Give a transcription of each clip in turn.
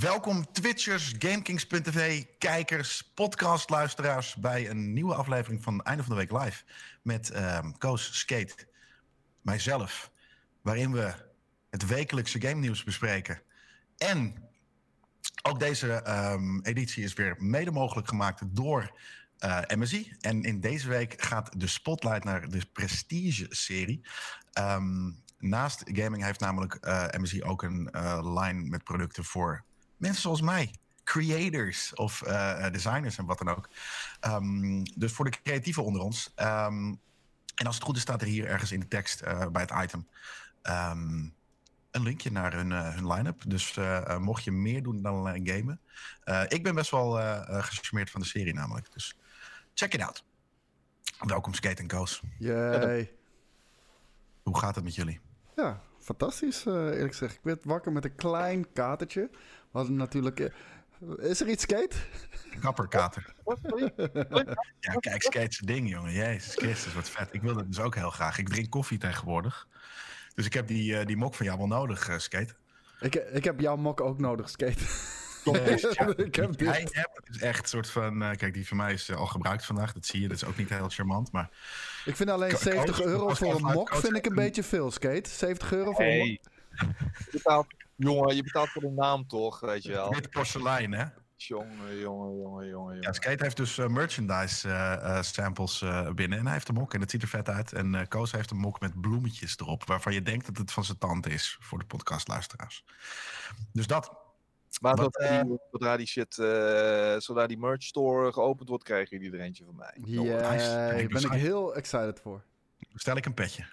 Welkom Twitchers, GameKings.tv, kijkers, podcastluisteraars bij een nieuwe aflevering van Einde van de Week Live. Met uh, Koos Skate, mijzelf, waarin we het wekelijkse game nieuws bespreken. En ook deze um, editie is weer mede mogelijk gemaakt door uh, MSI. En in deze week gaat de spotlight naar de Prestige-serie. Um, naast gaming heeft namelijk uh, MSI ook een uh, line met producten voor mensen zoals mij. Creators of uh, designers en wat dan ook. Um, dus voor de creatieven onder ons. Um, en als het goed is, staat er hier ergens in de tekst uh, bij het item um, een linkje naar hun, uh, hun line-up. Dus uh, mocht je meer doen dan alleen gamen. ik ben best wel gecharmeerd van de serie namelijk. Dus check it out. Welkom Skate Co's. Yay. Hoe gaat het met jullie? Ja, fantastisch eerlijk gezegd. Ik werd wakker met een klein katertje. We hadden natuurlijk... Uh, is er iets skate? Kapperkater. ja, kijk, skate is ding, jongen. Jezus Christus, wat vet. Ik wil dat dus ook heel graag. Ik drink koffie tegenwoordig. Dus ik heb die, uh, die mok van jou wel nodig, uh, skate. Ik, ik heb jouw mok ook nodig, skate. Nee, ja, ik heb dit. Hij hebt is echt een soort van. Uh, kijk, die van mij is al gebruikt vandaag. Dat zie je. Dat is ook niet heel charmant. Maar. Ik vind alleen 70 euro voor een mok vind ik een beetje veel, skate. 70 euro voor een mok. Jongen, je betaalt voor de naam toch, weet je wel. Wit porselein, hè? Jongen, jongen, jongen, jongen. Ja, Skate heeft dus uh, merchandise uh, uh, samples binnen. En hij heeft een mok en het ziet er vet uit. En Koos heeft een mok met bloemetjes erop. Waarvan je denkt dat het van zijn tante is voor de podcastluisteraars. Dus dat. Maar zodra die shit, zodra die merch store geopend wordt, krijgen jullie er eentje van mij. Ja, yeah, daar ben ik heel excited voor. Stel ik een petje.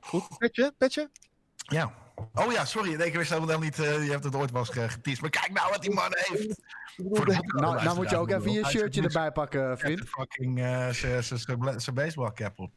Goed, petje, petje? Ja. Oh ja, sorry. Nee, ik wist helemaal niet. Uh, je hebt het ooit wel eens geteased. Maar kijk nou wat die man heeft. Voor de nou, nou moet je ook even je shirtje erbij pakken, vriend. fucking uh, zijn baseball cap op.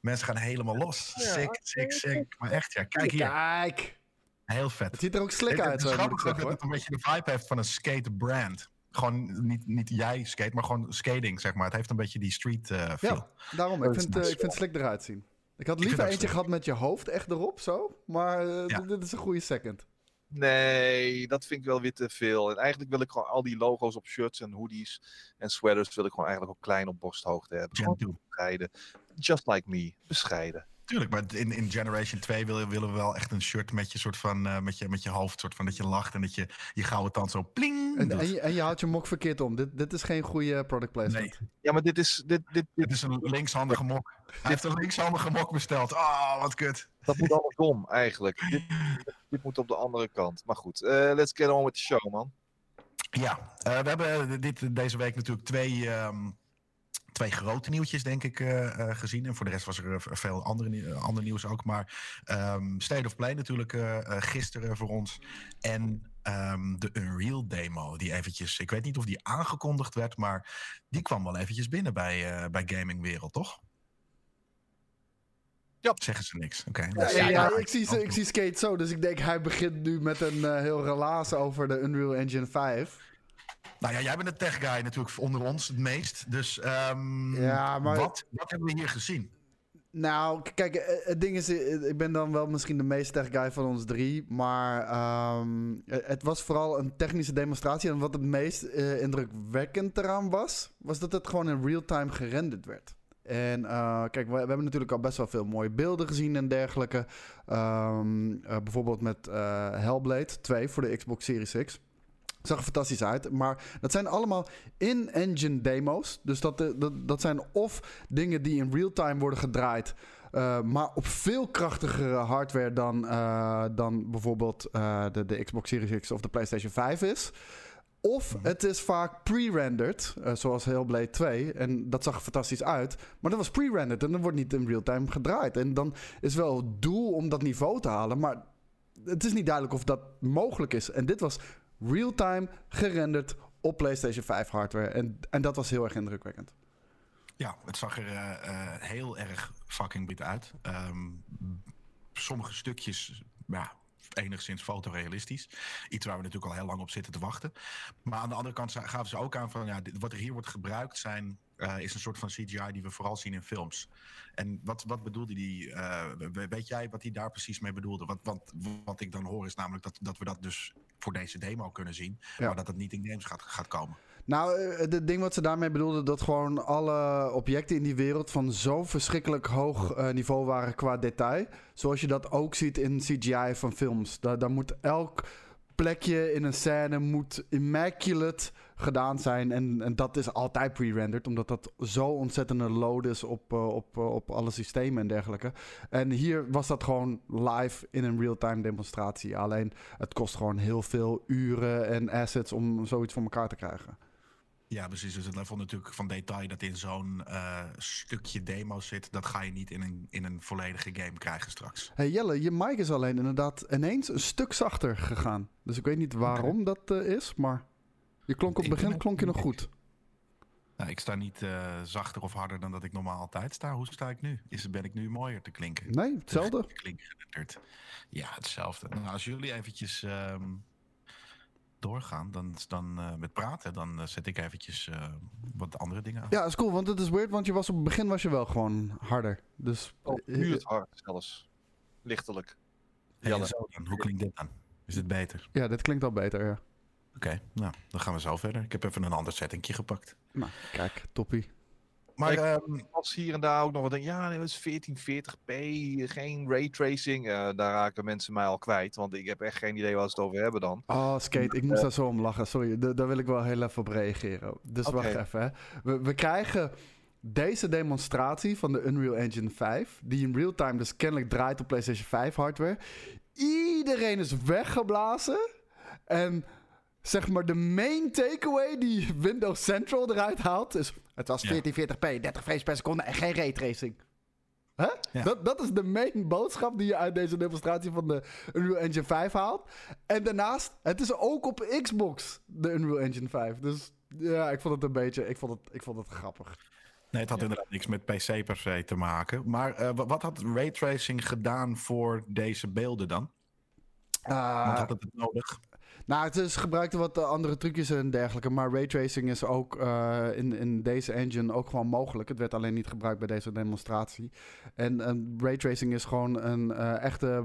Mensen gaan helemaal los. Sick, sick, sick. Maar echt, ja. Kijk hier. Kijk. Heel vet. Het ziet er ook slik uit. Het is grappig dat het een beetje de vibe heeft van een skate brand. Gewoon niet, niet jij skate, maar gewoon skating, zeg maar. Het heeft een beetje die street uh, feel. Ja, daarom. Ik vind, uh, ik vind slik eruit zien. Ik had liever eentje gehad met je hoofd echt erop, zo. Maar uh, ja. dit is een goede second. Nee, dat vind ik wel weer te veel. En eigenlijk wil ik gewoon al die logo's op shirts en hoodies en sweaters... wil ik gewoon eigenlijk ook klein op borsthoogte hebben. Gewoon bescheiden. Just like me. Bescheiden. Tuurlijk, maar in, in Generation 2 willen, willen we wel echt een shirt met je soort van uh, met je, met je hoofd, soort van dat je lacht en dat je je gouden tand zo pling. En, en, je, en je houdt je mok verkeerd om. Dit, dit is geen goede product placement. Nee. Ja, maar dit is. Dit, dit, dit is een linkshandige mok. Hij heeft een linkshandige mok besteld. Oh, wat kut. Dat moet andersom, eigenlijk. dit, dit moet op de andere kant. Maar goed, uh, let's get on with the show, man. Ja, uh, we hebben dit, deze week natuurlijk twee. Um, twee grote nieuwtjes, denk ik, uh, uh, gezien. En voor de rest was er veel andere, ander nieuws ook. Maar um, State of Play natuurlijk uh, gisteren voor ons. En um, de Unreal demo, die eventjes... Ik weet niet of die aangekondigd werd, maar die kwam wel eventjes binnen bij, bij gamingwereld, toch? Ja. Zeggen ze niks. Oké. Okay, dus ja, ja, ja, ik, zie, ik zie Skate zo, dus ik denk hij begint nu met een heel relaas over de Unreal Engine 5. Nou ja, jij bent de tech guy natuurlijk onder ons het meest. Dus um, ja, maar... wat, wat hebben we hier gezien? Nou, kijk, het ding is, ik ben dan wel misschien de meest tech guy van ons drie. Maar um, het was vooral een technische demonstratie. En wat het meest uh, indrukwekkend eraan was, was dat het gewoon in real-time gerenderd werd. En uh, kijk, we, we, hebben natuurlijk al best wel veel mooie beelden gezien en dergelijke. Um, uh, bijvoorbeeld met Hellblade 2 voor de Xbox Series X. Zag er fantastisch uit. Maar dat zijn allemaal in-engine demo's. Dus dat, dat, dat zijn of dingen die in real-time worden gedraaid. Uh, maar op veel krachtigere hardware dan, uh, dan bijvoorbeeld uh, de, de Xbox Series X of de PlayStation 5 is. Of het is vaak pre-rendered, zoals Hellblade 2. En dat zag er fantastisch uit. Maar dat was pre-rendered en dat wordt niet in real-time gedraaid. En dan is wel het doel om dat niveau te halen. Maar het is niet duidelijk of dat mogelijk is. En dit was real-time gerenderd op PlayStation 5 hardware. En, en dat was heel erg indrukwekkend. Ja, het zag er uh, uh, heel erg fucking bit uit. Um, sommige stukjes, ja, enigszins fotorealistisch. Iets waar we natuurlijk al heel lang op zitten te wachten. Maar aan de andere kant gaven ze ook aan van ja, wat er hier wordt gebruikt zijn uh, is een soort van CGI die we vooral zien in films. En wat, wat bedoelde die? Uh, weet jij wat hij daar precies mee bedoelde? Wat, wat, wat ik dan hoor is namelijk dat, dat we dat dus voor deze demo kunnen zien. Maar dat het niet in games gaat, gaat komen. Nou, het ding wat ze daarmee bedoelden, dat gewoon alle objecten in die wereld van zo verschrikkelijk hoog niveau waren qua detail. Zoals je dat ook ziet in CGI van films. Daar, daar moet elk plekje in een scène moet immaculate gedaan zijn. En, en dat is altijd pre-rendered, omdat dat zo ontzettende load is op, uh, op, uh, op alle systemen en dergelijke. En hier was dat gewoon live in een real-time demonstratie. Alleen het kost gewoon heel veel uren en assets om zoiets voor elkaar te krijgen. Ja, precies. Dus het level natuurlijk van detail dat in zo'n uh, stukje demo zit, dat ga je niet in een, in een volledige game krijgen straks. Hey Jelle, je mic is alleen inderdaad ineens een stuk zachter gegaan. Dus ik weet niet waarom okay. dat uh, is, maar je klonk op het begin klonk je nog goed. Nou, ik sta niet uh, zachter of harder dan dat ik normaal altijd sta. Hoe sta ik nu? Is, ben ik nu mooier te klinken? Nee, hetzelfde. Ja, hetzelfde. Nou, als jullie eventjes um, doorgaan, dan, dan uh, met praten, dan uh, zet ik eventjes uh, wat andere dingen aan. Ja, is cool, want het is weird, want je was op het begin was je wel gewoon harder. Dus, oh, nu het hard zelfs. Lichtelijk. Hey, zo dan. Hoe klinkt dit dan? Is dit beter? Ja, dit klinkt al beter, ja. Oké, okay, nou, dan gaan we zo verder. Ik heb even een ander settingje gepakt. Nou, kijk, toppie. Maar ik um, was hier en daar ook nog wat denk, ja, dat is 1440p, geen raytracing. Uh, daar raken mensen mij al kwijt, want ik heb echt geen idee waar ze het over hebben dan. Oh, Skate, ik moest uh, daar zo om lachen. Sorry, D daar wil ik wel heel even op reageren. Dus okay. wacht even. Hè. We, we krijgen deze demonstratie van de Unreal Engine 5, die in real time dus kennelijk draait op PlayStation 5 hardware. Iedereen is weggeblazen en zeg maar de main takeaway die Windows Central eruit haalt is... Het was 1440p, 30 frames per seconde en geen raytracing. Huh? Ja. Dat, dat is de main boodschap die je uit deze demonstratie van de Unreal Engine 5 haalt. En daarnaast, het is ook op Xbox, de Unreal Engine 5. Dus ja, ik vond het een beetje, ik vond het, ik vond het grappig. Nee, het had ja. inderdaad niks met PC per se te maken. Maar uh, wat had raytracing gedaan voor deze beelden dan? Uh, Want had het het nodig? Nou, het is gebruikte wat andere trucjes en dergelijke. Maar raytracing is ook uh, in, in deze engine ook gewoon mogelijk. Het werd alleen niet gebruikt bij deze demonstratie. En, en raytracing is gewoon een uh, echte,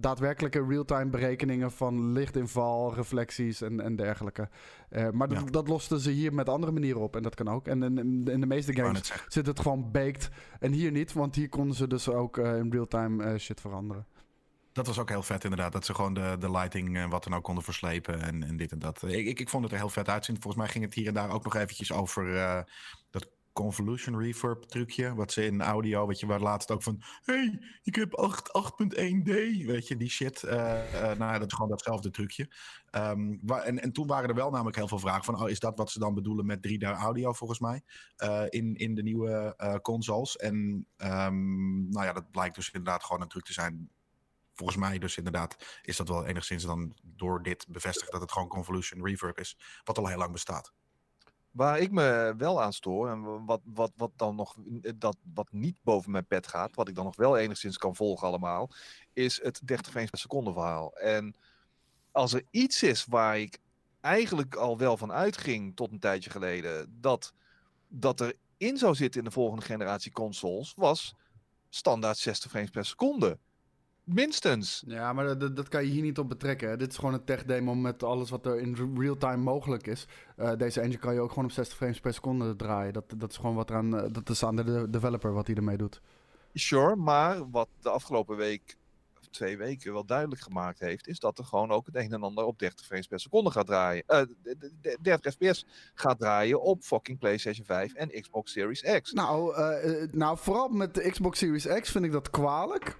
daadwerkelijke real-time berekeningen van lichtinval, reflecties en, en dergelijke. Uh, maar ja. dat losten ze hier met andere manieren op. En dat kan ook. En in, in de meeste games zit het gewoon baked. En hier niet, want hier konden ze dus ook in real-time shit veranderen. Dat was ook heel vet inderdaad. Dat ze gewoon de, de lighting en wat dan ook konden verslepen en, en dit en dat. Ik, ik, ik vond het er heel vet uitzien. Volgens mij ging het hier en daar ook nog eventjes over uh, dat convolution reverb trucje. Wat ze in audio, weet je, waar laatst ook van... hey, ik heb 8.1D, weet je, die shit. Uh, nou, dat is gewoon datzelfde trucje. Um, waar, en, en toen waren er wel namelijk heel veel vragen van... oh, is dat wat ze dan bedoelen met 3D audio volgens mij? in, in de nieuwe consoles. En um, nou ja, dat blijkt dus inderdaad gewoon een truc te zijn volgens mij dus inderdaad is dat wel enigszins dan door dit bevestigd dat het gewoon convolution reverb is, wat al heel lang bestaat. Waar ik me wel aan stoor, en wat, wat, wat dan nog dat, wat niet boven mijn pet gaat, wat ik dan nog wel enigszins kan volgen allemaal, is het 30 frames per seconde verhaal. En als er iets is waar ik eigenlijk al wel van uitging tot een tijdje geleden, dat, dat er in zou zitten in de volgende generatie consoles, was standaard 60 frames per seconde. Minstens. Ja, maar dat, dat kan je hier niet op betrekken. Hè. Dit is gewoon een tech demo met alles wat er in real-time mogelijk is. Uh, deze engine kan je ook gewoon op 60 frames per seconde draaien. Dat, dat is gewoon wat eraan. Uh, dat is aan de developer wat hij ermee doet. Sure, maar wat de afgelopen week, of twee weken, wel duidelijk gemaakt heeft, is dat er gewoon ook het een en ander op 30 frames per seconde gaat draaien. Uh, 30 fps gaat draaien op fucking PlayStation 5 en Xbox Series X. Nou, nou, vooral met de Xbox Series X vind ik dat kwalijk.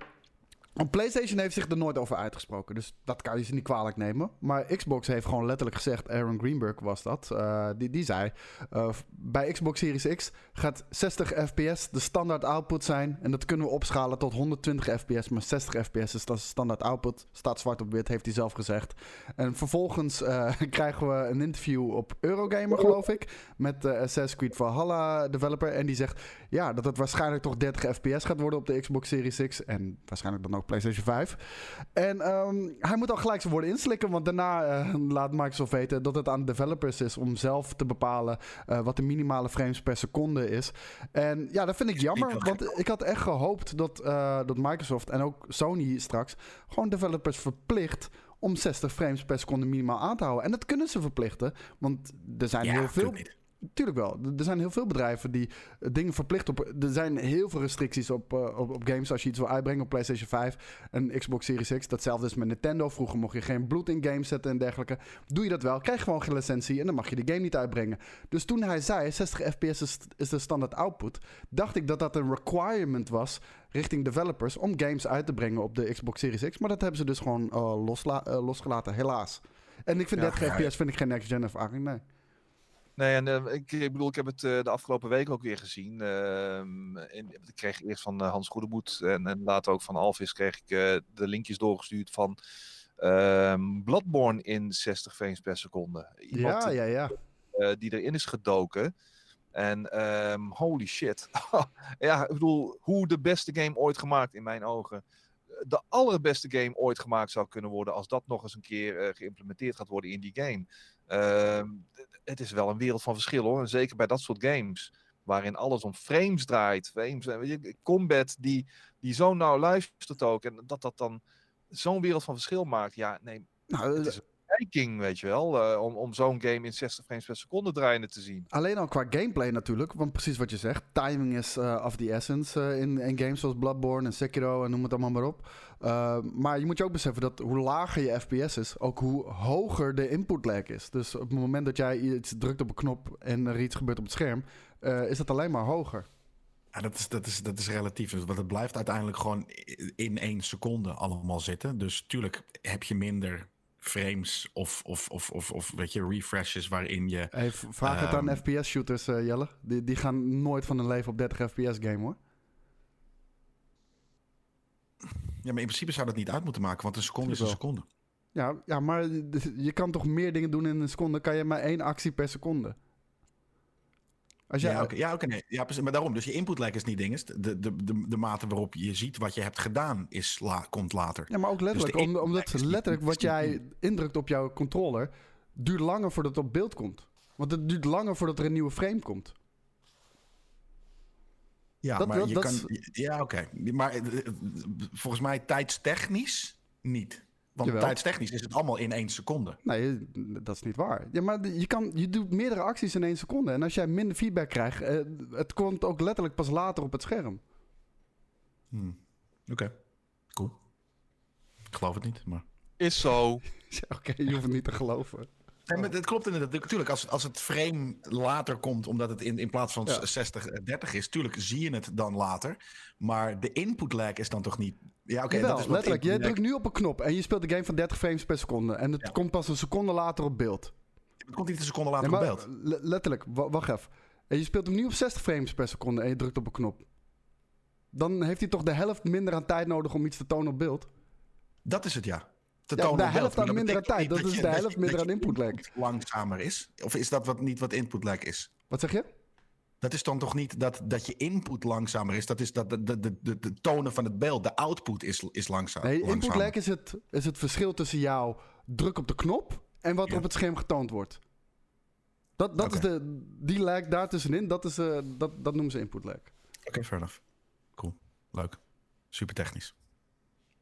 PlayStation heeft zich er nooit over uitgesproken, dus dat kan je ze niet kwalijk nemen. Maar Xbox heeft gewoon letterlijk gezegd, Aaron Greenberg was dat, uh, die, die zei... Uh, bij Xbox Series X gaat 60 fps de standaard output zijn... en dat kunnen we opschalen tot 120 fps, maar 60 fps is dat standaard output. Staat zwart op wit, heeft hij zelf gezegd. En vervolgens uh, krijgen we een interview op Eurogamer, geloof ik... met de Assassin's Creed Valhalla developer. En die zegt, ja, dat het waarschijnlijk toch 30 fps gaat worden op de Xbox Series X... en waarschijnlijk dan ook PlayStation 5. En um, hij moet al gelijk zijn woorden inslikken, want daarna uh, laat Microsoft weten dat het aan developers is om zelf te bepalen uh, wat de minimale frames per seconde is. En ja, dat vind ik jammer, want ik had echt gehoopt dat, uh, dat Microsoft en ook Sony straks gewoon developers verplicht om 60 frames per seconde minimaal aan te houden. En dat kunnen ze verplichten, want er zijn Ja, heel veel... Tuurlijk wel. Er zijn heel veel bedrijven die eh, dingen verplicht op. Er zijn heel veel restricties op, eh, op, op games als je iets wil uitbrengen op PlayStation 5 en Xbox Series X. Datzelfde is met Nintendo. Vroeger mocht je geen bloed in games zetten en dergelijke. Doe je dat wel, krijg je gewoon geen licentie en dan mag je de game niet uitbrengen. Dus toen hij zei 60 fps is, is de standaard output, dacht ik dat dat een requirement was richting developers om games uit te brengen op de Xbox Series X. Maar dat hebben ze dus gewoon losla- eh, losgelaten, helaas. En ik vind Ja, 30 ja. fps vind ik geen next gen ervaring, nee. Nee, en eh, ik, ik bedoel, ik heb het eh, de afgelopen week ook weer gezien. Ehm, en ik kreeg eerst van eh, Hans Goedemoed en, en later ook van Alvis kreeg ik eh, de linkjes doorgestuurd van ehm, Bloodborne in 60 frames per seconde. Iemand Ja, ja, ja. die erin is gedoken. En ehm, holy shit. ja, ik bedoel, hoe de beste game ooit gemaakt in mijn ogen. De allerbeste game ooit gemaakt zou kunnen worden als dat nog eens een keer geïmplementeerd gaat worden in die game. Ehm, het is wel een wereld van verschil hoor. En zeker bij dat soort games. Waarin alles om frames draait. Frames, en weet je, combat die, die zo nauw luistert ook. En dat dat dan zo'n wereld van verschil maakt. Ja, nee, Nou, het is verrijking, weet je wel. eh, om om zo'n game in 60 frames per seconde draaiende te zien. Alleen al qua gameplay natuurlijk, want precies wat je zegt, timing is eh of the essence eh, in, in games zoals Bloodborne en Sekiro en noem het allemaal maar op. Uh, maar je moet je ook beseffen dat hoe lager je FPS is, ook hoe hoger de input lag is. Dus op het moment dat jij iets drukt op een knop en er iets gebeurt op het scherm, uh, is dat alleen maar hoger. Ja, dat, is, dat, is, dat is relatief. Want het blijft uiteindelijk gewoon in één seconde allemaal zitten. Dus tuurlijk heb je minder frames of, of, of, of, of weet je, refreshes waarin je... Hey, vraag het Ehm, aan FPS-shooters, uh, Jelle. Die, die gaan nooit van hun leven op 30 FPS-game, hoor. Ja, maar in principe zou dat niet uit moeten maken, want een seconde is een seconde. Ja, ja, maar je kan toch meer dingen doen in een seconde? Kan je maar één actie per seconde? Als jij, Ja, oké, ja, oké, nee. ja, precies, maar daarom. Dus je input lag is niet dinges. De, de, de, de mate waarop je ziet wat je hebt gedaan is la, komt later. Ja, maar ook letterlijk. Dus om, omdat letterlijk wat jij indrukt op jouw controller... duurt langer voordat het op beeld komt. Want het duurt langer voordat er een nieuwe frame komt. Ja, Dat- maar dat- je dat kan. Ja, oké. Maar eh, eh, volgens mij tijdstechnisch niet. Want Jawel. tijdstechnisch is het allemaal in één seconde. Nee, dat is niet waar. Ja, maar je, kan, je doet meerdere acties in één seconde. En als jij minder feedback krijgt... eh, het komt ook letterlijk pas later op het scherm. Hmm. Oké, cool. Ik geloof het niet, maar. Is zo. Ja, Oké, je hoeft het niet te geloven. Nee, maar het klopt inderdaad. Natuurlijk, als, als het frame later komt, omdat het in, in plaats van Ja. 60, eh, 30 is, tuurlijk zie je het dan later. Maar de input lag is dan toch niet. Ja, oké, Jawel, dat is wat letterlijk. Je drukt nu op een knop en je speelt de game van 30 frames per seconde. En het Ja. komt pas een seconde later op beeld. Het komt niet een seconde later Nee, op beeld. le- letterlijk, wa- wacht even. En je speelt hem nu op 60 frames per seconde en je drukt op een knop. Dan heeft hij toch de helft minder aan tijd nodig om iets te tonen op beeld? Dat is het, ja. Te Ja, tonen de helft aan dat minder aan betekent tijd. Dat is de helft minder aan input lag. langzamer is. Of is dat wat, niet wat input lag is? Wat zeg je? Dat is dan toch niet dat, dat je input langzamer is. Dat is dat de, de, de, de, tonen van het beeld. De output is, is langzaam. Nee, input langzamer. lag is het, is het verschil tussen jouw druk op de knop en wat Ja. op het scherm getoond wordt. Dat, dat is de, die lag daartussenin, dat, is, eh, dat, dat noemen ze input lag. Oké, fair enough. Cool. Leuk. Super technisch.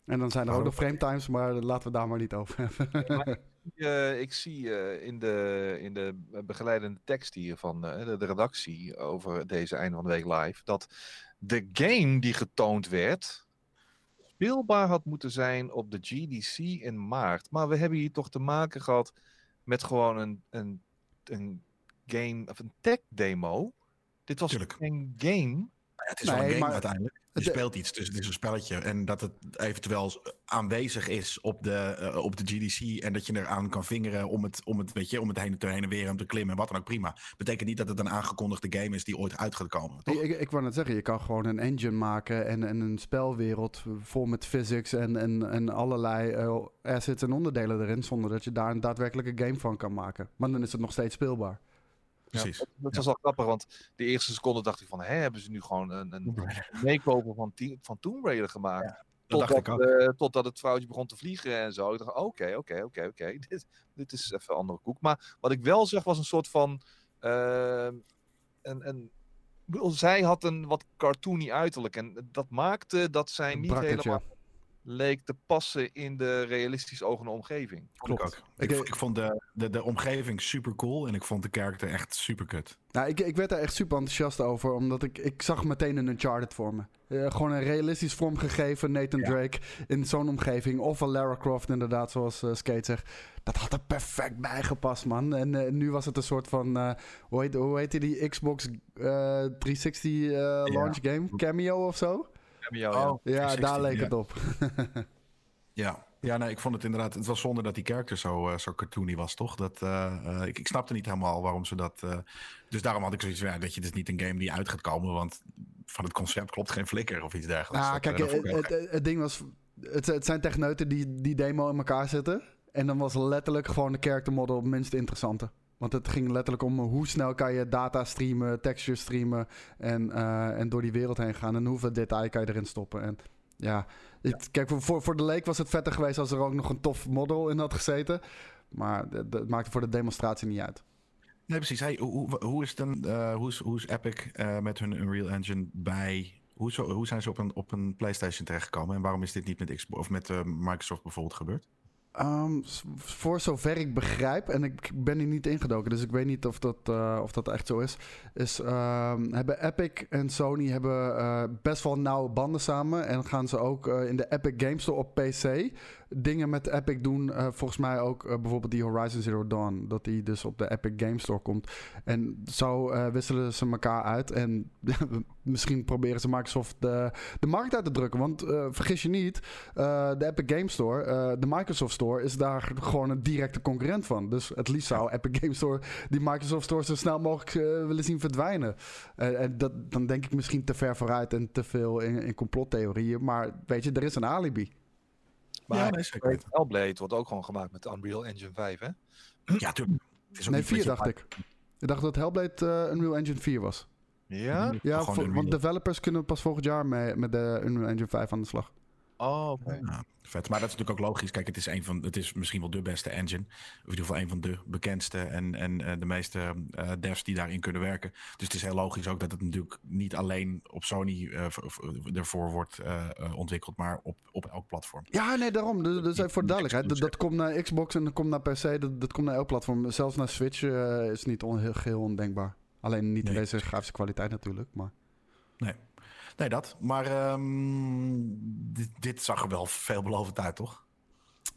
En dan zijn er ook nog frame times, maar laten we daar maar niet over hebben. Eh, ik zie eh, in, de, in de begeleidende tekst hier van eh, de, de redactie over deze einde van de week live, dat de game die getoond werd, speelbaar had moeten zijn op de GDC in maart. Maar we hebben hier toch te maken gehad met gewoon een, een, een game, of een tech demo. Dit was Tuurlijk. geen game. Het is wel een game maar- uiteindelijk. Je de- speelt iets, dus het is een spelletje. En dat het eventueel aanwezig is op de, eh, op de GDC. En dat je eraan kan vingeren om het, om het, weet je, om het heen, te heen en weer om te klimmen. En wat dan ook prima. Betekent niet dat het een aangekondigde game is die ooit uit gaat komen. Toch? Ik, ik, ik wou net zeggen, je kan gewoon een engine maken en, en een spelwereld vol met physics en, en, en allerlei eh, assets en onderdelen erin, zonder dat je daar een daadwerkelijke game van kan maken. Maar dan is het nog steeds speelbaar. Precies. Dat, dat was al grappig, want de eerste seconde dacht ik van, hè, hebben ze nu gewoon een, een meekoper van, van Tomb Raider gemaakt? Dat dacht Totdat, ik ook. eh, totdat het vrouwtje begon te vliegen en zo. Ik dacht, oké, oké, oké, oké. Dit, dit is even een andere koek. Maar wat ik wel zag was een soort van... ehm, een, zij had een wat cartoony uiterlijk. En dat maakte dat zij niet helemaal leek te passen in de realistisch ogende omgeving. Klopt. Ik, ook. ik, ik, vond de, de, de omgeving super cool en ik vond de karakter echt super kut. Nou, ik, ik werd daar echt super enthousiast over, omdat ik, ik zag meteen een Uncharted voor me. Uh, gewoon een realistisch vormgegeven Nathan Drake in zo'n omgeving. Of een Lara Croft, inderdaad, zoals uh, Skate zegt. Dat had er perfect bij gepast, man. En uh, nu was het een soort van, hoe, heet, hoe heet die Xbox 360 launch game? Cameo of zo? Ja. Oh, ja, daar leek het op. ja. Ja, nee, ik vond het inderdaad. Het was zonde dat die character zo, uh, zo cartoony was, toch? Dat, uh, ik, ik snapte niet helemaal waarom ze dat. Uh, dus daarom had ik zoiets van: ja, dat je, dit is niet een game die uit gaat komen, want van het concept klopt geen flikker of iets dergelijks. Ah, kijk, het, het, ding was: het, het zijn techneuten die die demo in elkaar zetten. En dan was letterlijk gewoon de character model het minst interessante. Want het ging letterlijk om hoe snel kan je data streamen, texture streamen en, en door die wereld heen gaan. En hoeveel detail kan je erin stoppen. En ja, kijk, voor, voor de leek was het vetter geweest als er ook nog een tof model in had gezeten. Maar dat maakte voor de demonstratie niet uit. Nee, precies. Hey, hoe, hoe, is dan, uh, hoe, is, hoe is Epic uh, met hun Unreal Engine bij. Hoe, zo, hoe zijn ze op een, op een PlayStation terechtgekomen? En waarom is dit niet met Xbox of met Microsoft bijvoorbeeld gebeurd? Um, voor zover ik begrijp, en ik ben hier niet ingedoken, dus ik weet niet of dat, uh, of dat echt zo is. Is um, hebben Epic en Sony hebben uh, best wel nauwe banden samen. En gaan ze ook uh, in de Epic Games Store op PC dingen met Epic doen. Uh, volgens mij ook uh, bijvoorbeeld die Horizon Zero Dawn. Dat die dus op de Epic Game Store komt. En zo uh, wisselen ze elkaar uit. En misschien proberen ze Microsoft de, de markt uit te drukken. Want vergis je niet, de Epic Game Store, de Microsoft Store, is daar gewoon een directe concurrent van. Dus het liefst zou Epic Game Store die Microsoft Store zo snel mogelijk willen zien verdwijnen. en dat, dan denk ik misschien te ver vooruit en te veel in complottheorieën. Maar weet je, er is een alibi. Maar ja, nee. Hellblade wordt ook gewoon gemaakt met Unreal Engine 5, hè? Ja, tuurlijk. Nee, 4 dacht ik. Ik dacht dat Hellblade uh, Unreal Engine 4 was. Ja? Ja, voor, want developers kunnen pas volgend jaar mee, met de Unreal Engine 5 aan de slag. Oh, oké. Ja, vet. Maar dat is natuurlijk ook logisch. Kijk, het is, een van, het is misschien wel de beste engine. Of in ieder geval een van de bekendste en, en uh, de meeste uh, devs die daarin kunnen werken. Dus het is heel logisch ook dat het natuurlijk niet alleen op Sony uh, ervoor wordt ontwikkeld, maar op, op elk platform. Ja, nee, daarom. Dus, dus even voor duidelijkheid. Dat, dat, komt naar Xbox en dat komt naar PC. Dat, dat komt naar elk platform. Zelfs naar Switch is niet on, heel, heel ondenkbaar. Alleen niet nee. deze grafische kwaliteit natuurlijk, maar... Nee. Nee, dat. Maar um, dit, dit, zag er wel veelbelovend uit, toch?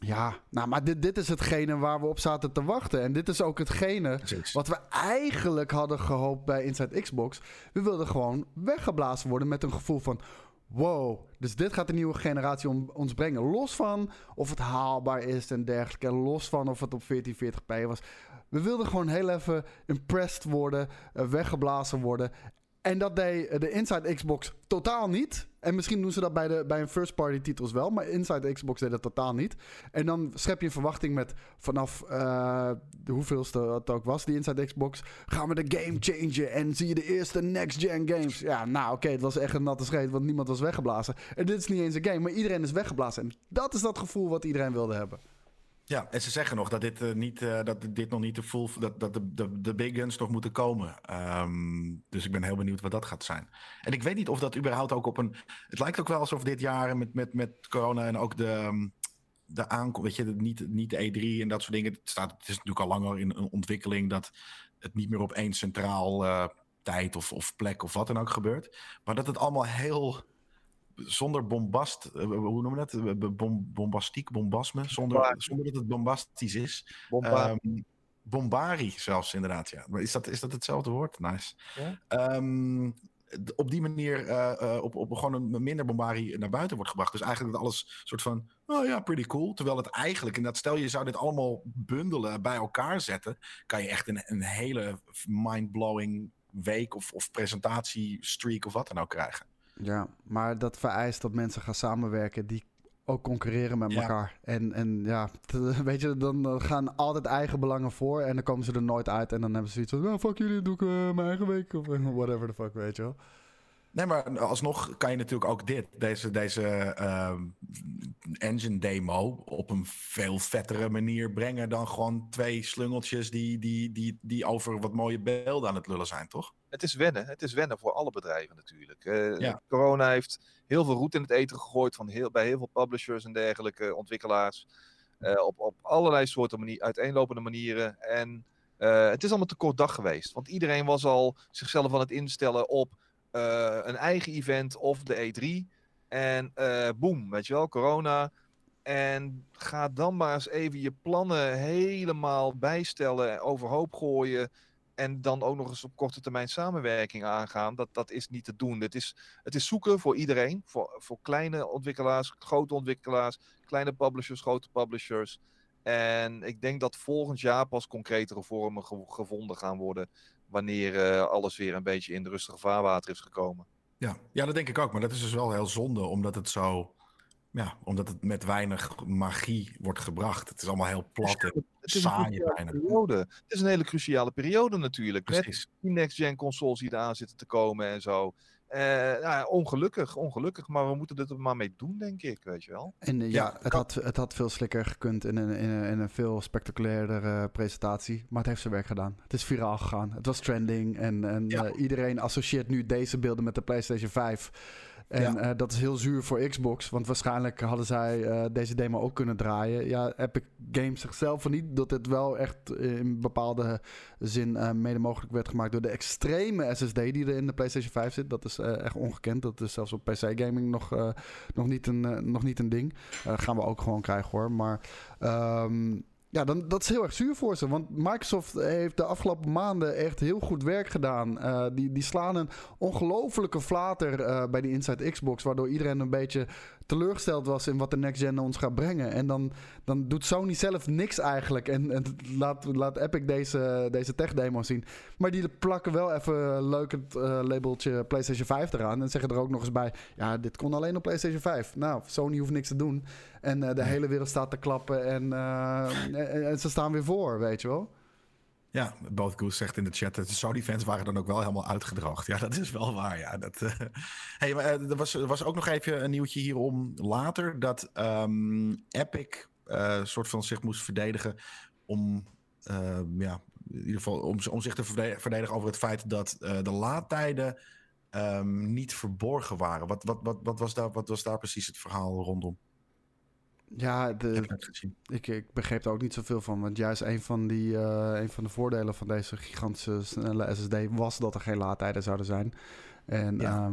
Ja, nou, maar dit, dit is hetgene waar we op zaten te wachten. En dit is ook hetgene Precies. wat we eigenlijk hadden gehoopt bij Inside Xbox. We wilden gewoon weggeblazen worden met een gevoel van... Wow, dus dit gaat de nieuwe generatie om, ons brengen. Los van of het haalbaar is en dergelijke. En los van of het op 1440p was. We wilden gewoon heel even impressed worden, uh, weggeblazen worden. En dat deed de Inside Xbox totaal niet. En misschien doen ze dat bij, de, bij een first party titels wel. Maar Inside Xbox deed dat totaal niet. En dan schep je een verwachting met vanaf uh, de hoeveelste het ook was, die Inside Xbox. Gaan we de game changen en zie je de eerste next gen games. Ja, nou oké, het was echt een natte scheet, want niemand was weggeblazen. En dit is niet eens een game, maar iedereen is weggeblazen. En dat is dat gevoel wat iedereen wilde hebben. Ja, en ze zeggen nog dat dit, uh, niet, uh, dat dit nog niet de full, dat, dat de, de, de big guns nog moeten komen. Um, dus ik ben heel benieuwd wat dat gaat zijn. En ik weet niet of dat überhaupt ook op een. Het lijkt ook wel alsof dit jaar met, met, met corona en ook de, de aankomst, weet je, niet, niet de E3 en dat soort dingen. Het, staat, het is natuurlijk al langer in een ontwikkeling dat het niet meer op één centraal uh, tijd of, of plek of wat dan ook gebeurt. Maar dat het allemaal heel zonder bombast, uh, hoe noemen we dat? Bom, bombastiek, bombasme, zonder, zonder dat het bombastisch is. Bomba. Um, bombari zelfs, inderdaad. Ja. Maar is dat, is dat hetzelfde woord? Nice. Ja? Um, op die manier uh, uh, op, op gewoon een minder bombari naar buiten wordt gebracht. Dus eigenlijk dat alles soort van, oh ja, pretty cool. Terwijl het eigenlijk, en dat stel je zou dit allemaal bundelen, bij elkaar zetten, kan je echt een, een hele mind-blowing week of, of streak of wat dan ook krijgen. Ja, maar dat vereist dat mensen gaan samenwerken die ook concurreren met ja. elkaar. En, en ja, weet je, dan gaan altijd eigen belangen voor en dan komen ze er nooit uit. En dan hebben ze zoiets van, nou, fuck jullie, doe ik uh, mijn eigen week of whatever the fuck, weet je wel. Nee, maar alsnog kan je natuurlijk ook dit, deze, deze uh, engine demo, op een veel vettere manier brengen dan gewoon twee slungeltjes die, die, die, die over wat mooie beelden aan het lullen zijn, toch? Het is wennen. Het is wennen voor alle bedrijven natuurlijk. Eh, Ja. Corona heeft heel veel roet in het eten gegooid van heel, bij heel veel publishers en dergelijke ontwikkelaars. Eh, op, op allerlei soorten manier, uiteenlopende manieren. En eh, het is allemaal te kort dag geweest. Want iedereen was al zichzelf aan het instellen op eh, een eigen event of de E3. En eh boem, weet je wel, corona. En ga dan maar eens even je plannen helemaal bijstellen, overhoop gooien. En dan ook nog eens op korte termijn samenwerking aangaan. Dat, dat is niet te doen. Het is, het is zoeken voor iedereen. Voor, voor kleine ontwikkelaars, grote ontwikkelaars, kleine publishers, grote publishers. En ik denk dat volgend jaar pas concretere vormen ge- gevonden gaan worden. Wanneer eh, alles weer een beetje in de rustige vaarwater is gekomen. Ja. ja, dat denk ik ook. Maar dat is dus wel heel zonde, omdat het zo... Ja, omdat het met weinig magie wordt gebracht. Het is allemaal heel plat en Het is een saai bijna. periode. Het is een hele cruciale periode natuurlijk. Met Precies. die next-gen consoles die eraan zitten te komen en zo. Eh, nou ja, ongelukkig, ongelukkig. Maar we moeten er maar mee doen, denk ik. Weet je wel. En eh, Ja, ja, het, had, het had veel slikker gekund in een, in een, in een veel spectaculairder presentatie. Maar het heeft zijn werk gedaan. Het is viraal gegaan. Het was trending. En, en Ja. eh, iedereen associeert nu deze beelden met de PlayStation 5. En eh, dat is heel zuur voor Xbox. Want waarschijnlijk hadden zij eh, deze demo ook kunnen draaien. Ja, Epic Games zichzelf van niet. Dat het wel echt in bepaalde zin eh, mede mogelijk werd gemaakt door de extreme SSD die er in de PlayStation 5 zit. Dat is echt ongekend. Dat is zelfs op PC-gaming nog, eh, nog, niet een, nog niet een ding. Gaan we ook gewoon krijgen hoor. Maar ehm, ja, dan, dat is heel erg zuur voor ze. Want Microsoft heeft de afgelopen maanden echt heel goed werk gedaan. Eh, die, die slaan een ongelofelijke flater eh, bij die Inside Xbox. Waardoor iedereen een beetje teleurgesteld was in wat de next gen ons gaat brengen. En dan, dan doet Sony zelf niks eigenlijk. En, en laat, laat Epic deze, deze tech demo zien. Maar die plakken wel even leuk het eh, labeltje PlayStation 5 eraan. En zeggen er ook nog eens bij: ja, dit kon alleen op PlayStation 5. Nou, Sony hoeft niks te doen. En eh, de hele wereld staat te klappen. En, eh, en, en ze staan weer voor, weet je wel. Ja, Both Goose zegt in de chat dat de Sony-fans waren dan ook wel helemaal uitgedroogd. Ja, dat is wel waar. Ja, dat, eh. hey, maar, eh, er, was, er was ook nog even een nieuwtje hierom later dat ehm, Epic eh soort van zich moest verdedigen om, eh, ja, in ieder geval om, om zich te verde- verdedigen over het feit dat eh, de laadtijden ehm, niet verborgen waren. Wat, wat, wat, wat, was daar, wat was daar precies het verhaal rondom? Ja, de, ik, ik begreep er ook niet zoveel van. Want juist een van, die, eh, een van de voordelen van deze gigantische snelle SSD was dat er geen laadtijden zouden zijn. En Ja. ja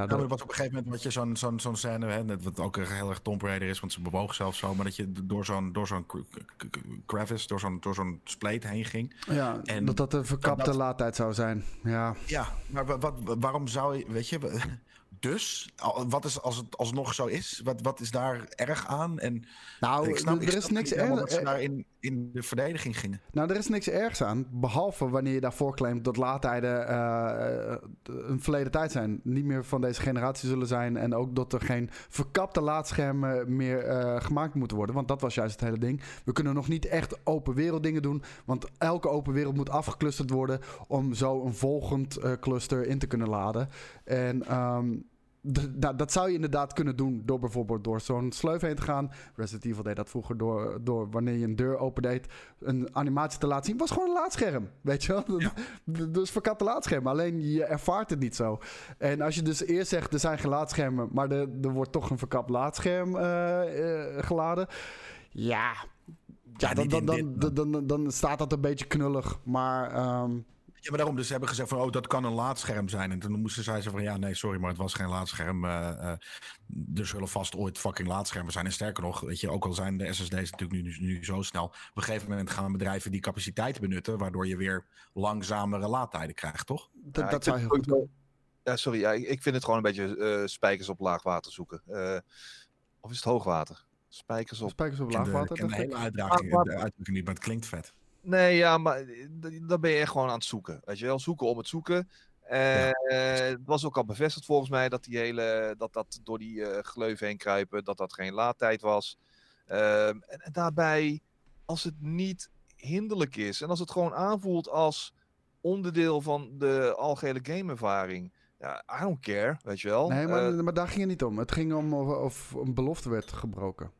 Ja, dat, was op een gegeven moment wat je zo'n zo'n zo'n scène, hè, net wat ook heel erg Tomb Raider is, want ze bewoog zelfs zo, maar dat je door zo'n door zo'n cr- cr- cr- crevice, door zo'n door zo'n spleet heen ging. ja, en dat dat een verkapte dat- laadtijd zou zijn. Ja, Ja, maar wa- wat, waarom zou je, weet je, dus wat is als het alsnog zo is? Wat, wat is daar erg aan? En nou, ik snap, er is snap niks erg. dat ze daar in, in de verdediging gingen. Nou, er is niks ergs aan. Behalve wanneer je daarvoor claimt dat laadtijden eh, eh, een verleden tijd zijn. Niet meer van deze generatie zullen zijn. En ook dat er geen verkapte laadschermen meer eh, gemaakt moeten worden. Want dat was juist het hele ding. We kunnen nog niet echt open wereld dingen doen. Want elke open wereld moet afgeclusterd worden. Om zo een volgend cluster in te kunnen laden. En. ehm, d- nou, dat zou je inderdaad kunnen doen door bijvoorbeeld door zo'n sleuf heen te gaan. Resident Evil deed dat vroeger door, door wanneer je een deur opendeed, een animatie te laten zien. was gewoon een laadscherm, weet je wel? Ja. Dus verkapte laadscherm, alleen je ervaart het niet zo. En als je dus eerst zegt, er zijn geen laadschermen, maar er, er wordt toch een verkapt laadscherm eh, eh, geladen. Ja, ja, Ja, dan, dan, dan, dan, dan staat dat een beetje knullig. Maar ehm, Ja, maar daarom, dus ze hebben gezegd van, oh, dat kan een laadscherm zijn. En toen moesten zij zeggen van, ja, nee, sorry, maar het was geen laadscherm. eh, eh, er zullen vast ooit fucking laadschermen zijn. En sterker nog, weet je, ook al zijn de SSD's natuurlijk nu, nu, nu zo snel. Op een gegeven moment gaan bedrijven die capaciteit benutten, waardoor je weer langzamere laadtijden krijgt, toch? dat, Ja, dat zou heel goed Ja, sorry, ja, ik vind het gewoon een beetje eh, spijkers op laag water zoeken. Eh, of is het hoogwater? Spijkers op. Spijkers op de- laagwater. ik ken de hele uitdaging, de uitdrukking niet, maar het klinkt vet. Nee, ja, maar eh, dan ben je echt gewoon aan het zoeken. Weet je wel, zoeken om het zoeken. Eh, het was ook al bevestigd volgens mij dat die hele, dat, dat door die eh gleuf heen kruipen, dat dat geen laadtijd was. Ehm, en, en daarbij, als het niet hinderlijk is en als het gewoon aanvoelt als onderdeel van de algehele gameervaring. Ja, I don't care, weet je wel. Nee, maar, maar daar ging het niet om. Het ging om of, of een belofte werd gebroken.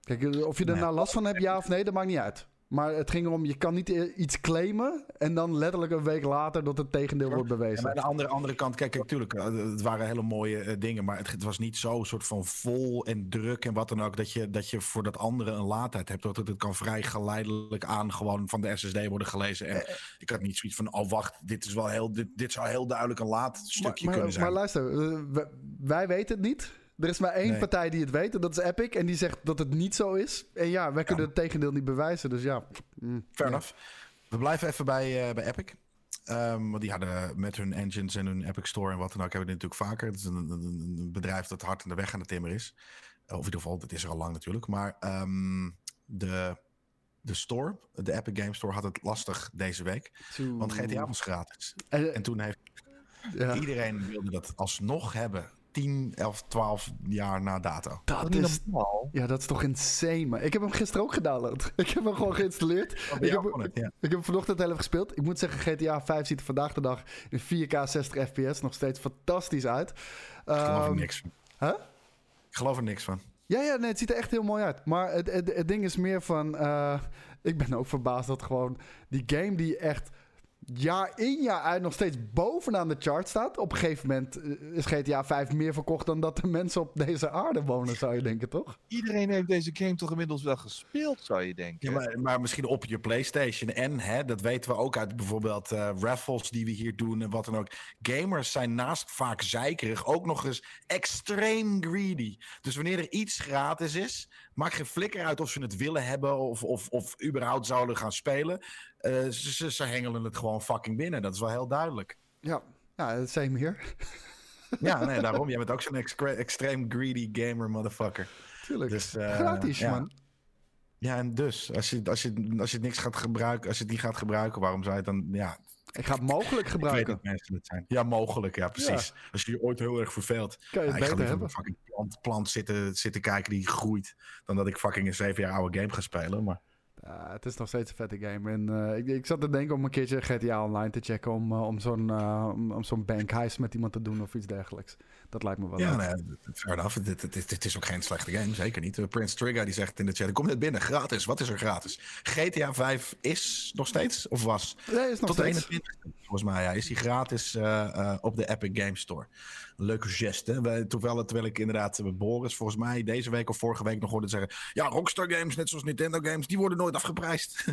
Kijk, of je er Nee. nou last van hebt, ja of nee, dat maakt niet uit. Maar het ging erom, je kan niet i- iets claimen en dan letterlijk een week later dat het tegendeel wordt bewezen. aan de andere, andere kant, kijk, natuurlijk, eh, het waren hele mooie eh, dingen, maar het, het was niet zo soort van vol en druk en wat dan ook, dat je, dat je voor dat andere een laadtijd hebt. Dat het, het kan vrij geleidelijk aan gewoon van de SSD worden gelezen. En ik had niet zoiets van, oh wacht, dit, is wel heel, dit, dit zou heel duidelijk een laadstukje maar, kunnen zijn. maar luister, eh, wij weten het niet. Er is maar één Nee. partij die het weet en dat is Epic. En die zegt dat het niet zo is. En ja, wij kunnen het tegendeel niet bewijzen. Dus ja. mm, Fair ja. enough. We blijven even bij, eh, bij Epic. Ehm, want die hadden met hun engines en hun Epic Store en wat dan ook, hebben we dit natuurlijk vaker. Het is een, een, een bedrijf dat hard aan de weg aan de timmer is. Of in ieder geval, dat is er al lang natuurlijk. Maar ehm, de, de store, de Epic Game Store, had het lastig deze week. Want GTA was gratis. En, En toen heeft ja, iedereen wilde dat alsnog hebben. 10, 11, 12 jaar na dato. dat is, normaal. ja, dat is toch insane, man. Ik heb hem gisteren ook gedownload. Ik heb hem gewoon geïnstalleerd. Ik heb, kon het, ja. ik heb hem vanochtend heel even gespeeld. Ik moet zeggen, GTA 5 ziet er vandaag de dag in 4K 60 fps nog steeds fantastisch uit. Ik geloof er Ehm, niks van. Huh? Ik geloof er niks van. Ja, ja, nee, het ziet er echt heel mooi uit. Maar het, het, het ding is meer van... eh, ik ben ook verbaasd dat gewoon die game die echt jaar in jaar uit nog steeds bovenaan de chart staat. Op een gegeven moment eh, is GTA 5 meer verkocht dan dat de mensen op deze aarde wonen, zou je denken, toch? Iedereen heeft deze game toch inmiddels wel gespeeld, zou je denken. Ja, maar, maar misschien op je PlayStation. En hè, dat weten we ook uit bijvoorbeeld eh, raffles die we hier doen en wat dan ook. Gamers zijn naast vaak zeikerig ook nog eens extreem greedy. Dus wanneer er iets gratis is, maakt geen flikker uit of ze het willen hebben of, of, of überhaupt zouden gaan spelen. Eh, ze, hengelen het gewoon fucking binnen. Dat is wel heel duidelijk. Ja, ja same hier. Ja, nee, daarom. Jij bent ook zo'n extreem greedy gamer, motherfucker. Tuurlijk. Dus, eh, Gratis, ja. man. Ja, en dus, als je, als, je, als je het niks gaat gebruiken, als je het niet gaat gebruiken, waarom zou je het dan, ja, Ik ga het mogelijk Ik weet gebruiken. dat mensen het zijn. Ja, mogelijk. Ja, precies. Als je je ooit heel erg verveelt. Kan je Ja, ik ga liever een fucking plant, plant zitten, zitten kijken die groeit. Dan dat ik fucking een zeven jaar oude game ga spelen. Maar Ja, het is nog steeds een vette game. En eh, ik, ik zat te denken om een keertje GTA Online te checken. Om, eh, om zo'n eh, om, om zo'n bank heist met iemand te doen of iets dergelijks. Dat lijkt me wel ja, fair enough. Het, is ook geen slechte game. Zeker niet. Uh, Prince Trigger die zegt in de chat. Kom net binnen. Gratis. Wat is er gratis? GTA 5 is nog steeds? Of was? Nee, is nog Tot steeds. 21 volgens mij. Ja, is die gratis eh, eh, op de Epic Game Store. Leuke geste. Wij, terwijl, terwijl ik inderdaad Boris volgens mij deze week of vorige week nog hoorde zeggen... Ja, Rockstar Games, net zoals Nintendo Games, die worden nooit afgeprijsd.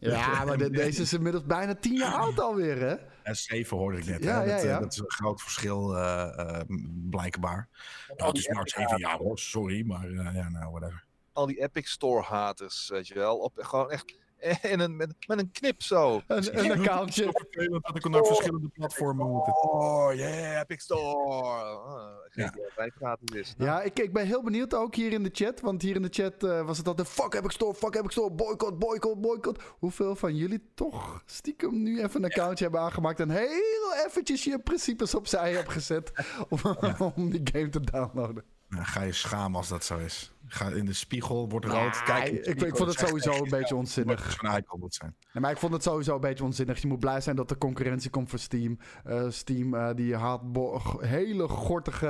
Ja, maar de- deze is inmiddels bijna tien jaar oud alweer, hè? En 7 hoorde ik net. Ja, hè? ja, dat, eh, ja. dat is een groot verschil, eh, eh, blijkbaar. Ja, het is maar 7 jaar hoor, sorry, maar eh, ja, nou, whatever. Al die Epic Store haters, weet je wel. Op, gewoon echt in een, met, met een knip zo. Een, een accountje. vervelend dat ik naar verschillende platformen moet. Oh, yeah, Epic Store. GTA 5 gratis is. Nou, Ja, ik, ik ben heel benieuwd ook hier in de chat. Want hier in de chat eh, was het altijd... Fuck Epic Store, fuck Epic Store, boycott, boycott, boycott. Hoeveel van jullie toch stiekem nu even een accountje hebben aangemaakt... en heel eventjes je principes opzij hebt gezet... om, om die game te downloaden? Ga je schamen als dat zo is. Ga in de spiegel, wordt rood. Nee, Kijk, ik- ik vond het sowieso een beetje onzinnig. moet zijn. Nee, maar ik vond het sowieso een beetje onzinnig. Je moet blij zijn dat er concurrentie komt voor Steam. Eh, Steam eh, die haalt hele gortige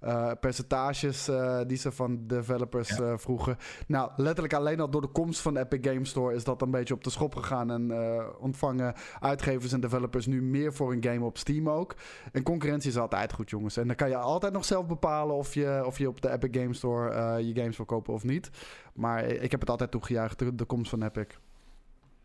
eh, percentages die ze van developers Ja. vroegen. Nou, letterlijk alleen al door de komst van de Epic Game Store is dat een beetje op de schop gegaan. En ontvangen uitgevers en developers nu meer voor een game op Steam ook. En concurrentie is altijd goed, jongens. En dan kan je altijd nog zelf bepalen of je, of je op de Epic Game Store je games wil kopen of niet. Maar ik heb het altijd toegejuicht, de, de komst van Epic.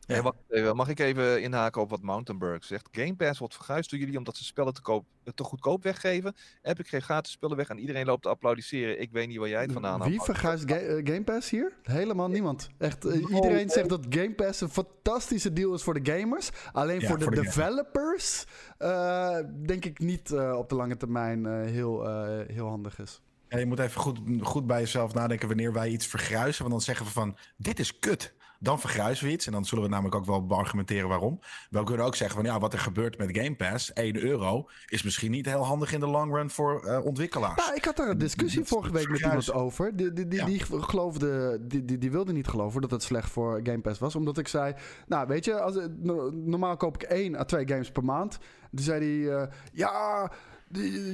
Hey, wacht even, mag ik even inhaken op wat Mountainburg zegt? Game Pass wordt verguisd door jullie omdat ze spellen te, koop, te goedkoop weggeven. Epic geeft gratis spullen weg en iedereen loopt te applaudisseren. Ik weet niet waar jij het vandaan haalt. Wie verguist Ga- eh, Game Pass hier? Helemaal niemand. Echt, eh, iedereen zegt dat Game Pass een fantastische deal is voor de gamers. Alleen Ja, voor de voor de developers eh, denk ik niet eh, op de lange termijn eh, heel, eh, heel handig is. Ja, je moet even goed, goed bij jezelf nadenken wanneer wij iets vergruisen. Want dan zeggen we van, dit is kut. Dan vergruisen we iets. En dan zullen we namelijk ook wel beargumenteren waarom. We kunnen ook zeggen van, ja, wat er gebeurt met Game Pass, 1 euro, is misschien niet heel handig in de long run voor eh, ontwikkelaars. Nou, ik had daar een discussie Dat- vorige week met iemand over. Die, die, die, Ja. die geloofde, die, die, die wilde niet geloven dat het slecht voor Game Pass was. Omdat ik zei, nou weet je, als, no- normaal koop ik één à twee games per maand. Toen zei hij, eh, ja,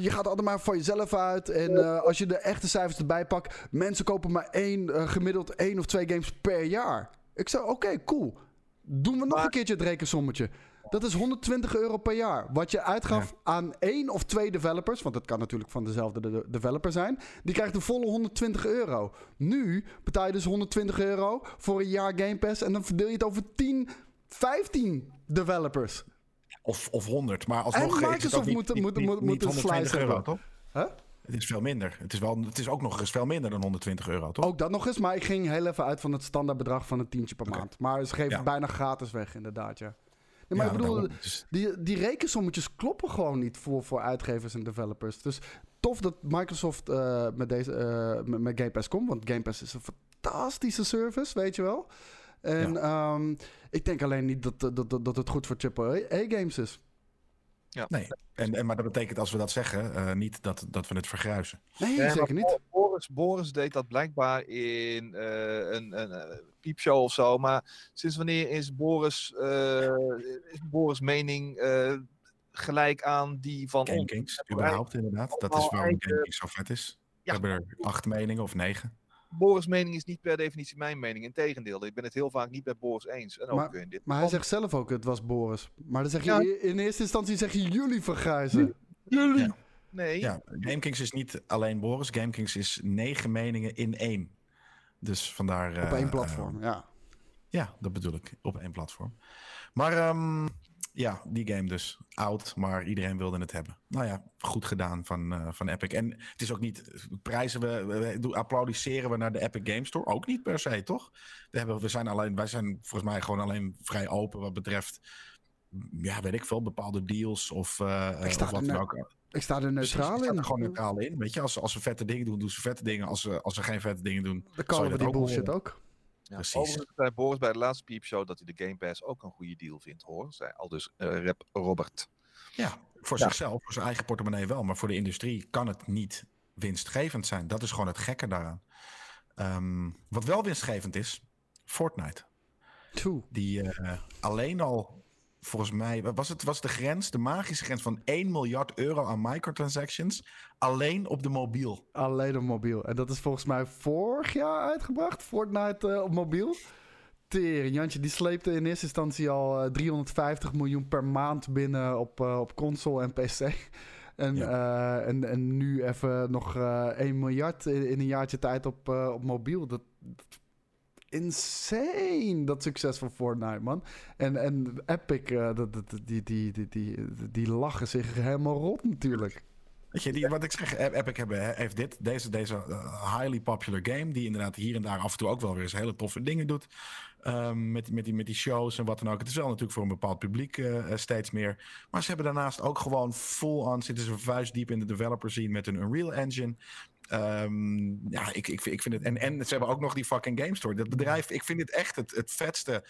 je gaat altijd maar voor jezelf uit. En eh, als je de echte cijfers erbij pakt, mensen kopen maar één, eh, gemiddeld één of twee games per jaar. Ik zei, oké, cool. Doen we nog Maar- een keertje het rekensommetje. Dat is 120 euro per jaar. Wat je uitgaf aan één of twee developers. Want het kan natuurlijk van dezelfde de- developer zijn. Die krijgt de volle 120 euro. Nu betaal je dus 120 euro voor een jaar Game Pass. En dan verdeel je het over 10, 15 developers. Of, of 100. Maar alsnog En Microsoft moet- niet, moet- niet, moet- niet moet een 120 slice euro, toch? Huh? Het is veel minder. Het is, wel, het is ook nog eens veel minder dan 120 euro, toch? Ook dat nog eens. Maar ik ging heel even uit van het standaardbedrag van een tientje per maand. Maar ze geven Ja. bijna gratis weg, inderdaad, ja. Nee, maar Ja, ik bedoel, daarom. Dus- die, die rekensommetjes kloppen gewoon niet voor, voor uitgevers en developers. Dus tof dat Microsoft eh, met, deze, eh, met, met Game Pass komt. Want Game Pass is een fantastische service, weet je wel. En ehm, ik denk alleen niet dat, dat, dat, dat het goed voor AAA-games is. Nee, en, en, maar dat betekent als we dat zeggen, eh, niet dat, dat we het vergruisen. Nee, Ja, zeker niet. Boris, Boris deed dat blijkbaar in eh, een, een, eh, piepshow of zo. Maar sinds wanneer is Boris, eh, is Boris mening eh, gelijk aan die van Game ons? Kings, überhaupt inderdaad. Dat is waarom eigen- Game Kings zo vet is. We Ja. hebben er acht meningen of negen. Boris' mening is niet per definitie mijn mening. Integendeel, ik ben het heel vaak niet met Boris eens. En ook Maar- in dit Maar hij zegt zelf ook, het was Boris. Maar dan zeg je Ja. in eerste instantie zeg je jullie vergrijzen. Jullie! Ja. Nee, Ja, Game Kings is niet alleen Boris. Game Kings is negen meningen in één. Dus vandaar... Op eh, één platform, ja. Ja, dat bedoel ik. Op één platform. Maar ehm, ja, die game dus. Oud, maar iedereen wilde het hebben. Nou ja, goed gedaan van, eh, van Epic. En het is ook niet... Prijzen we, applaudisseren we naar de Epic Game Store? Ook niet per se, toch? We, hebben, we zijn alleen... Wij zijn volgens mij gewoon alleen vrij open wat betreft... Ja, weet ik veel, bepaalde deals of, eh, Ik sta of wat er dan ook. Ik sta er Precies, neutraal ik sta in. er gewoon neutraal in. Weet je, als, als ze vette dingen doen, doen ze vette dingen. Als ze, als ze geen vette dingen doen, Dan callen je we die bullshit horen? ook. Ja, Precies. Overigens zei Boris bij de laatste piepshow dat hij de Game Pass ook een goede deal vindt, hoor. Zei al dus eh, rap Robert. Ja, voor Ja. zichzelf, voor zijn eigen portemonnee wel. Maar voor de industrie kan het niet winstgevend zijn. Dat is gewoon het gekke daaraan. Ehm, wat wel winstgevend is, Fortnite. Toe. Die eh, alleen al, volgens mij, was het was de grens, de magische grens van 1 miljard euro aan microtransactions. Alleen op de mobiel. Alleen op mobiel. En dat is volgens mij vorig jaar uitgebracht. Fortnite eh, op mobiel. Tering, Jantje, die sleepte in eerste instantie al eh, 350 miljoen per maand binnen op, eh, op console en PC. En, eh, en, en nu even nog eh 1 miljard in, in een jaartje tijd op, eh, op mobiel. Dat, dat- insane, dat succes van Fortnite, man. En, en Epic, eh, dat, die, die, die, die, die lachen zich helemaal rot natuurlijk. Weet je, die, wat ik zeg, Ep- Epic hebben, heeft dit, deze, deze eh, highly popular game, die inderdaad hier en daar af en toe ook wel weer eens hele toffe dingen doet. ehm, met, met, die, met die shows en wat dan ook. Het is wel natuurlijk voor een bepaald publiek eh, steeds meer. Maar ze hebben daarnaast ook gewoon full on, zitten ze vuist diep in de developer scene met een Unreal Engine. Ehm, ja, ik, ik, ik vind het. En, en ze hebben ook nog die fucking Game Store. Dat bedrijf, ik vind dit echt het, het vetste,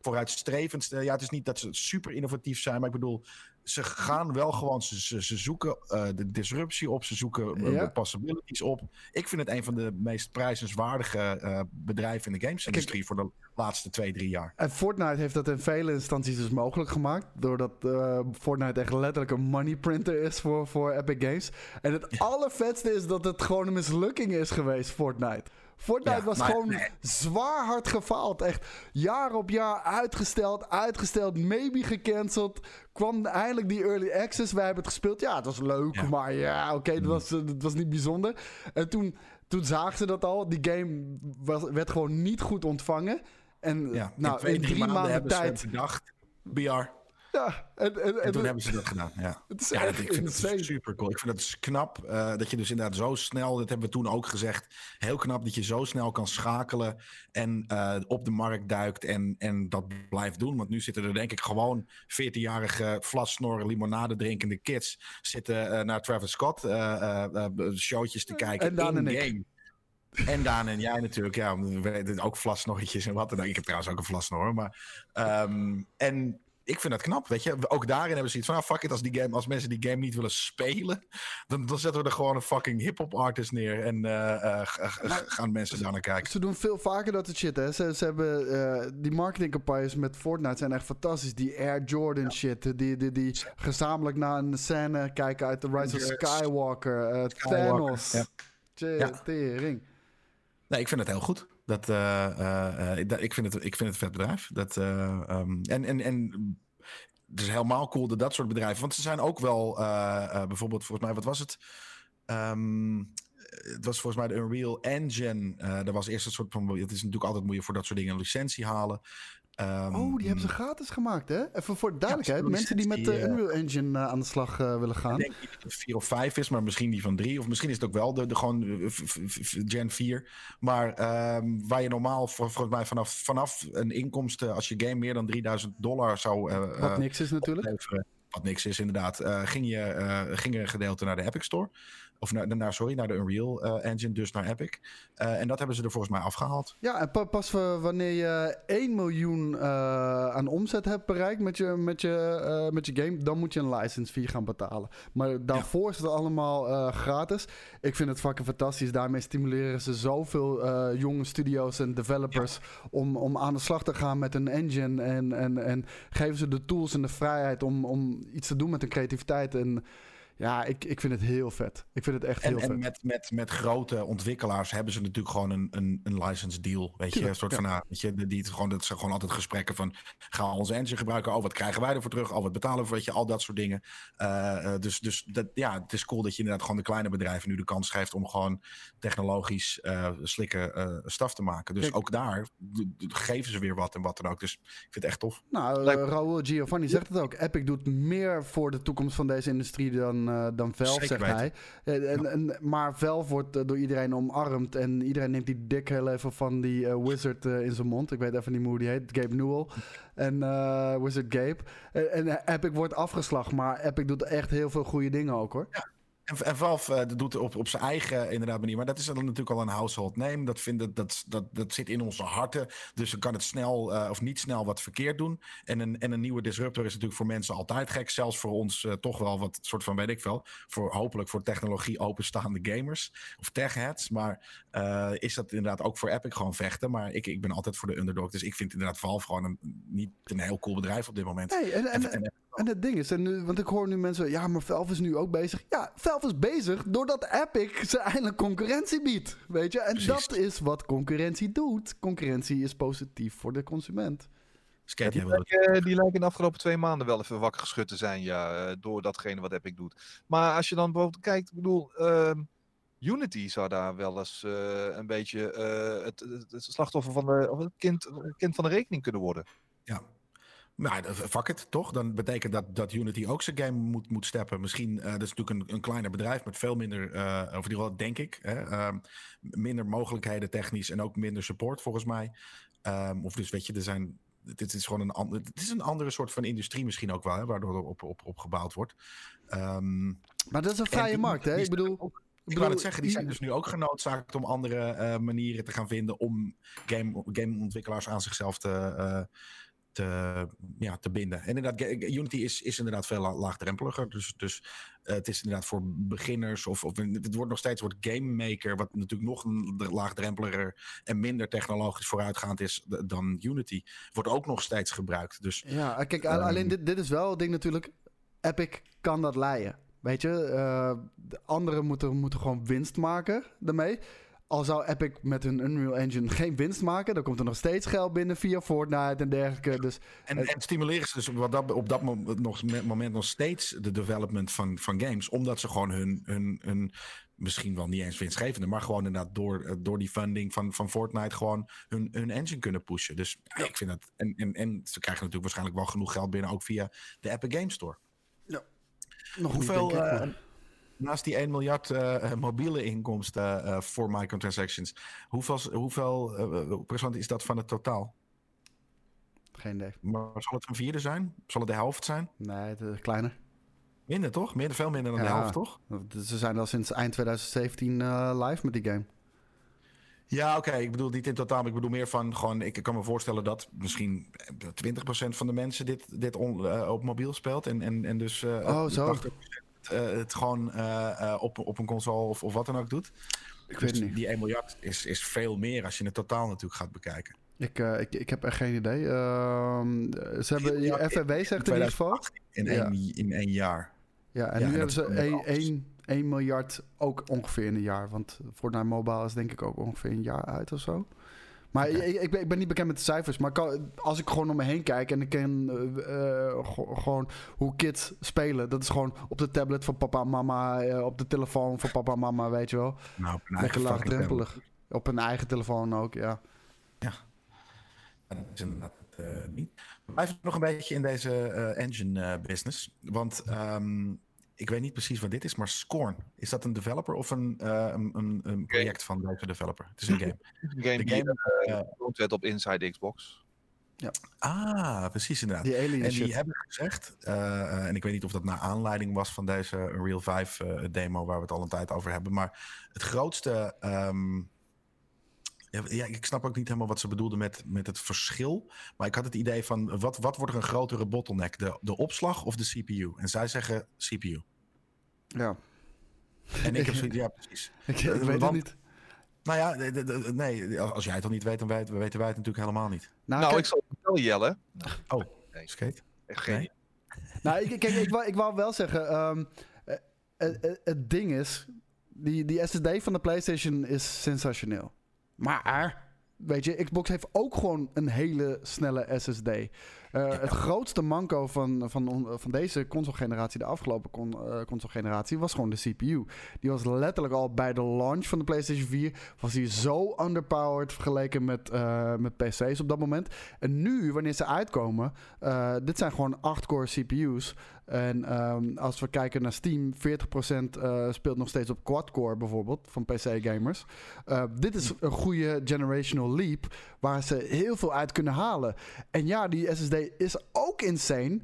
vooruitstrevendste. Ja, het is niet dat ze super innovatief zijn, maar ik bedoel, ze gaan wel gewoon, ze, ze, ze zoeken eh, de disruptie op, ze zoeken Ja. de possibilities op. Ik vind het een van de meest prijzenswaardige eh, bedrijven in de gamesindustrie voor de laatste twee, drie jaar. En Fortnite heeft dat in vele instanties dus mogelijk gemaakt. Doordat Fortnite echt letterlijk een money printer is voor, voor Epic Games. En het allervetste is dat het gewoon een mislukking is geweest, Fortnite. Fortnite Ja, was maar- gewoon nee. zwaar hard gefaald. Echt jaar op jaar uitgesteld, uitgesteld, maybe gecanceld. Kwam eindelijk die early access. Wij hebben het gespeeld. Ja, het was leuk, Ja. maar ja, oké, het, was, eh, het was niet bijzonder. En toen, toen zagen ze dat al. Die game was, werd gewoon niet goed ontvangen. En Ja, nou, in twee, in drie, drie maanden, hebben tijd. bedacht, BR. Ja, en, en, En toen en- hebben ze dat gedaan. Ja, Het is ja echt ik vind het super cool. Ik vind het knap eh, dat je dus inderdaad zo snel, dat hebben we toen ook gezegd, heel knap dat je zo snel kan schakelen en eh, op de markt duikt en, en dat blijft doen. Want nu zitten er denk ik gewoon 14-jarige vlasnoren limonade drinkende kids zitten eh, naar Travis Scott eh, eh, eh, showtjes te kijken En Daan in en ik. game. En Daan en jij natuurlijk, ja, ook vlasnorretjes en wat dan ook. Ik heb trouwens ook een vlasnor, maar... ehm, en ik vind dat knap, weet je. Ook daarin hebben ze iets van, ah, fuck it, als, die game, als mensen die game niet willen spelen... dan, dan zetten we er gewoon een fucking hip-hop artist neer... en eh, eh, Maar- gaan mensen daar naar kijken. Ze doen veel vaker dat soort shit, hè. Ze, ze hebben... eh, die marketingcampagnes met Fortnite zijn echt fantastisch. Die Air Jordan shit. Die, die, die gezamenlijk naar een scène kijken uit The Rise of. Skywalker. Skywalker, Thanos. ja. Tje- Ja. Tering. Nee, ik vind het heel goed. Dat, uh, uh, dat, ik, vind het, ik vind het een vet bedrijf. Dat, um, en, en, en het is helemaal cool dat dat soort bedrijven. Want ze zijn ook wel bijvoorbeeld, volgens mij, wat was het? Um, het was volgens mij de Unreal Engine. Uh, er was eerst een soort van. Het is natuurlijk altijd moeilijk voor dat soort dingen een licentie halen. Um, oh, die hebben ze gratis gemaakt, hè? Even voor duidelijkheid. Ja, mensen die met de uh, Unreal Engine uh, aan de slag uh, willen gaan. Ik denk niet dat het 4 of 5 is, maar misschien die van 3. Of misschien is het ook wel de, de gewoon Gen 4. Maar um, waar je normaal volgens mij vanaf, vanaf een inkomsten, als je game meer dan 3000 dollar zou. Wat niks is natuurlijk. Opleveren, wat niks is inderdaad. ging, je, ging er een gedeelte naar de Epic Store. Of naar, naar, sorry, naar de Unreal uh, Engine, dus naar Epic. Uh, en dat hebben ze er volgens mij afgehaald. Ja, en pas wanneer je 1 miljoen aan omzet hebt bereikt met je, met, je, met je game, dan moet je een license fee gaan betalen. Maar daarvoor ja. is het allemaal gratis. Ik vind het fucking fantastisch. Daarmee stimuleren ze zoveel jonge studio's en developers ja. om, om aan de slag te gaan met een engine. En, en, en geven ze de tools en de vrijheid om, om iets te doen met hun creativiteit. En ja, ik, ik vind het heel vet. Ik vind het echt heel en, vet. En met, met, met grote ontwikkelaars hebben ze natuurlijk gewoon een, een, een license deal. Weet je, een soort van, ja. weet je, die het gewoon, dat zijn gewoon altijd gesprekken van, gaan we onze engine gebruiken? Oh, wat krijgen wij ervoor terug? Oh, wat betalen we voor, weet je, al dat soort dingen. Uh, dus dus dat, ja, het is cool dat je inderdaad gewoon de kleine bedrijven nu de kans geeft om gewoon technologisch uh, slikke uh, staf te maken. Dus Kijk. ook daar geven ze weer wat en wat dan ook. Dus ik vind het echt tof. Nou, Raoul Giovanni zegt het ook. Epic doet meer voor de toekomst van deze industrie dan uh, dan Velf, zegt hij. En, ja. en, maar Velf wordt uh, door iedereen omarmd. En iedereen neemt die dik heel even van die uh, wizard in zijn mond. Ik weet even niet hoe die heet. Gabe Newell. En Wizard Gabe. En, en Epic wordt afgeslacht. Maar Epic doet echt heel veel goede dingen ook hoor. Ja. En, en Valve uh, doet het op, op zijn eigen inderdaad manier. Maar dat is dan natuurlijk al een household name. Dat, dat, dat, dat, dat zit in onze harten. Dus dan kan het snel uh, of niet snel wat verkeerd doen. En een, en een nieuwe disruptor is natuurlijk voor mensen altijd gek. Zelfs voor ons uh, toch wel wat soort van, weet ik wel. Voor, hopelijk voor technologie openstaande gamers. Of techheads. Maar is dat inderdaad ook voor Epic gewoon vechten. Maar ik, ik ben altijd voor de underdog. Dus ik vind inderdaad Valve gewoon een, niet een heel cool bedrijf op dit moment. Hey, en, en, en, en het ding is, en nu, want ik hoor nu mensen, ja, maar Valve is nu ook bezig. Ja, Valve is bezig doordat Epic ze eindelijk concurrentie biedt. Weet je, en Precies. dat is wat concurrentie doet. Concurrentie is positief voor de consument. Ja, die, lijken, die lijken de afgelopen twee maanden wel even wakker geschud te zijn, ja, door datgene wat Epic doet. Maar als je dan bijvoorbeeld kijkt, ik bedoel, uh, Unity zou daar wel eens uh, een beetje uh, het, het, het, slachtoffer van de, of het kind, het kind van de rekening kunnen worden. Ja, nou, fuck it, toch? Dan betekent dat dat Unity ook zijn game moet, moet steppen. Misschien, uh, dat is natuurlijk een, een kleiner bedrijf met veel minder, uh, over die rol, denk ik, hè, uh, minder mogelijkheden technisch en ook minder support volgens mij. Um, of dus weet je, er zijn, dit is gewoon een, ander, het is een andere soort van industrie misschien ook wel, hè, waardoor er op, op, op gebouwd wordt. Um, maar dat is een vrije markt, hè? Ik bedoel... Ik wou het zeggen, die zijn dus nu ook genoodzaakt om andere uh, manieren te gaan vinden om game, gameontwikkelaars aan zichzelf te, uh, te, ja, te binden. En inderdaad, Unity is, is inderdaad veel laagdrempeliger. Dus, dus uh, het is inderdaad voor beginners. Of, of het wordt nog steeds wordt Game Maker, wat natuurlijk nog laagdrempeliger en minder technologisch vooruitgaand is dan Unity. Wordt ook nog steeds gebruikt. Dus, ja, kijk, um, alleen dit, dit is wel het ding natuurlijk. Epic kan dat leiden. Weet je, uh, de anderen moeten, moeten gewoon winst maken daarmee. Al zou Epic met hun Unreal Engine geen winst maken, dan komt er nog steeds geld binnen via Fortnite en dergelijke. Dus, en, en stimuleren ze dus op dat, op dat moment nog, moment nog steeds de development van, van games, omdat ze gewoon hun, hun, hun misschien wel niet eens winstgevende, maar gewoon inderdaad door, door die funding van, van Fortnite gewoon hun, hun engine kunnen pushen. Dus ja, ik vind dat. En, en, en ze krijgen natuurlijk waarschijnlijk wel genoeg geld binnen, ook via de Epic Game Store. Ja. Nog Hoeveel. Niet, uh, naast die 1 miljard uh, mobiele inkomsten uh, voor microtransactions, hoeveel, hoeveel uh, procent is dat van het totaal? Geen idee. Maar zal het een vierde zijn? Zal het de helft zijn? Nee, het is kleiner. Minder toch? Minder, veel minder dan ja, de helft toch? Ze zijn al sinds eind 2017 live met die game. Ja, oké. Okay. Ik bedoel niet in totaal, maar ik bedoel meer van gewoon. Ik kan me voorstellen dat misschien 20% van de mensen dit, dit on, op mobiel speelt. En, en, en dus. oh, zo. 80% het gewoon uh, op, op een console of, of wat dan ook doet. Ik dus weet niet. Die 1 miljard is, is veel meer als je het totaal natuurlijk gaat bekijken. Ik, uh, ik, ik heb echt geen idee. ze hebben, FNW zegt in ieder geval. In, ja. één, in één jaar. Ja, en ja, nu en hebben ze 1, 1, 1 miljard ook ongeveer in een jaar. Want Fortnite Mobile is denk ik ook ongeveer een jaar uit of zo. Maar ik, ik, ben, ik ben niet bekend met de cijfers. Maar kan- als ik gewoon om me heen kijk en ik ken eh, eh, go- gewoon hoe kids spelen. Dat is gewoon op de tablet van papa en mama. eh, op de telefoon van papa en mama, weet je wel. Nou, op een Lekker laagdrempelig. Op een eigen telefoon ook, ja. Ja, Dat is inderdaad eh, niet. Blijven nog een beetje in deze engine business. Want ehm, ik weet niet precies wat dit is, maar Scorn. Is dat een developer of een, eh, een, een, project van deze developer? Het is een game. Een game De die game, eh, eh, werd op Inside Xbox. Ah, precies inderdaad. Die alien En shit. die hebben gezegd, eh, eh, en ik weet niet of dat naar aanleiding was van deze Unreal 5 eh, demo waar we het al een tijd over hebben, maar het grootste. ehm, ja, ja, ik snap ook niet helemaal wat ze bedoelden met, met het verschil. Maar ik had het idee van wat, wat wordt er een grotere bottleneck? De, de opslag of de CPU? En zij zeggen CPU. Ja. En ik heb zoiets, ja, precies. Ik, ik weet het niet. Nou ja, de- de- de- nee, als jij het al niet weet, dan weten, weten wij het natuurlijk helemaal niet. Nou, Nou, kijk- ik zal het vertellen, Jelle. Oh, Nee. skate. Echt geen Nee? Nou, ik, kijk, ik, wou, ik wou wel zeggen, ehm, eh, eh, eh, het ding is, die, die SSD van de PlayStation is sensationeel. Maar, weet je, Xbox heeft ook gewoon een hele snelle SSD. Eh, Het grootste manco van, van, van deze console-generatie, de afgelopen con, eh, console-generatie, was gewoon de CPU. Die was letterlijk al bij de launch van de PlayStation 4, was die zo underpowered vergeleken met, eh, met PC's op dat moment. En nu, wanneer ze uitkomen, dit zijn gewoon 8-core CPU's. En ehm, als we kijken naar Steam, 40% eh, speelt nog steeds op quad-core bijvoorbeeld, van PC-gamers. dit is een goede generational leap, waar ze heel veel uit kunnen halen. En ja, die SSD is ook insane.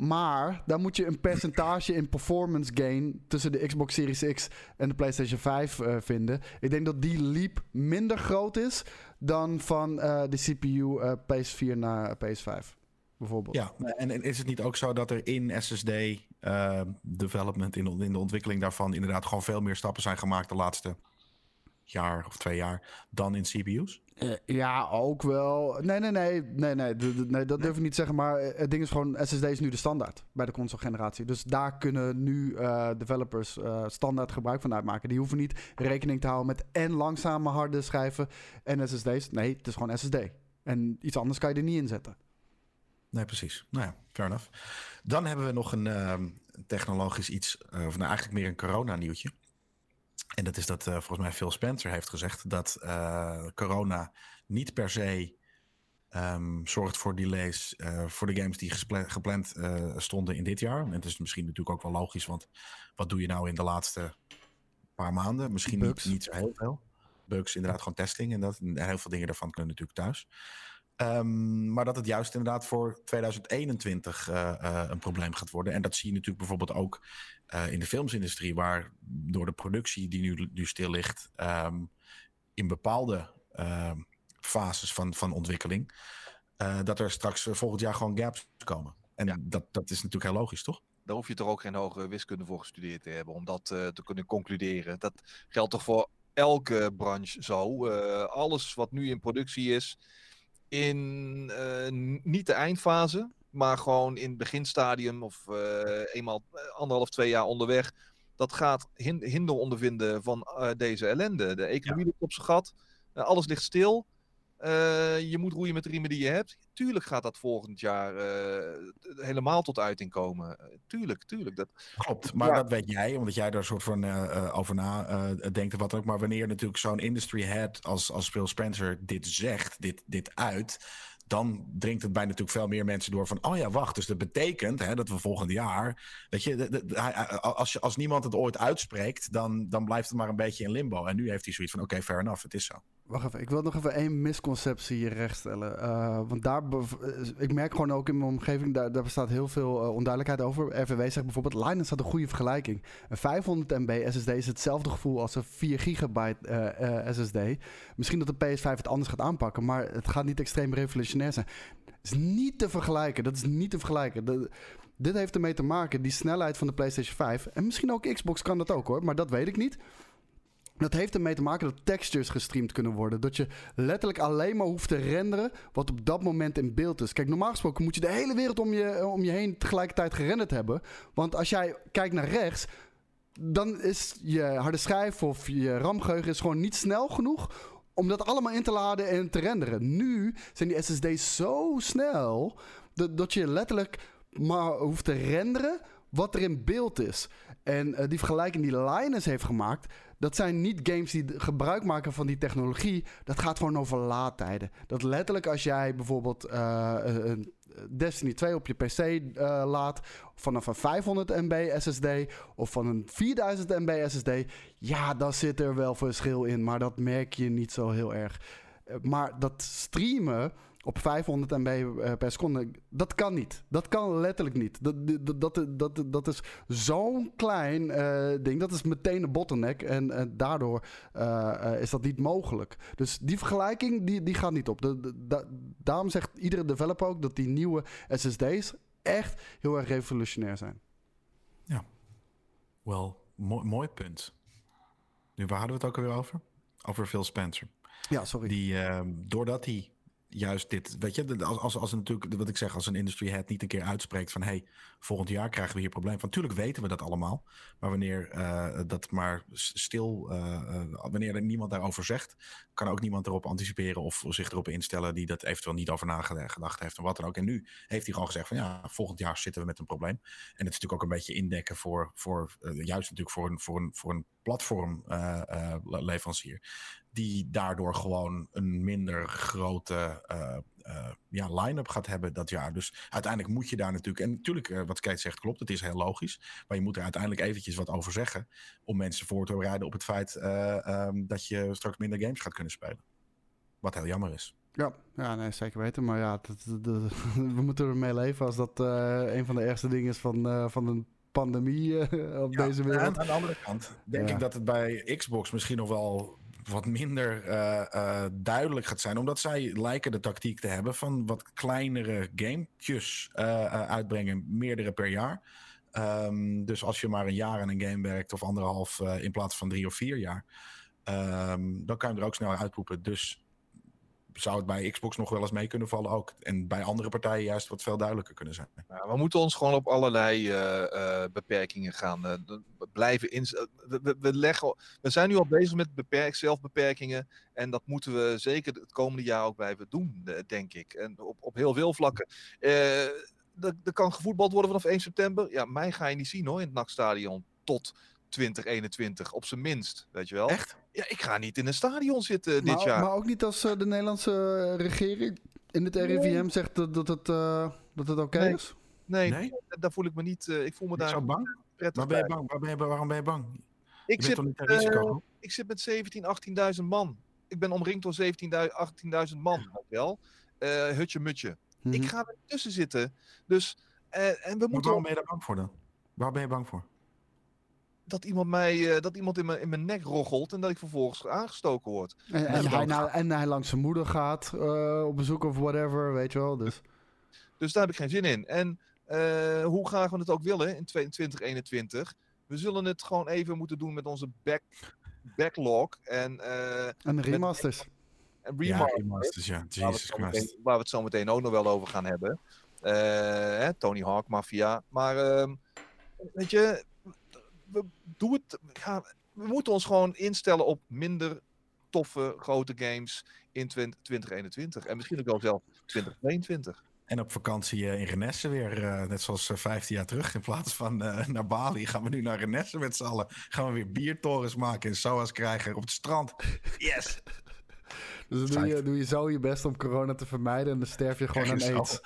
Maar daar moet je een percentage in performance gain tussen de Xbox Series X en de PlayStation 5 eh, vinden. Ik denk dat die leap minder groot is dan van eh, de CPU eh, PS4 naar PS5. Bijvoorbeeld. Ja, en, en is het niet ook zo dat er in SSD eh, development, in, de- in de ontwikkeling daarvan, inderdaad gewoon veel meer stappen zijn gemaakt de laatste jaar of twee jaar dan in CPU's? Eh, ja, ook wel. Nee, nee, nee. nee, nee, nee dat durf ik niet te zeggen. Maar eh, het ding is gewoon, SSD is nu de standaard bij de console generatie. Dus daar kunnen nu eh, developers eh, standaard gebruik van uitmaken. Die hoeven niet rekening te houden met en langzame harde schijven en SSD's. Nee, het is gewoon SSD. En iets anders kan je er niet in zetten. Nee, precies. Nou ja, fair enough. Dan hebben we nog een ehm, technologisch iets, eh, of nou eigenlijk meer een corona-nieuwtje. En dat is dat eh, volgens mij Phil Spencer heeft gezegd dat eh, corona niet per se ehm, zorgt voor delays voor de games die gepland stonden in dit jaar. En het is misschien natuurlijk ook wel logisch, want wat doe je nou in de laatste paar maanden? Misschien niet zo heel veel. Bugs, inderdaad, gewoon testing en dat. En heel veel dingen daarvan kunnen natuurlijk thuis. Ehm, maar dat het juist inderdaad voor 2021 eh, eh, een probleem gaat worden. En dat zie je natuurlijk bijvoorbeeld ook eh, in de filmsindustrie, waar door de productie die nu, nu stil ligt, ehm, in bepaalde ehm, fases van, van ontwikkeling, dat er straks volgend jaar gewoon gaps komen. En Ja. dat, dat is natuurlijk heel logisch, toch? Daar hoef je toch ook geen hoge wiskunde voor gestudeerd te hebben om dat te kunnen concluderen. Dat geldt toch voor elke branche zo. Alles wat nu in productie is, in eh, niet de eindfase, maar gewoon in het beginstadium of eh, eenmaal eh, anderhalf, twee jaar onderweg. Dat gaat hin- hinder ondervinden van deze ellende. De economie ligt op zijn gat, alles ligt stil. Eh, je moet roeien met de riemen die je hebt. Tuurlijk gaat dat volgend jaar eh, helemaal tot uiting komen. Tuurlijk, tuurlijk. Dat, Klopt, maar Ja. dat weet jij, omdat jij daar soort van eh, over na denkt wat ook. Maar wanneer natuurlijk zo'n industry head als, als Phil Spencer dit zegt, dit, dit uit, dan dringt het bij natuurlijk veel meer mensen door van, oh ja, wacht, dus dat betekent hè, dat we volgend jaar, weet je, de- de- als, je- als niemand het ooit uitspreekt, dan, dan blijft het maar een beetje in limbo. En nu heeft hij zoiets van, oké, fair enough, het is zo. Wacht even, ik wil nog even één misconceptie hier rechtstellen. Eh, want daar, eh, ik merk gewoon ook in mijn omgeving, daar, daar bestaat heel veel eh, onduidelijkheid over. RVW zegt bijvoorbeeld, Linus had een goede vergelijking. Een 500 MB SSD is hetzelfde gevoel als een 4 gigabyte SSD. Misschien dat de PS5 het anders gaat aanpakken, maar het gaat niet extreem revolutionair zijn. Het is niet te vergelijken, dat is niet te vergelijken. Dit heeft ermee te maken, die snelheid van de PlayStation 5. En misschien ook Xbox kan dat ook hoor, maar dat weet ik niet. Dat heeft ermee te maken dat textures gestreamd kunnen worden. Dat je letterlijk alleen maar hoeft te renderen wat op dat moment in beeld is. Kijk, normaal gesproken moet je de hele wereld om je, om je heen tegelijkertijd gerenderd hebben. Want als jij kijkt naar rechts, dan is je harde schijf of je RAM-geheugen is gewoon niet snel genoeg om dat allemaal in te laden en te renderen. Nu zijn die SSD's zo snel dat, dat je letterlijk maar hoeft te renderen wat er in beeld is. En eh, die vergelijking die Linus heeft gemaakt, dat zijn niet games die gebruik maken van die technologie. Dat gaat gewoon over laadtijden. Dat letterlijk als jij bijvoorbeeld uh, een Destiny 2 op je PC uh, laat vanaf een 500 MB SSD of van een 4000 MB SSD, ja, dan zit er wel verschil in, maar dat merk je niet zo heel erg. Maar dat streamen op 500 MB eh, per seconde. Dat kan niet. Dat kan letterlijk niet. Dat, dat, dat, dat, dat is zo'n klein uh, ding. Dat is meteen een bottleneck. En, en daardoor uh, is dat niet mogelijk. Dus die vergelijking die, die gaat niet op. De, de, daarom zegt iedere developer ook dat die nieuwe SSD's echt heel erg revolutionair zijn. Ja, wel, mooi, mooi punt. Nu, waar hadden we het ook alweer over? Over Phil Spencer. Ja, sorry. Die, doordat hij juist dit, weet je, als, als, als natuurlijk, wat ik zeg, als een industry head niet een keer uitspreekt van, hey, volgend jaar krijgen we hier probleem van. Natuurlijk weten we dat allemaal, maar wanneer uh, dat maar stil, uh, wanneer er niemand daarover zegt, kan ook niemand erop anticiperen of zich erop instellen die dat eventueel niet over nagedacht heeft en wat dan ook. En nu heeft hij gewoon gezegd van, ja, volgend jaar zitten we met een probleem. En het is natuurlijk ook een beetje indekken voor, voor juist natuurlijk voor een, voor een, voor een platformleverancier die daardoor gewoon een minder grote uh, uh, ja, line-up gaat hebben dat jaar. Dus uiteindelijk moet je daar natuurlijk... En natuurlijk, uh, wat Kate zegt klopt, het is heel logisch. Maar je moet er uiteindelijk eventjes wat over zeggen... om mensen voor te bereiden op het feit um, dat je straks minder games gaat kunnen spelen. Wat heel jammer is. Ja, ja nee, zeker weten. Maar ja, dat, dat, we moeten ermee leven als dat een van de ergste dingen is van, van een pandemie op ja, deze wereld. aan de andere kant denk ja. ik dat het bij Xbox misschien nog wel wat minder uh, uh, duidelijk gaat zijn. Omdat zij lijken de tactiek te hebben van wat kleinere gamepjes uh, uitbrengen, meerdere per jaar. Um, dus als je maar een jaar aan een game werkt of anderhalf in plaats van drie of vier jaar, um, dan kan je er ook sneller uitpoepen. Dus zou het bij Xbox nog wel eens mee kunnen vallen ook. En bij andere partijen juist wat veel duidelijker kunnen zijn. We moeten ons gewoon op allerlei uh, uh, beperkingen gaan uh, blijven in. We, we, leggen, we zijn nu al bezig met beperk, zelfbeperkingen. En dat moeten we zeker het komende jaar ook blijven doen, denk ik. En op, op heel veel vlakken. er kan gevoetbald worden vanaf 1 september. Ja, mij ga je niet zien hoor, in het NAC-stadion. Tot 2021, op zijn minst. Weet je wel? Echt? Ja, ik ga niet in een stadion zitten dit jaar. Maar ook niet als uh, de Nederlandse uh, regering in het RIVM nee. zegt dat, dat het, uh, dat het oké okay nee. is? Nee, nee, daar voel ik me niet. ik voel me daar. Zo bang? Waar ben je bang? Waar ben je, waarom ben je bang? Ik, zit, risico, ik zit met 17, 18.000 man. Ik ben omringd door 17.000, 18.000 man. Wel. hutje mutje. Mm -hmm. Ik ga er tussen zitten. Dus. en we maar moeten. Waarom ben je daar bang voor dan? Waar ben je bang voor? Dat iemand, mij, uh, dat iemand in, mijn, in mijn nek roggelt en dat ik vervolgens aangestoken word. En, en, hij, nou, en hij langs zijn moeder gaat uh, op bezoek of whatever, weet je wel. Dus, dus daar heb ik geen zin in. En uh, hoe graag we het ook willen in 2021, we zullen het gewoon even moeten doen met onze back, backlog. En, en remasters. Met, en remasters, ja, remasters, ja. Jesus waar, we meteen, waar we het zo meteen ook nog wel over gaan hebben. Hè, Tony Hawk Mafia. Maar ehm, weet je, we, doen het, ja, we moeten ons gewoon instellen op minder toffe grote games in 2021. En misschien ook wel zelf 2022. En op vakantie in Renesse weer, uh, net zoals uh, 15 jaar terug. In plaats van uh, naar Bali gaan we nu naar Renesse met z'n allen. Gaan we weer biertorens maken en SOA's krijgen op het strand. Yes! Dus dan doe je, doe je zo je best om corona te vermijden en dan sterf je gewoon aan aids.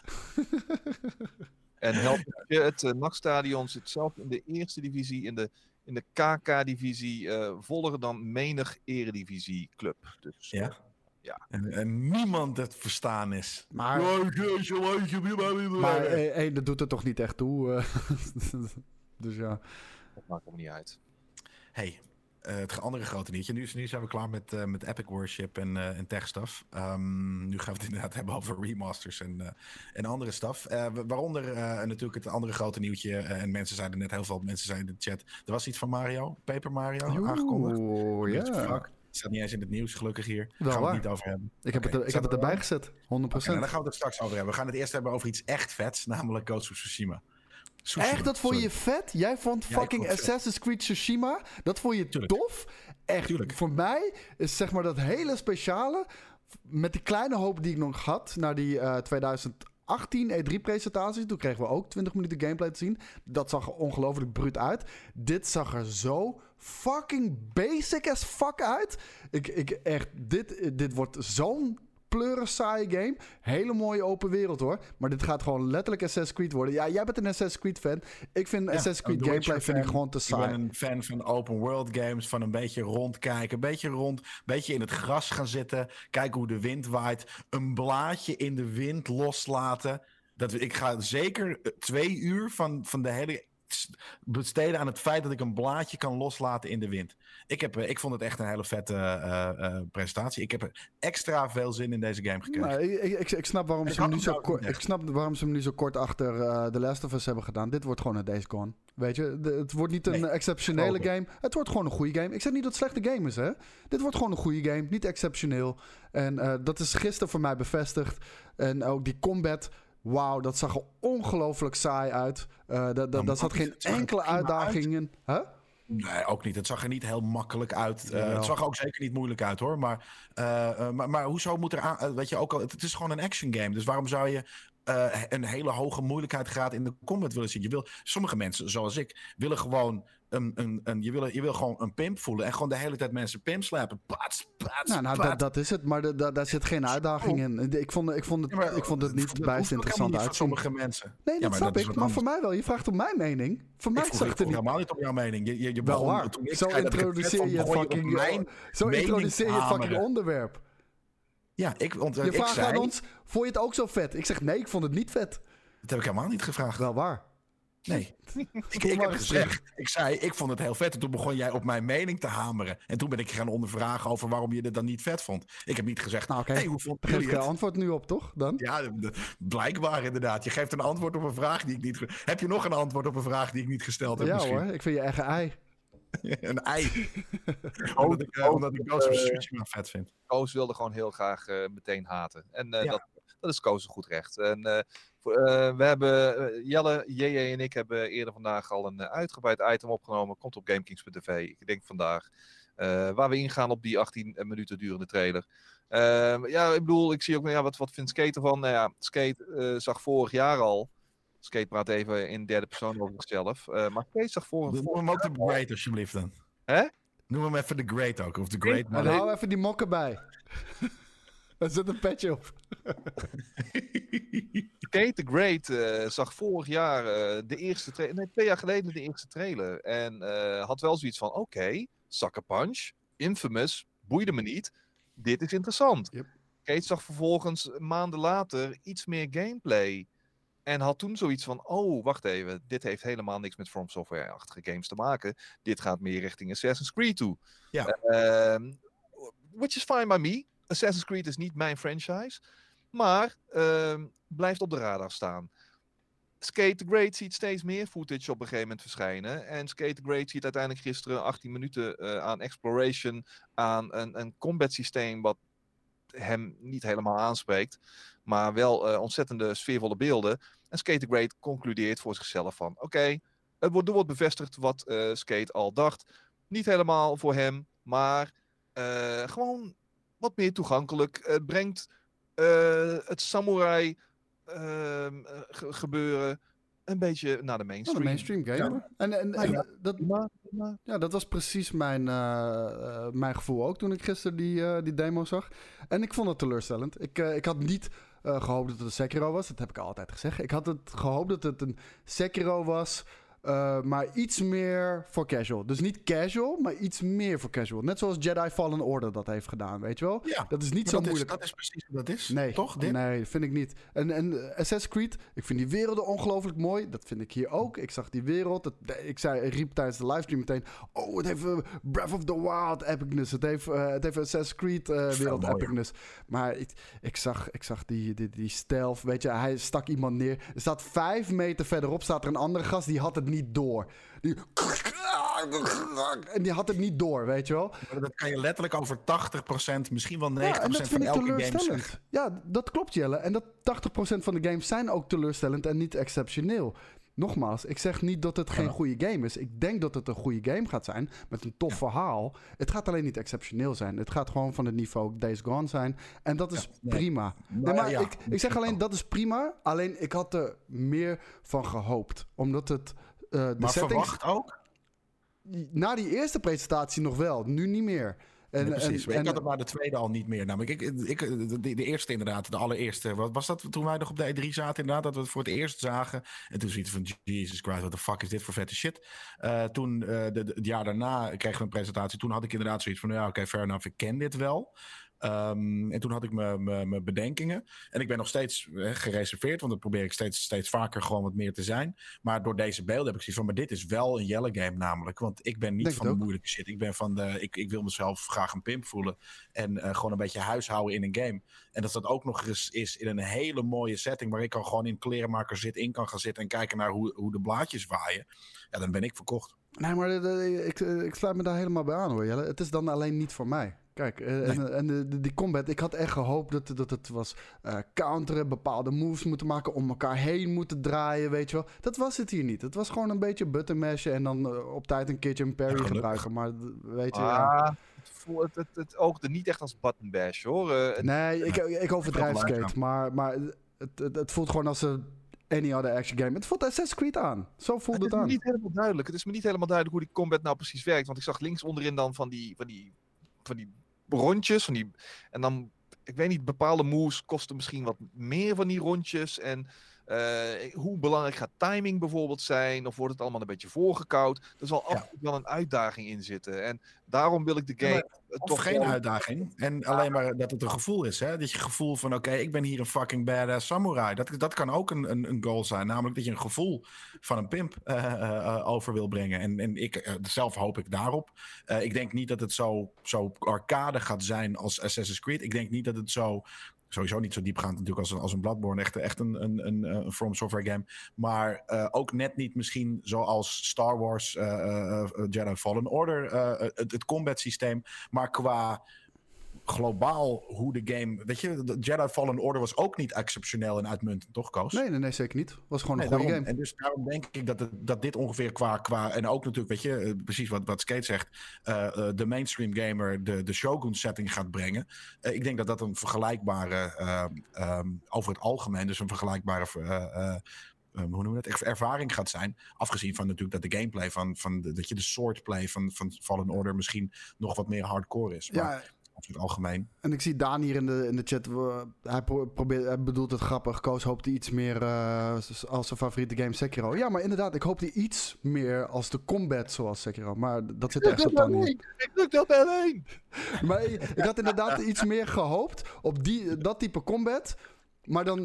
En help je het uh, NAC-stadion zit zelf in de eerste divisie, in de, in de KK-divisie, uh, voller dan menig eredivisieclub. Dus, ja. ja. En, en, niemand het verstaan is. Maar, maar hey, hey, dat doet er toch niet echt toe. Uh, dus ja. Dat maakt me niet uit. Hey, het andere grote nieuwtje. Nu, nu zijn we klaar met, uh, met Epic Worship en, uh, en tech stuff. Um, nu gaan we het inderdaad hebben over remasters en, en andere stuff. waaronder natuurlijk het andere grote nieuwtje. en mensen zeiden net, heel veel mensen zeiden in de chat. Er was iets van Mario, Paper Mario, Oeh, aangekondigd. Oh ja. Het staat niet eens in het nieuws, gelukkig hier. Daar gaan we het niet over hebben. Ik heb, okay. het, ik heb het erbij gezet, 100%. Okay, nou, daar gaan we het straks over hebben. We gaan het eerst hebben over iets echt vets, namelijk Ghost of Tsushima. Echt, dat vond sorry. je vet? Jij vond fucking. Assassin's Creed Tsushima? Dat vond je Tuurlijk. tof? Echt, Tuurlijk. voor mij is zeg maar dat hele speciale... Met die kleine hoop die ik nog had... naar die eh 2018 E3-presentatie... toen kregen we ook 20 minuten gameplay te zien. Dat zag er ongelooflijk bruut uit. Dit zag er zo fucking basic as fuck uit. Ik, ik echt... Dit, dit wordt zo'n pleuren saaie game. Hele mooie open wereld hoor. Maar dit gaat gewoon letterlijk Assassin's Creed worden. Ja, jij bent een Assassin's Creed fan. Ik vind Ja, Assassin's Creed gameplay vind ik gewoon te Ik saai. ben een fan van open world games, van een beetje rondkijken, een beetje rond, een beetje in het gras gaan zitten, kijken hoe de wind waait, een blaadje in de wind loslaten. Dat, ik ga zeker twee uur van, van de hele besteden aan het feit dat ik een blaadje kan loslaten in de wind. Ik, heb, eh, ik vond het echt een hele vette eh, eh, presentatie. Ik heb extra veel zin in deze game gekregen. Nou, ik, ik, snap waarom Ik ze hem nu zo kort, ik snap waarom ze hem nu zo kort achter eh The Last of Us hebben gedaan. Dit wordt gewoon een Days Gone. Weet je, De- het wordt niet een Nee, exceptionele game. Het wordt gewoon een goede game. Ik zeg niet dat het slechte game is, hè. Dit wordt gewoon een goede game, niet exceptioneel. En dat is gisteren voor mij bevestigd. En ook die combat, wauw, dat zag er ongelooflijk saai uit. Eh dat dat Nou, daar zat geen enkele prima uit. uitdaging in. Huh? Nee, ook niet. Het zag er niet heel makkelijk uit. Jawel. het zag er ook zeker niet moeilijk uit hoor. Maar, eh, maar, maar hoezo moet er aan. weet je ook al, het, is gewoon een action game. Dus waarom zou je een hele hoge moeilijkheidsgraad in de combat willen zien? Je wil, sommige mensen, zoals ik, willen gewoon. Een, een, een, je, wil, je wil gewoon een pimp voelen en gewoon de hele tijd mensen pimp slapen. Pats, pats, Nou, nou dat, dat is het. Maar de- daar zit geen uitdaging in. Ik vond, ik vond het, Ja, maar ik vond het niet bijst interessant voor sommige mensen. Nee, Ja, dat maar snap dat ik. Maar anders. voor mij wel. Je vraagt om mijn mening. Voor mij Ik vroeg, zag ik het er niet... helemaal niet op jouw mening. Je, je, je Wel waar. Zo introduceer je fucking... Zo introduceer je fucking onderwerp. Ja, ik, want, eh, Je ik vraagt aan ons, vond je het ook zo vet? Ik zeg nee, ik vond het niet vet. Dat heb ik helemaal niet gevraagd. Wel waar. Nee. ik, heb gezegd, ik zei, ik vond het heel vet. En toen begon jij op mijn mening te hameren. En toen ben ik gaan ondervragen over waarom je het dan niet vet vond. Ik heb niet gezegd, Nou, oké. hey, hoe vond geef het? antwoord nu op, toch? Dan? Ja, blijkbaar inderdaad. Je geeft een antwoord op een vraag die ik niet... Heb je nog een antwoord op een vraag die ik niet gesteld heb Ja misschien? hoor, ik vind je eigen ei. een ei. omdat ik, eh, omdat ik of Tsushima vet vind. Koos wilde gewoon heel graag eh, meteen haten. En eh, Ja. dat, dat is Koos een goed recht. En, eh, voor, eh, we hebben, eh, Jelle, JJ en ik hebben eerder vandaag al een uitgebreid item opgenomen. Komt op GameKings.tv, ik denk vandaag. eh, waar we ingaan op die 18 minuten durende trailer. Ehm, ja, ik bedoel, ik zie ook, ja, wat, wat vindt Skate ervan? Nou ja, Skate zag vorig jaar al. Skate praat even in derde persoon over zichzelf. eh, maar Skate zag vorig, Noem hem ook de Great alsjeblieft dan. Hè? Noem hem even de Great ook. Of de Great En man. hou even die mokken bij. Er zit een petje op. Skate the Great eh, zag vorig jaar eh, de eerste trailer, nee, twee jaar geleden de eerste trailer. En eh, had wel zoiets van: oké, Sucker Punch, Infamous, boeide me niet. Dit is interessant. Yep. Skate zag vervolgens maanden later iets meer gameplay. En had toen zoiets van: oh, wacht even, dit heeft helemaal niks met From Software-achtige games te maken. Dit gaat meer richting Assassin's Creed toe. Ja. Ehm, which is fine by me. Assassin's Creed is niet mijn franchise. Maar ehm, blijft op de radar staan. Skate the Great ziet steeds meer footage op een gegeven moment verschijnen. En Skate the Great ziet uiteindelijk gisteren 18 minuten eh, aan exploration, aan een, een combat systeem wat hem niet helemaal aanspreekt. Maar wel eh, ontzettende sfeervolle beelden. En Skate the Great concludeert voor zichzelf van... Oké, het wordt, er wordt bevestigd wat eh, Skate al dacht. Niet helemaal voor hem, maar gewoon wat meer toegankelijk. Het brengt eh, het samurai ehm, eh, ge- gebeuren een beetje naar de mainstream. een mainstream game. hoor. En, en, en Ja. dat. Ja, was precies mijn, eh, eh, mijn gevoel ook toen ik gisteren die, eh, die demo zag. En ik vond het teleurstellend. Ik, eh, ik had niet eh, gehoopt dat het een Sekiro was. Dat heb ik altijd gezegd. Ik had het gehoopt dat het een Sekiro was. Eh, maar iets meer voor casual. Dus niet casual, maar iets meer voor casual. Net zoals Jedi Fallen Order dat heeft gedaan, weet je wel? Ja, Dat is niet zo dat, is, moeilijk. dat is precies wat dat is. Nee, Toch? Dit? nee, vind ik niet. En, en eh, Assassin's Creed, ik vind die werelden ongelooflijk mooi. Dat vind ik hier ook. Ik zag die wereld. Ik, zei, ik riep tijdens de livestream meteen... Oh, het heeft eh, Breath of the Wild epicness. Het heeft, het heeft Assassin's Creed wereld epicness. Maar ik, ik zag, ik zag die, die, die stealth. Weet je, hij stak iemand neer. Er staat vijf meter verderop staat er een andere gast. Die had het niet door. Die... En die had het niet door, weet je wel. Maar Dat kan je letterlijk over 80%, misschien wel 90% Ja, en dat van ik elke game. Ja, dat klopt Jelle. En dat 80% van de games zijn ook teleurstellend en niet exceptioneel. Nogmaals, ik zeg niet dat het geen Ja. goede game is. Ik denk dat het een goede game gaat zijn met een tof verhaal. Het gaat alleen niet exceptioneel zijn. Het gaat gewoon van het niveau Days Gone zijn. En dat is Ja, nee. prima. Nee, maar ik, ik zeg alleen, dat is prima. Alleen, ik had er meer van gehoopt. Omdat het... eh, de Maar settings, verwacht ook. na die eerste presentatie nog wel, nu niet meer. En, Nee, precies. en- ik en- had het maar de tweede al niet meer. Namelijk, ik, ik, de, de, de eerste inderdaad, de allereerste. Wat was dat toen wij nog op de E3 zaten? Inderdaad, dat we het voor het eerst zagen. En toen zoiets van, Jesus Christ, what the fuck is dit voor vette shit? Eh, toen, eh, de, de- het jaar daarna kregen we een presentatie. Toen had ik inderdaad zoiets van, ja, oké, fair enough, ik ken dit wel. Ehm, en toen had ik mijn- bedenkingen. En ik ben nog steeds eh, gereserveerd, want dat probeer ik steeds, steeds vaker gewoon wat meer te zijn. Maar door deze beelden heb ik zoiets van, maar dit is wel een Yellow game namelijk. Want ik ben niet Denk van de moeilijke shit. Ik ben van de, ik, ik wil mezelf graag een pimp voelen. En eh, gewoon een beetje huishouden in een game. En dat dat ook nog eens is in een hele mooie setting. Waar ik kan gewoon in klerenmaker zit, in kan gaan zitten en kijken naar hoe, hoe de blaadjes waaien. Ja, dan ben ik verkocht. Nee, maar de- ik, eh, ik sluit me daar helemaal bij aan hoor, Jelle. Het is dan alleen niet voor mij. Kijk, eh, en, en de, de- die combat, ik had echt gehoopt dat, dat het was eh, counteren, bepaalde moves moeten maken, om elkaar heen moeten draaien, weet je wel. Dat was het hier niet. Het was gewoon een beetje button mashen en dan eh, op tijd een keertje een parry Ja, gebruiken. Maar weet je, ja. Ah, het, voel- het, het, het oogde niet echt als button bash hoor. Eh, het- Nee, ik, ik overdrijf skate, maar, maar het, het, het voelt gewoon als een any other action game. Het voelt Assassin's Creed aan. Zo voelt het het, is me aan. niet helemaal duidelijk. Het is me niet helemaal duidelijk hoe die combat nou precies werkt. Want ik zag links onderin dan van die, van die, van die rondjes. Van die, en dan, ik weet niet, bepaalde moves kosten misschien wat meer van die rondjes. En eh, hoe belangrijk gaat timing bijvoorbeeld zijn? Of wordt het allemaal een beetje voorgekoud? Er zal Ja. absoluut wel een uitdaging in zitten. En daarom wil ik de game eh, Of toch geen uitdaging. En alleen maar dat het een gevoel is. Hè? Dat je gevoel van, oké, ik ben hier een fucking badass samurai. Dat, dat kan ook een, een, een goal zijn. Namelijk dat je een gevoel van een pimp eh, over wil brengen. En, en ik, zelf hoop ik daarop. Ik denk niet dat het zo, zo arcade gaat zijn als Assassin's Creed. Ik denk niet dat het zo... Sowieso niet zo diepgaand natuurlijk als een, als een Bloodborne. Echt, echt een, een, een, een From Software game. Maar eh, ook net niet misschien zoals Star Wars eh, eh, eh, Jedi Fallen Order. eh, het, het combat systeem. Maar qua globaal hoe de game... Weet je, de Jedi Fallen Order was ook niet exceptioneel en uitmuntend, toch Koos? Nee, nee, nee, zeker niet. Het was gewoon Nee, een goede daarom. game. En dus daarom denk ik dat, het, dat dit ongeveer qua, qua... En ook natuurlijk, weet je, eh, precies wat, wat Skate zegt... eh, eh, de mainstream gamer de, de Shogun setting gaat brengen. Ik denk dat dat een vergelijkbare... ehm, over het algemeen, dus een vergelijkbare... eh, eh, ehm, hoe noemen we het? Ervaring gaat zijn. Afgezien van natuurlijk dat de gameplay van, van de, dat je de swordplay van, van Fallen Order misschien nog wat meer hardcore is. Maar Ja, over het algemeen. En ik zie Daan hier in de, in de chat. hij, pro- probeert, hij bedoelt het grappig. Koos hoopt hij iets meer eh, als zijn favoriete game Sekiro. Ja, maar inderdaad, ik hoop hij iets meer als de combat zoals Sekiro. Maar dat zit er echt niet in. Ik druk dat alleen. Maar ik, ik had inderdaad iets meer gehoopt op die, dat type combat. Maar dan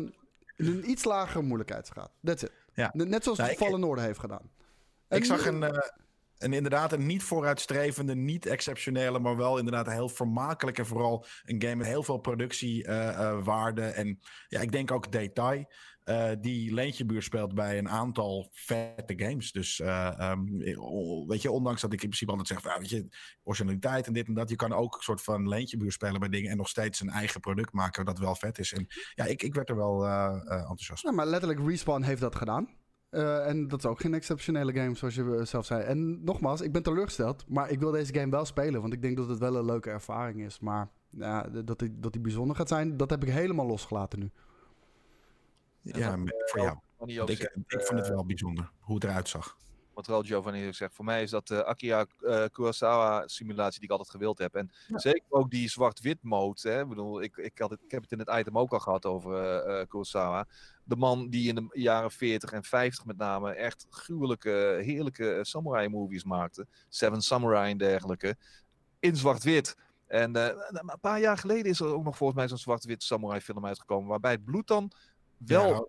in een iets lagere moeilijkheidsgraad. That's it. Ja. Net zoals Nou, het ik- Fallen Order heeft gedaan. En Ik zag een, eh, een inderdaad een niet vooruitstrevende, niet exceptionele, maar wel inderdaad heel vermakelijk en vooral een game met heel veel productiewaarde en ja, ik denk ook detail. eh, die Leentjebuur speelt bij een aantal vette games. Dus eh, ehm, weet je, ondanks dat ik in principe altijd zeg, weet je, originaliteit en dit en dat, je kan ook een soort van Leentjebuur spelen bij dingen en nog steeds een eigen product maken dat wel vet is. En ja, ik, ik werd er wel eh, eh, enthousiast. Nou, maar letterlijk Respawn heeft dat gedaan. Eh, en dat is ook geen exceptionele game, zoals je eh, zelf zei. En nogmaals, ik ben teleurgesteld. Maar ik wil deze game wel spelen, want ik denk dat het wel een leuke ervaring is. Maar ja, dat die, dat die bijzonder gaat zijn, dat heb ik helemaal losgelaten nu. Ja, voor jou. Ik, ik vond het wel bijzonder hoe het eruit zag. Wat wel Giovanni zegt, voor mij is dat de Akira eh, Kurosawa simulatie die ik altijd gewild heb. En zeker ook die zwart-wit mode. Hè? Ik, bedoel, ik, ik, had het, ik heb het in het item ook al gehad over eh, Kurosawa. De man die in de jaren 40 en 50 met name echt gruwelijke, heerlijke samurai movies maakte. Seven Samurai en dergelijke. In zwart-wit. En een paar jaar geleden is er ook nog volgens mij zo'n zwart-wit samurai film uitgekomen. Waarbij het bloed dan wel Ja,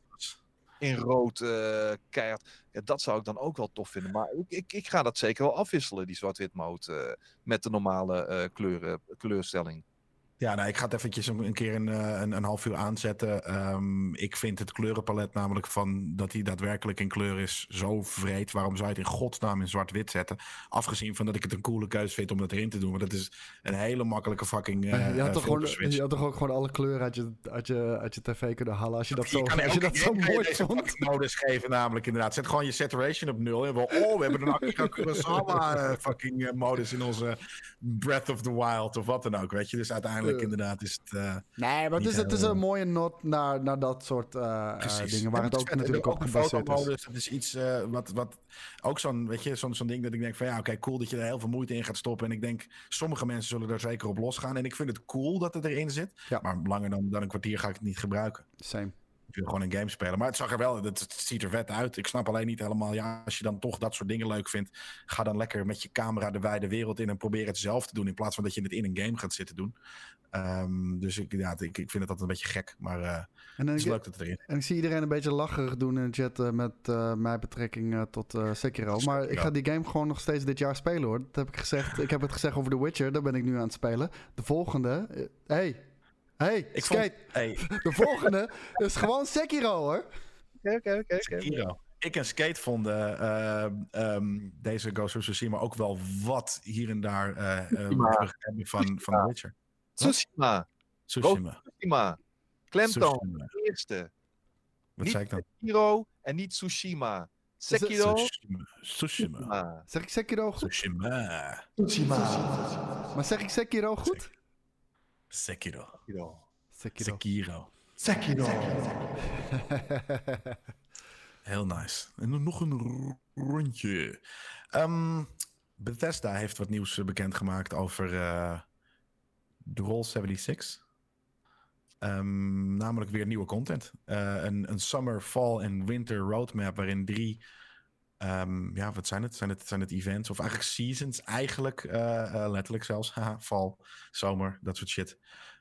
in rood eh keihard. Ja, dat zou ik dan ook wel tof vinden. Maar ik, ik, ik ga dat zeker wel afwisselen, die zwart-wit mode, eh, met de normale eh, kleuren, kleurstelling. Ja, nou, ik ga het eventjes een, keer een, eh, een, een half uur aanzetten. Ehm, ik vind het kleurenpalet namelijk van dat hij daadwerkelijk in kleur is zo vreed. Waarom zou je het in godsnaam in zwart-wit zetten? Afgezien van dat ik het een coole keuze vind om dat erin te doen. Want dat is een hele makkelijke fucking uh, je, had toch gewoon, je had toch ook gewoon alle kleuren uit je, uit je, uit je tv kunnen halen als je dat Je zo, als je dat zo mooi vond. modus geven namelijk inderdaad. Zet gewoon je saturation op nul. En we, oh, we hebben een Kurosawa eh, fucking eh, modus in onze Breath of the Wild of wat dan ook, weet je. Dus uiteindelijk Inderdaad is het... eh, Nee, maar het is, het is een mooie not naar, naar dat soort Precies. dingen waar het ook natuurlijk op gebaseerd is. Dat is iets wat, wat ook zo'n, weet je, zo'n zo'n ding dat ik denk van ja, oké, cool dat je er heel veel moeite in gaat stoppen. En ik denk, sommige mensen zullen er zeker op losgaan. En ik vind het cool dat het erin zit. Ja. Maar langer dan, dan een kwartier ga ik het niet gebruiken. Same. Ik wil gewoon een game spelen. Maar het zag er wel, het, het ziet er vet uit. Ik snap alleen niet helemaal, ja, als je dan toch dat soort dingen leuk vindt, ga dan lekker met je camera de wijde wereld in en probeer het zelf te doen. In plaats van dat je het in een game gaat zitten doen. Ehm, dus ik, ja, ik, ik vind het altijd een beetje gek. Maar eh, En, het is ik, leuk dat het erin en ik zie iedereen een beetje lacherig doen in de chat eh, met eh, mijn betrekking tot eh, Sekiro. Maar ik Sekiro. ga die game gewoon nog steeds dit jaar spelen hoor. Dat heb ik gezegd. Ik heb het gezegd over The Witcher. Daar ben ik nu aan het spelen. De volgende. hey. Hey, Ik vond- skate. Hey, De volgende is gewoon Sekiro hoor. Oké, oké, oké. Sekiro. Ik en Skate vonden eh, ehm, deze Ghost of Tsushima ook wel wat hier en daar eh eh, Tsushima. hebben van, van The Witcher. Tsushima. Tsushima. Tsushima. Klemtoon. Tsushima. Eerste. Wat Niet zei ik dan? Sekiro en niet Tsushima. Sekiro. Tsushima. Tsushima. Tsushima. Zeg ik Sekiro goed? Tsushima. Maar zeg ik Sekiro goed? Sekiro. Sekiro. Sekiro. Sekiro. Heel nice. En nog een rondje. Ehm, Bethesda heeft wat nieuws eh, bekendgemaakt over eh The Roll 76. Ehm, namelijk weer nieuwe content. Eh, een, een summer, fall en winter roadmap waarin drie... ehm, ja, wat zijn het? Zijn het, zijn het events of eigenlijk seasons eigenlijk? eh, eh, letterlijk zelfs. Haha, fall, zomer, dat soort shit.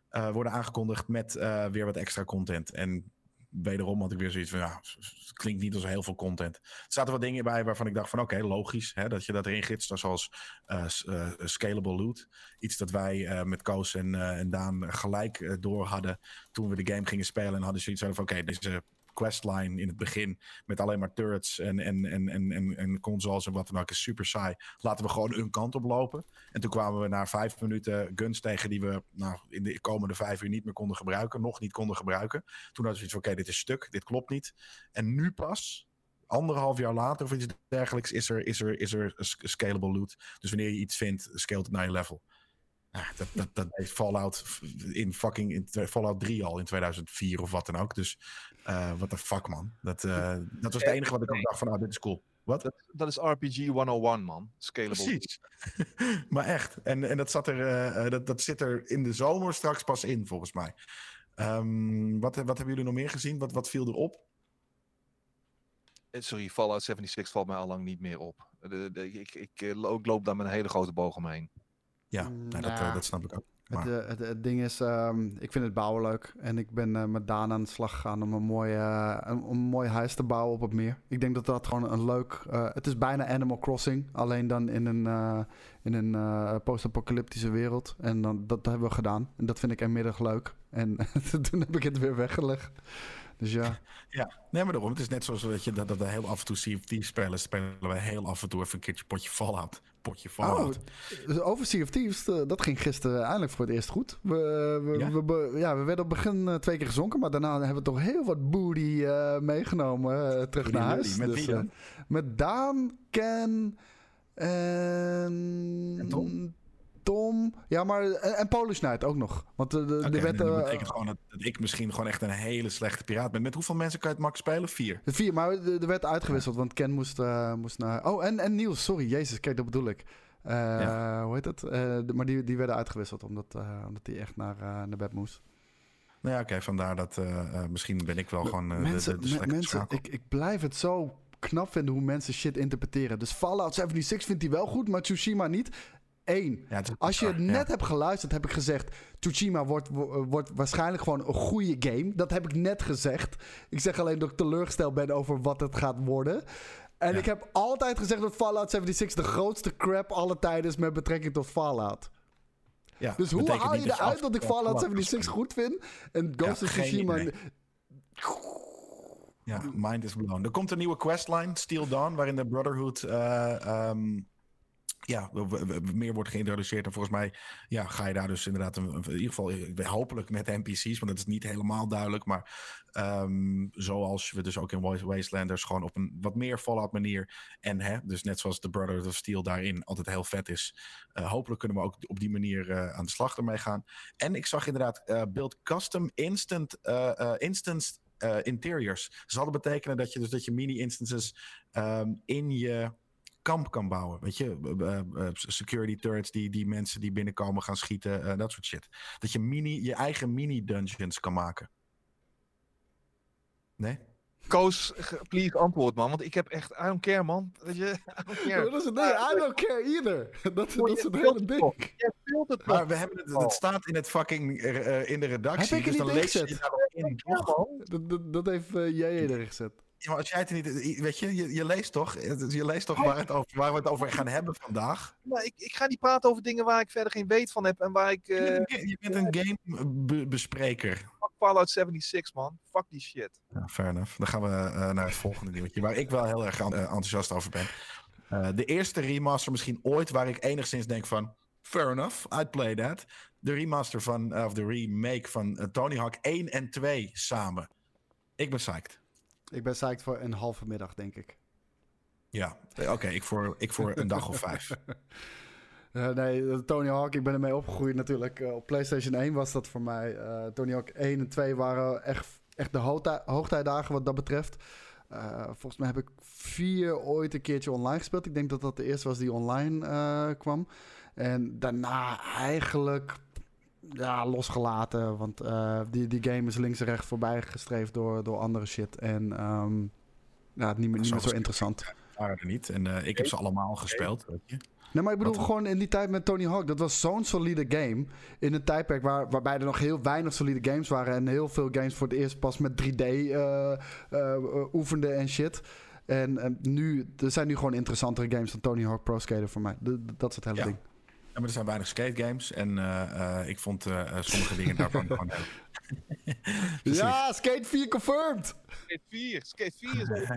eh, worden aangekondigd met weer wat extra content. En wederom had ik weer zoiets van, ja, het klinkt niet als heel veel content. Er zaten wat dingen bij waarvan ik dacht van, oké, logisch hè, dat je dat erin gidst. Zoals scalable loot. Iets dat wij met Koos en, en Daan gelijk door hadden toen we de game gingen spelen. En hadden zoiets van, oké, deze questline in het begin met alleen maar turrets en, en, en, en, en, consoles en wat dan ook is super saai. Laten we gewoon een kant op lopen. En toen kwamen we na vijf minuten guns tegen die we nou, in de komende vijf uur niet meer konden gebruiken. Nog niet konden gebruiken. Toen hadden we zoiets van, oké, dit is stuk, dit klopt niet. En nu pas, anderhalf jaar later of iets dergelijks, is er, is er, is er scalable loot. Dus wanneer je iets vindt, scale het naar je level. Dat, dat, dat heeft Fallout in fucking in Fallout 3 al in 2004 of wat dan ook. Dus eh what the fuck man. Dat, eh, dat was het enige wat ik ook dacht van, nou, dit is cool. Wat? Dat, dat is RPG 101, man. Scalable. Precies. maar echt. En, en dat, zat er, eh, dat, dat zit er in de zomer straks pas in, volgens mij. Ehm, wat, wat hebben jullie nog meer gezien? Wat, wat viel erop? Eh, Sorry, Fallout 76 valt mij al lang niet meer op. De, de- ik, ik, lo- ik loop daar met een hele grote boog omheen. Ja, Mm, nou, dat, ja. eh, dat snap ik ook. Het, Maar, eh, het, het ding is, ehm, ik vind het bouwen leuk. En ik ben eh, met Daan aan de slag gegaan om een mooi, eh, een, mooi huis te bouwen op het meer. Ik denk dat dat gewoon een leuk... eh, het is bijna Animal Crossing, alleen dan in een, in een post-apocalyptische wereld. En dan, dat hebben we gedaan. En dat vind ik inmiddels leuk. En toen heb ik het weer weggelegd. Dus ja, nee, maar daarom. Het is net zoals weet je, dat, dat we heel af en toe Thieves spelen. Spelen we heel af en toe even een keertje potje Fallout. Potje Fallout. Oh, dus over Sea of Thieves, eh, dat ging gisteren eindelijk voor het eerst goed. We, we, Ja? we, be- ja, we werden op het begin eh, twee keer gezonken, maar daarna hebben we toch heel wat booty eh, meegenomen terug naar huis. Met Dus, wie dan? met Daan, Ken en, En Tom? Tom. Ja, maar en, en Polish Knight ook nog. Want eh, de, de, Oké, de dat eh, betekent gewoon dat, dat ik misschien gewoon echt een hele slechte piraat ben. Met hoeveel mensen kan je het max spelen? Vier. vier, maar er er werd uitgewisseld, want Ken moest, eh, moest naar... Oh, en, en Niels, sorry, jezus, kijk, dat bedoel ik. Ja. Hoe heet de- maar die, die werden uitgewisseld, omdat, omdat die echt naar, naar bed moest. Nou ja, oké, vandaar dat misschien ben ik wel gewoon de- mensen, de, de, mensen ik, ik blijf het zo knap vinden hoe mensen shit interpreteren. Dus Fallout 76 vindt hij wel goed, maar Tsushima niet. Ja, als je het net hebt geluisterd, heb ik gezegd... Tsushima wordt, wo- wordt waarschijnlijk gewoon een goede game. Dat heb ik net gezegd. Ik zeg alleen dat ik teleurgesteld ben over wat het gaat worden. En ik heb altijd gezegd dat Fallout 76 de grootste crap alle tijden is met betrekking tot Fallout. Ja, Dus hoe haal je eruit dat ik Fallout Fallout 76 kan goed vind en Ghost of Tsushima... Ja, mind is blown. Er komt een nieuwe questline, Steel Dawn, waarin de Brotherhood eh, ehm, ja, meer wordt geïntroduceerd. En volgens mij ja, ga je daar dus inderdaad, in ieder geval eh, hopelijk met NPC's, want dat is niet helemaal duidelijk. Maar ehm, zoals we dus ook in Wa- Wastelanders gewoon op een wat meer Fallout manier. En hè, dus net zoals de Brotherhood of Steel daarin altijd heel vet is. eh, hopelijk kunnen we ook op die manier eh, aan de slag ermee gaan. En ik zag inderdaad eh build custom instant, instance interiors. Zal dat betekenen dat je dus dat je mini-instances ehm, in je kamp kan bouwen. Weet je, eh, eh, eh, security turrets die, die mensen die binnenkomen gaan schieten, eh, dat soort shit. Dat je mini, je eigen mini-dungeons kan maken. Nee? Koos, please antwoord man, want ik heb echt, I don't care man. Weet je, I don't care. dat is het ding. I don't care either. Dat, is het het hele ding. Het Maar we hebben het, het staat in het fucking in de redactie. Heb ik er dus dan niet lees je daarop in. Dat, dat, dat heeft eh, jij erin gezet. Ja, maar als jij het niet, weet je, je, je leest toch, je leest toch waar, het over, waar we het over gaan hebben vandaag. Ik, ik ga niet praten over dingen waar ik verder geen weet van heb en waar ik... Je eh bent een, je bent een gamebespreker. fuck Fallout 76 man. Fuck die shit. Ja, fair enough. Dan gaan we eh, naar het volgende nieuwtje, waar ik wel heel erg eh, enthousiast over ben. Eh, de eerste remaster misschien ooit waar ik enigszins denk van, fair enough, I'd play that. De remaster van, eh, of de remake van eh, Tony Hawk 1 en 2 samen. Ik ben psyched. Ik ben psyched voor een halve middag, denk ik. Ja, eh, oké, ik, voor, ik voor een dag of vijf. Eh, nee, eh, Tony Hawk, ik ben ermee opgegroeid natuurlijk. Op PlayStation 1 was dat voor mij. Eh, Tony Hawk 1 en 2 waren echt, echt de hoogtij- hoogtijdagen wat dat betreft. Volgens mij heb ik vier ooit een keertje online gespeeld. Ik denk dat dat de eerste was die online kwam. En daarna eigenlijk ja, losgelaten. Want eh, die, die game is links en rechts voorbij gestreefd door, door andere shit. En ehm, ja, niet meer, niet meer zo interessant. waren er niet. En eh, ik heb ze allemaal gespeeld. Weet je. Nee, maar ik bedoel Wat- gewoon in die tijd met Tony Hawk. Dat was zo'n solide game. In een tijdperk waar, waarbij er nog heel weinig solide games waren. En heel veel games voor het eerst pas met 3D eh, eh, eh, oefenden en shit. En eh, nu, er zijn nu gewoon interessantere games dan Tony Hawk Pro Skater voor mij. Dat is het hele Ja. ding. Ja, maar er zijn weinig skate games. En eh, eh, ik vond eh, sommige dingen daarvan gewoon. Ja, Skate 4 confirmed! Skate 4. Skate 4 is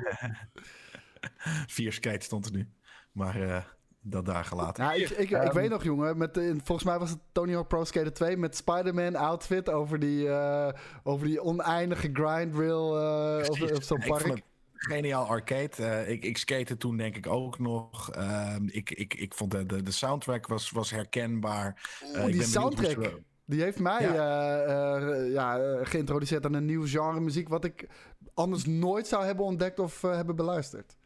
Vier skate stond er nu. Maar eh, dat daar gelaten. Ja, ik, ik, ik Ehm. weet nog, jongen. Met, volgens mij was het Tony Hawk Pro Skater 2 met Spider-Man outfit over die, eh, over die oneindige grind rail eh, op, op zo'n Ik vond park. het Geniaal arcade. Eh, ik, ik skate toen denk ik ook nog. Ehm, ik, ik, ik vond de, de, de soundtrack was, was herkenbaar. Eh, Oeh, die ben soundtrack. Die heeft mij Ja. eh, ja, geïntroduceerd aan een nieuw genre muziek... wat ik anders nooit zou hebben ontdekt of hebben beluisterd.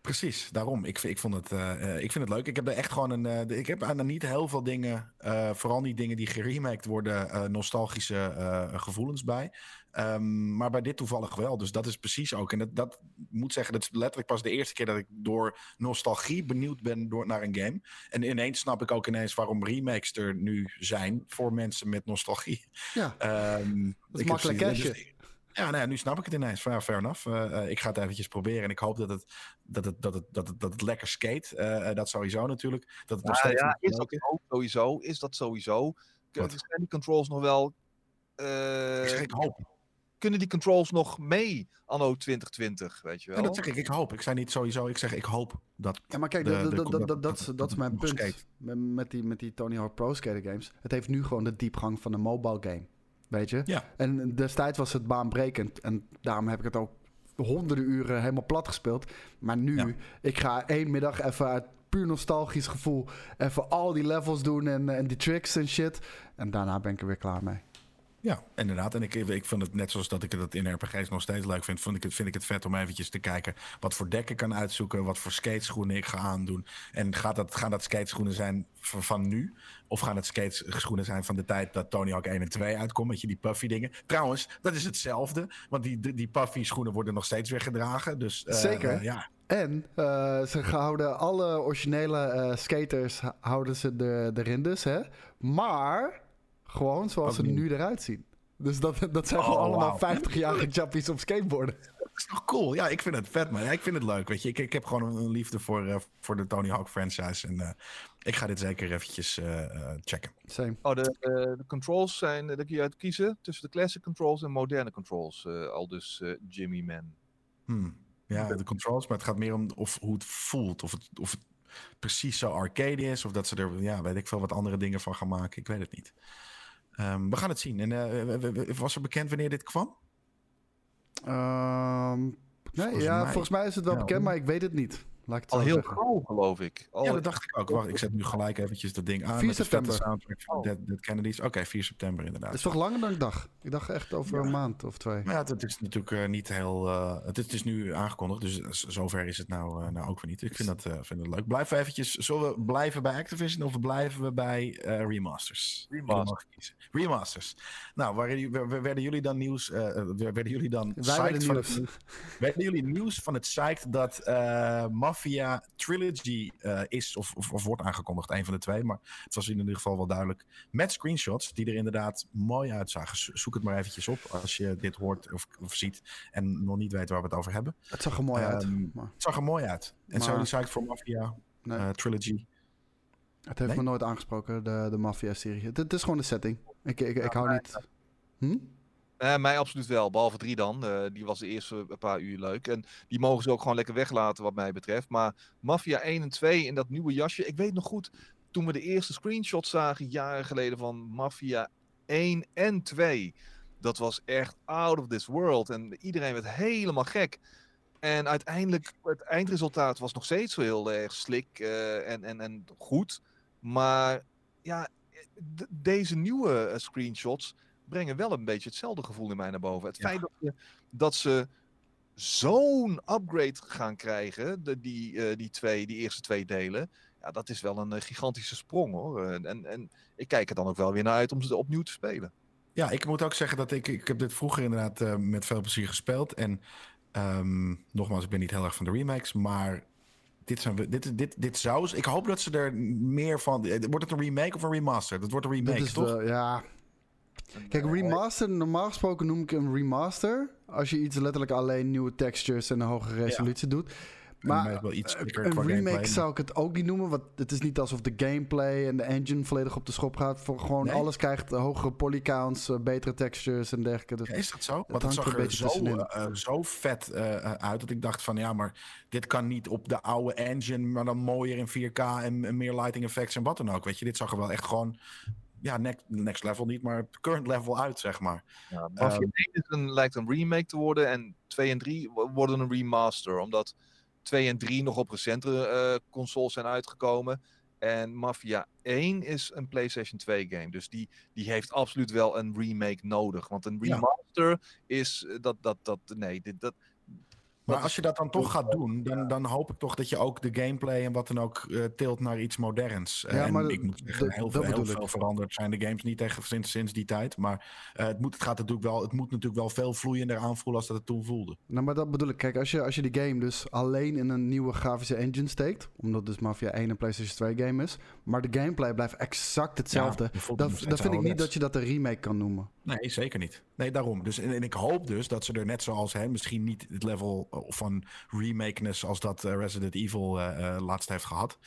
Precies, daarom. Ik, ik, vond het, ik vind het leuk. Ik heb er echt gewoon een. ik heb aan niet heel veel dingen, eh, vooral niet dingen die geremaked worden, nostalgische gevoelens bij. Ehm, maar bij dit toevallig wel. Dus dat is precies ook. En dat, dat moet zeggen, dat is letterlijk pas de eerste keer dat ik door nostalgie benieuwd ben door, naar een game. En ineens snap ik ook ineens waarom remakes er nu zijn voor mensen met nostalgie. Ja, Ehm, dat is makkelijk dus- ja, nou ja, nu snap ik het ineens. Van, ja, fair enough. Eh, eh, ik ga het eventjes proberen. En ik hoop dat het, dat het, dat het, dat het, dat het lekker skate. Eh, dat sowieso natuurlijk. Dat het nog steeds ja, is dat zo? Sowieso. Is dat sowieso? Kun- Wat? Zijn die controls nog wel... eh, ik hoop. Kunnen die controls nog mee anno 2020, weet je wel? En dat zeg ik, ik hoop. Ik zei niet sowieso, ik zeg ik hoop dat... Ja, maar kijk, de- dat, de- dat, dat, dat- dat, dat, is- dat- dat is mijn punt skate. met, met, die, met die Tony Hawk Pro Skater games. Het heeft nu gewoon de diepgang van een mobile game, weet je? Ja, En destijds was het baanbrekend. En daarom heb ik het ook honderden uren helemaal plat gespeeld. Maar nu, Ja. ik ga één middag even uit puur nostalgisch gevoel... even al die levels doen en, en die tricks en shit. En daarna ben ik er weer klaar mee. Ja, inderdaad. En ik, ik vind het net zoals dat ik het in RPG's nog steeds leuk vind, vind ik, het, vind ik het vet om eventjes te kijken wat voor dekken ik kan uitzoeken, wat voor skateschoenen ik ga aandoen. En gaat dat, gaan dat skateschoenen zijn van, van nu? Of gaan het skateschoenen zijn van de tijd dat Tony Hawk 1 en 2 uitkomt, met je die puffy dingen? Trouwens, dat is hetzelfde, want die, die, die puffy schoenen worden nog steeds weer gedragen. Dus, eh, Zeker. eh, ja, En eh, ze houden alle originele skaters houden ze er, erin dus, hè. Maar gewoon zoals ze er nu eruit zien. Dus dat, dat zijn Oh, gewoon allemaal wauw. 50-jarige chappies op skateboarden. is toch cool? Ja, ik vind het vet, man. Ja, ik vind het leuk, weet je. Ik, ik heb gewoon een liefde voor, uh, voor de Tony Hawk franchise. En uh, ik ga dit zeker eventjes uh, checken. Same. Oh, de, de controls zijn, daar kun je uit kiezen tussen de classic controls en moderne controls. al dus Jimmy Man. Hmm. Ja, de controls, maar het gaat meer om of, hoe het voelt. Of het, of het precies zo arcade is. Of dat ze er, ja, weet ik veel, wat andere dingen van gaan maken. Ik weet het niet. Um, we gaan het zien. En uh, was er bekend wanneer dit kwam? Um, nee, volgens ja, mij, volgens mij is het wel ja, bekend, maar ik weet het niet. Laat het al heel zeggen. gauw, geloof ik. Al ja, dat dacht ik ook. Wacht, ik zet nu gelijk eventjes dat ding aan. 4 september. soundtrack van oh. Dead, Dead Kennedys. Oké, okay, 4 september inderdaad. Het is toch langer dan ik dacht? Ik dacht echt over ja. een maand of twee. Maar ja, het is natuurlijk uh, niet heel... Uh, het, is, het, is, nu aangekondigd, dus zover is het nou, uh, nou ook weer niet. Ik vind dat, vind dat leuk. Blijven we eventjes... Zullen we blijven bij Activision of blijven we bij remasters? Remasters. Remasters. Nou, waren, werden jullie dan nieuws... werden jullie dan psyched van het, werden jullie nieuws van het psyched dat Mafia Trilogy uh, is of, of, of, wordt aangekondigd. Een van de twee. Maar het was in ieder geval wel duidelijk. Met screenshots die er inderdaad mooi uitzagen. Zoek het maar eventjes op als je dit hoort of, of ziet. En nog niet weet waar we het over hebben. Het zag er mooi um, uit. Maar... Het zag er mooi uit. En maar... zo die site voor Mafia nee. uh, Trilogy. Het heeft nee? me nooit aangesproken, de, de Mafia-serie. Het, het, is gewoon de setting. Ik, ik, ik, hou niet... Hm? Uh, mij absoluut wel, behalve drie dan. Uh, die was de eerste paar uur leuk. En die mogen ze ook gewoon lekker weglaten wat mij betreft. Maar Mafia 1 en 2 in dat nieuwe jasje. Ik weet nog goed, toen we de eerste screenshots zagen jaren geleden van Mafia 1 en 2. Dat was echt out of this world. En iedereen werd helemaal gek. En uiteindelijk, het eindresultaat was nog steeds zo heel erg slik uh, en, en, en goed. Maar ja, deze nieuwe screenshots brengen wel een beetje hetzelfde gevoel in mij naar boven. Het ja. feit dat, je, dat ze zo'n upgrade gaan krijgen, de, die, uh, die, twee, die eerste twee delen. Ja, dat is wel een uh, gigantische sprong hoor. En, en, en, ik kijk er dan ook wel weer naar uit om ze opnieuw te spelen. Ja, ik moet ook zeggen dat ik, ik heb dit vroeger inderdaad uh, met veel plezier gespeeld. En um, nogmaals, ik ben niet heel erg van de remakes, maar dit, zijn, dit, dit, dit zou... Ik hoop dat ze er meer van... Wordt het een remake of een remaster? Dat wordt een remake, toch? Wel, ja, Kijk, remaster, normaal gesproken noem ik een remaster. Als je iets letterlijk alleen nieuwe textures en een hogere resolutie ja. doet. Maar wel iets een remake gameplay. zou ik het ook niet noemen. Want het is niet alsof de gameplay en de engine volledig op de schop gaat. Voor gewoon nee? alles krijgt hogere polycounts, uh, betere textures en dergelijke. Dus ja, is dat zo? Want het zag er zo, uh, zo vet uh, uit dat ik dacht van ja, maar dit kan niet op de oude engine, maar dan mooier in 4K en, en meer lighting effects en wat dan ook. Weet je, dit zag er wel echt gewoon ja, next, next level niet, maar current level uit, zeg maar. Ja, Mafia um, 1 is een, lijkt een remake te worden en 2 en 3 worden een remaster, omdat 2 en 3 nog op recentere uh, consoles zijn uitgekomen. En Mafia 1 is een PlayStation 2 game. Dus die, die heeft absoluut wel een remake nodig. Want een remaster ja. is dat, dat, dat, nee, dit, dat, maar als je dat dan toch gaat doen, dan, dan hoop ik toch dat je ook de gameplay en wat dan ook uh, tilt naar iets moderns. Ja, en maar ik moet zeggen, heel, veel, heel veel veranderd zijn de games niet tegen sinds, sinds die tijd. Maar uh, het, moet, het, gaat natuurlijk wel, het moet natuurlijk wel veel vloeiender aanvoelen als dat het toen voelde. Nou, maar dat bedoel ik. Kijk, als je, als je die game dus alleen in een nieuwe grafische engine steekt, omdat dus Mafia 1 een PlayStation 2 game is, maar de gameplay blijft exact hetzelfde, ja, dan, dan vind ik niet dat je dat een remake kan noemen. Nee, zeker niet. Nee, daarom. Dus, en, en, ik hoop dus dat ze er net zoals hè, misschien niet het level van remakeness als dat uh, Resident Evil uh, uh, laatst heeft gehad.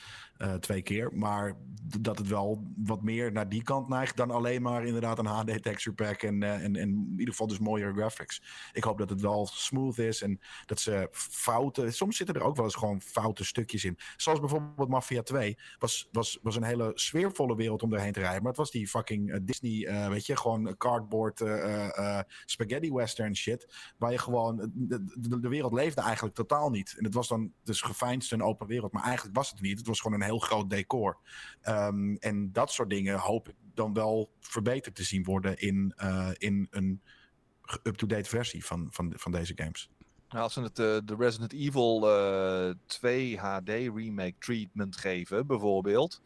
Twee keer. Maar dat het wel wat meer naar die kant neigt dan alleen maar inderdaad een HD texture pack en, en, en in ieder geval dus mooiere graphics. Ik hoop dat het wel smooth is en dat ze fouten. Soms zitten er ook wel eens gewoon foute stukjes in. Zoals bijvoorbeeld Mafia 2 was, was, was een hele sfeervolle wereld om doorheen te rijden. Maar het was die fucking Disney, weet je, gewoon cardboard spaghetti western shit. Waar je gewoon de, wereld leefde eigenlijk totaal niet. En het was dan dus geveinsd een open wereld. Maar eigenlijk was het niet. Het was gewoon een groot decor. Um, en dat soort dingen hoop ik dan wel verbeterd te zien worden in, uh, in een up-to-date versie van, van, van deze games. Nou, als ze het uh, de Resident Evil uh, 2 HD remake treatment geven, bijvoorbeeld.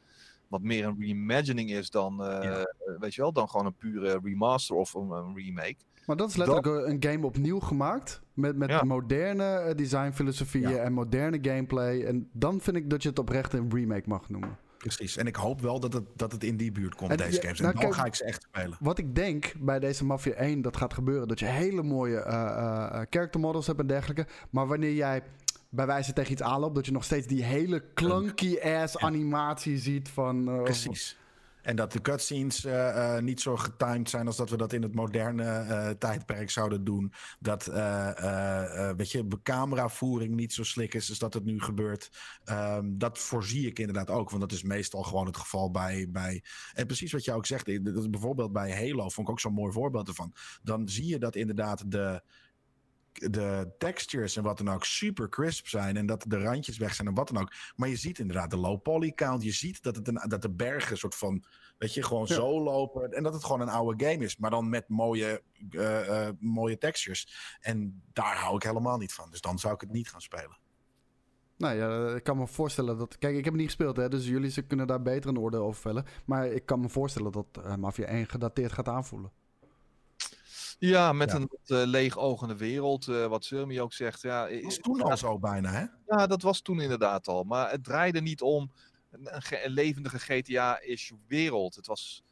Wat meer een reimagining is dan, ja. weet je wel, dan gewoon een pure remaster of een, een remake. Maar dat is letterlijk dat... een game opnieuw gemaakt. Met, met ja. moderne uh, designfilosofieën ja. en moderne gameplay. En dan vind ik dat je het oprecht een remake mag noemen. Precies. En ik hoop wel dat het, dat het in die buurt komt, En deze games. En nou, dan kijk- ga ik ze echt spelen. Wat ik denk bij deze Mafia 1 dat gaat gebeuren, dat je hele mooie eh, eh, eh, character models hebt en dergelijke. Maar wanneer jij bij wijze tegen iets aanloopt, dat je nog steeds die hele clunky ass animatie ziet van. eh, Precies. En dat de cutscenes eh, eh, niet zo getimed zijn als dat we dat in het moderne eh, tijdperk zouden doen. Dat weet je, cameravoering niet zo slik is als dat het nu gebeurt. Ehm, dat voorzie ik inderdaad ook, want dat is meestal gewoon het geval bij. bij en precies wat jij ook zegt, bijvoorbeeld bij Halo, vond ik ook zo'n mooi voorbeeld ervan. Dan zie je dat inderdaad de de textures en wat dan ook super crisp zijn. En dat de randjes weg zijn en wat dan ook. Maar je ziet inderdaad de low poly count. Je ziet dat, het een, dat de bergen soort van, weet je, gewoon Ja. zo lopen. En dat het gewoon een oude game is. Maar dan met mooie, eh, eh, mooie textures. En daar hou ik helemaal niet van. Dus dan zou ik het niet gaan spelen. Nou ja, ik kan me voorstellen dat. Kijk, ik heb het niet gespeeld, hè, dus jullie ze kunnen daar beter een oordeel over vellen. Maar ik kan me voorstellen dat eh, Mafia 1 gedateerd gaat aanvoelen. Ja, met Ja. een eh, leegogende wereld, eh, wat Surmi ook zegt. Ja, Dat was is- toen al zo bijna, hè? ja, dat was toen inderdaad al. Maar het draaide niet om een, een ge- een levendige GTA-ish wereld. Het was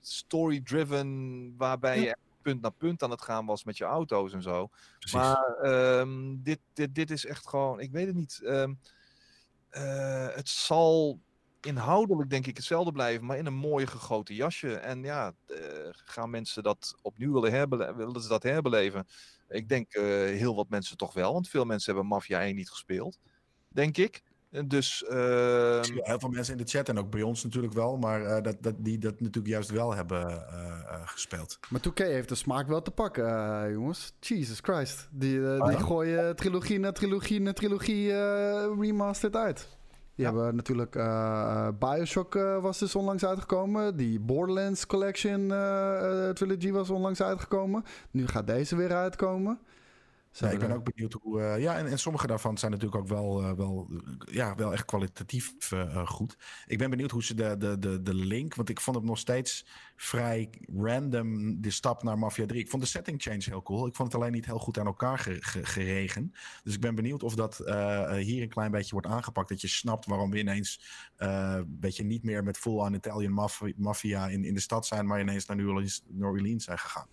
story-driven, waarbij je punt naar punt aan het gaan was met je auto's en zo. Precies. Maar ehm, dit, dit, dit is echt gewoon, ik weet het niet. ehm, eh, het zal inhoudelijk denk ik hetzelfde blijven, maar in een mooi gegoten jasje. En ja, eh, gaan mensen dat opnieuw willen, herbele- willen ze dat herbeleven? Ik denk eh, heel wat mensen toch wel, want veel mensen hebben Mafia 1 niet gespeeld, denk ik. En Dus ehm, Ik zie heel veel mensen in de chat en ook bij ons natuurlijk wel. Maar eh, dat, dat, die dat natuurlijk juist wel hebben eh, eh, gespeeld. Maar 2K heeft de smaak wel te pakken, jongens. Jesus Christ. Die, Ah, die ja? gooien trilogie na trilogie na trilogie eh, remastered uit. Die Ja. hebben natuurlijk... eh, Bioshock eh, was dus onlangs uitgekomen. Die Borderlands Collection eh, eh, Trilogy was onlangs uitgekomen. Nu gaat deze weer uitkomen. Ja, ik ben ook benieuwd hoe. eh, ja, en, en sommige daarvan zijn natuurlijk ook wel, eh, wel, eh, ja, wel echt kwalitatief goed. Ik ben benieuwd hoe ze de, de, de, de link. Want ik vond het nog steeds vrij random, de stap naar Mafia 3. Ik vond de setting change heel cool. Ik vond het alleen niet heel goed aan elkaar ge- ge- geregen. Dus ik ben benieuwd of dat hier een klein beetje wordt aangepakt. Dat je snapt waarom we ineens. eh weet je, niet meer met full-on Italian maf- mafia in, in de stad zijn. maar ineens naar New Orleans, New Orleans zijn gegaan.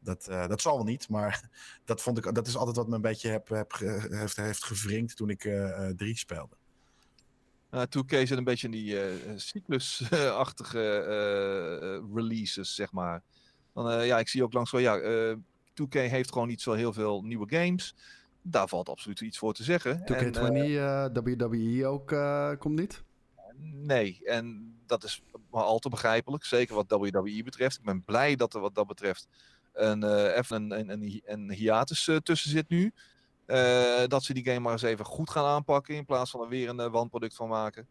Dat, eh, dat zal wel niet, maar dat, vond ik, dat is altijd wat me een beetje heb, heb, heeft, heeft gevringd toen ik eh eh, drie speelde. Uh, 2K zit een beetje in die eh, cyclusachtige eh, eh, releases, zeg maar. Dan, eh, ja, ik zie ook langs wel, ja, eh 2K heeft gewoon niet zo heel veel nieuwe games. Daar valt absoluut iets voor te zeggen. En, eh, 2K20, eh, WWE ook eh, komt niet. nee, en dat is maar al te begrijpelijk. Zeker wat WWE betreft. Ik ben blij dat er wat dat betreft een, eh, even een, een, een, hi- een hiatus eh, tussen zit nu. Eh, dat ze die game maar eens even goed gaan aanpakken. In plaats van er weer een wanproduct van maken.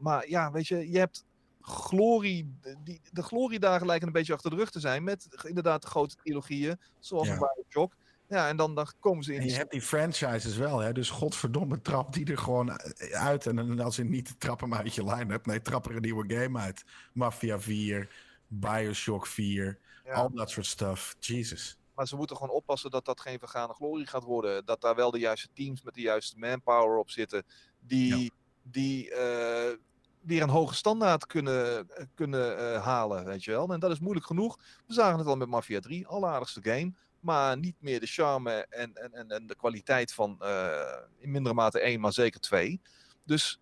Maar ja, weet je, je hebt glorie. de- Die, de gloriedagen lijken een beetje achter de rug te zijn. Met inderdaad de grote trilogieën. Zoals Ja. Bioshock. Ja, en dan, dan komen ze in En je hebt die franchises wel, hè? dus godverdomme trap die er gewoon uit. En als je niet trap hem uit je line-up, nee, trap er een nieuwe game uit. Mafia 4, Bioshock 4, Ja. al dat soort stuff. Jesus. Maar ze moeten gewoon oppassen dat dat geen vergane glorie gaat worden. Dat daar wel de juiste teams met de juiste manpower op zitten. Die, die eh, weer een hoge standaard kunnen, kunnen eh, halen, weet je wel. En dat is moeilijk genoeg. We zagen het al met Mafia 3, alleraardigste game. Maar niet meer de charme en, en, en, en de kwaliteit van eh, in mindere mate 1, maar zeker 2. Dus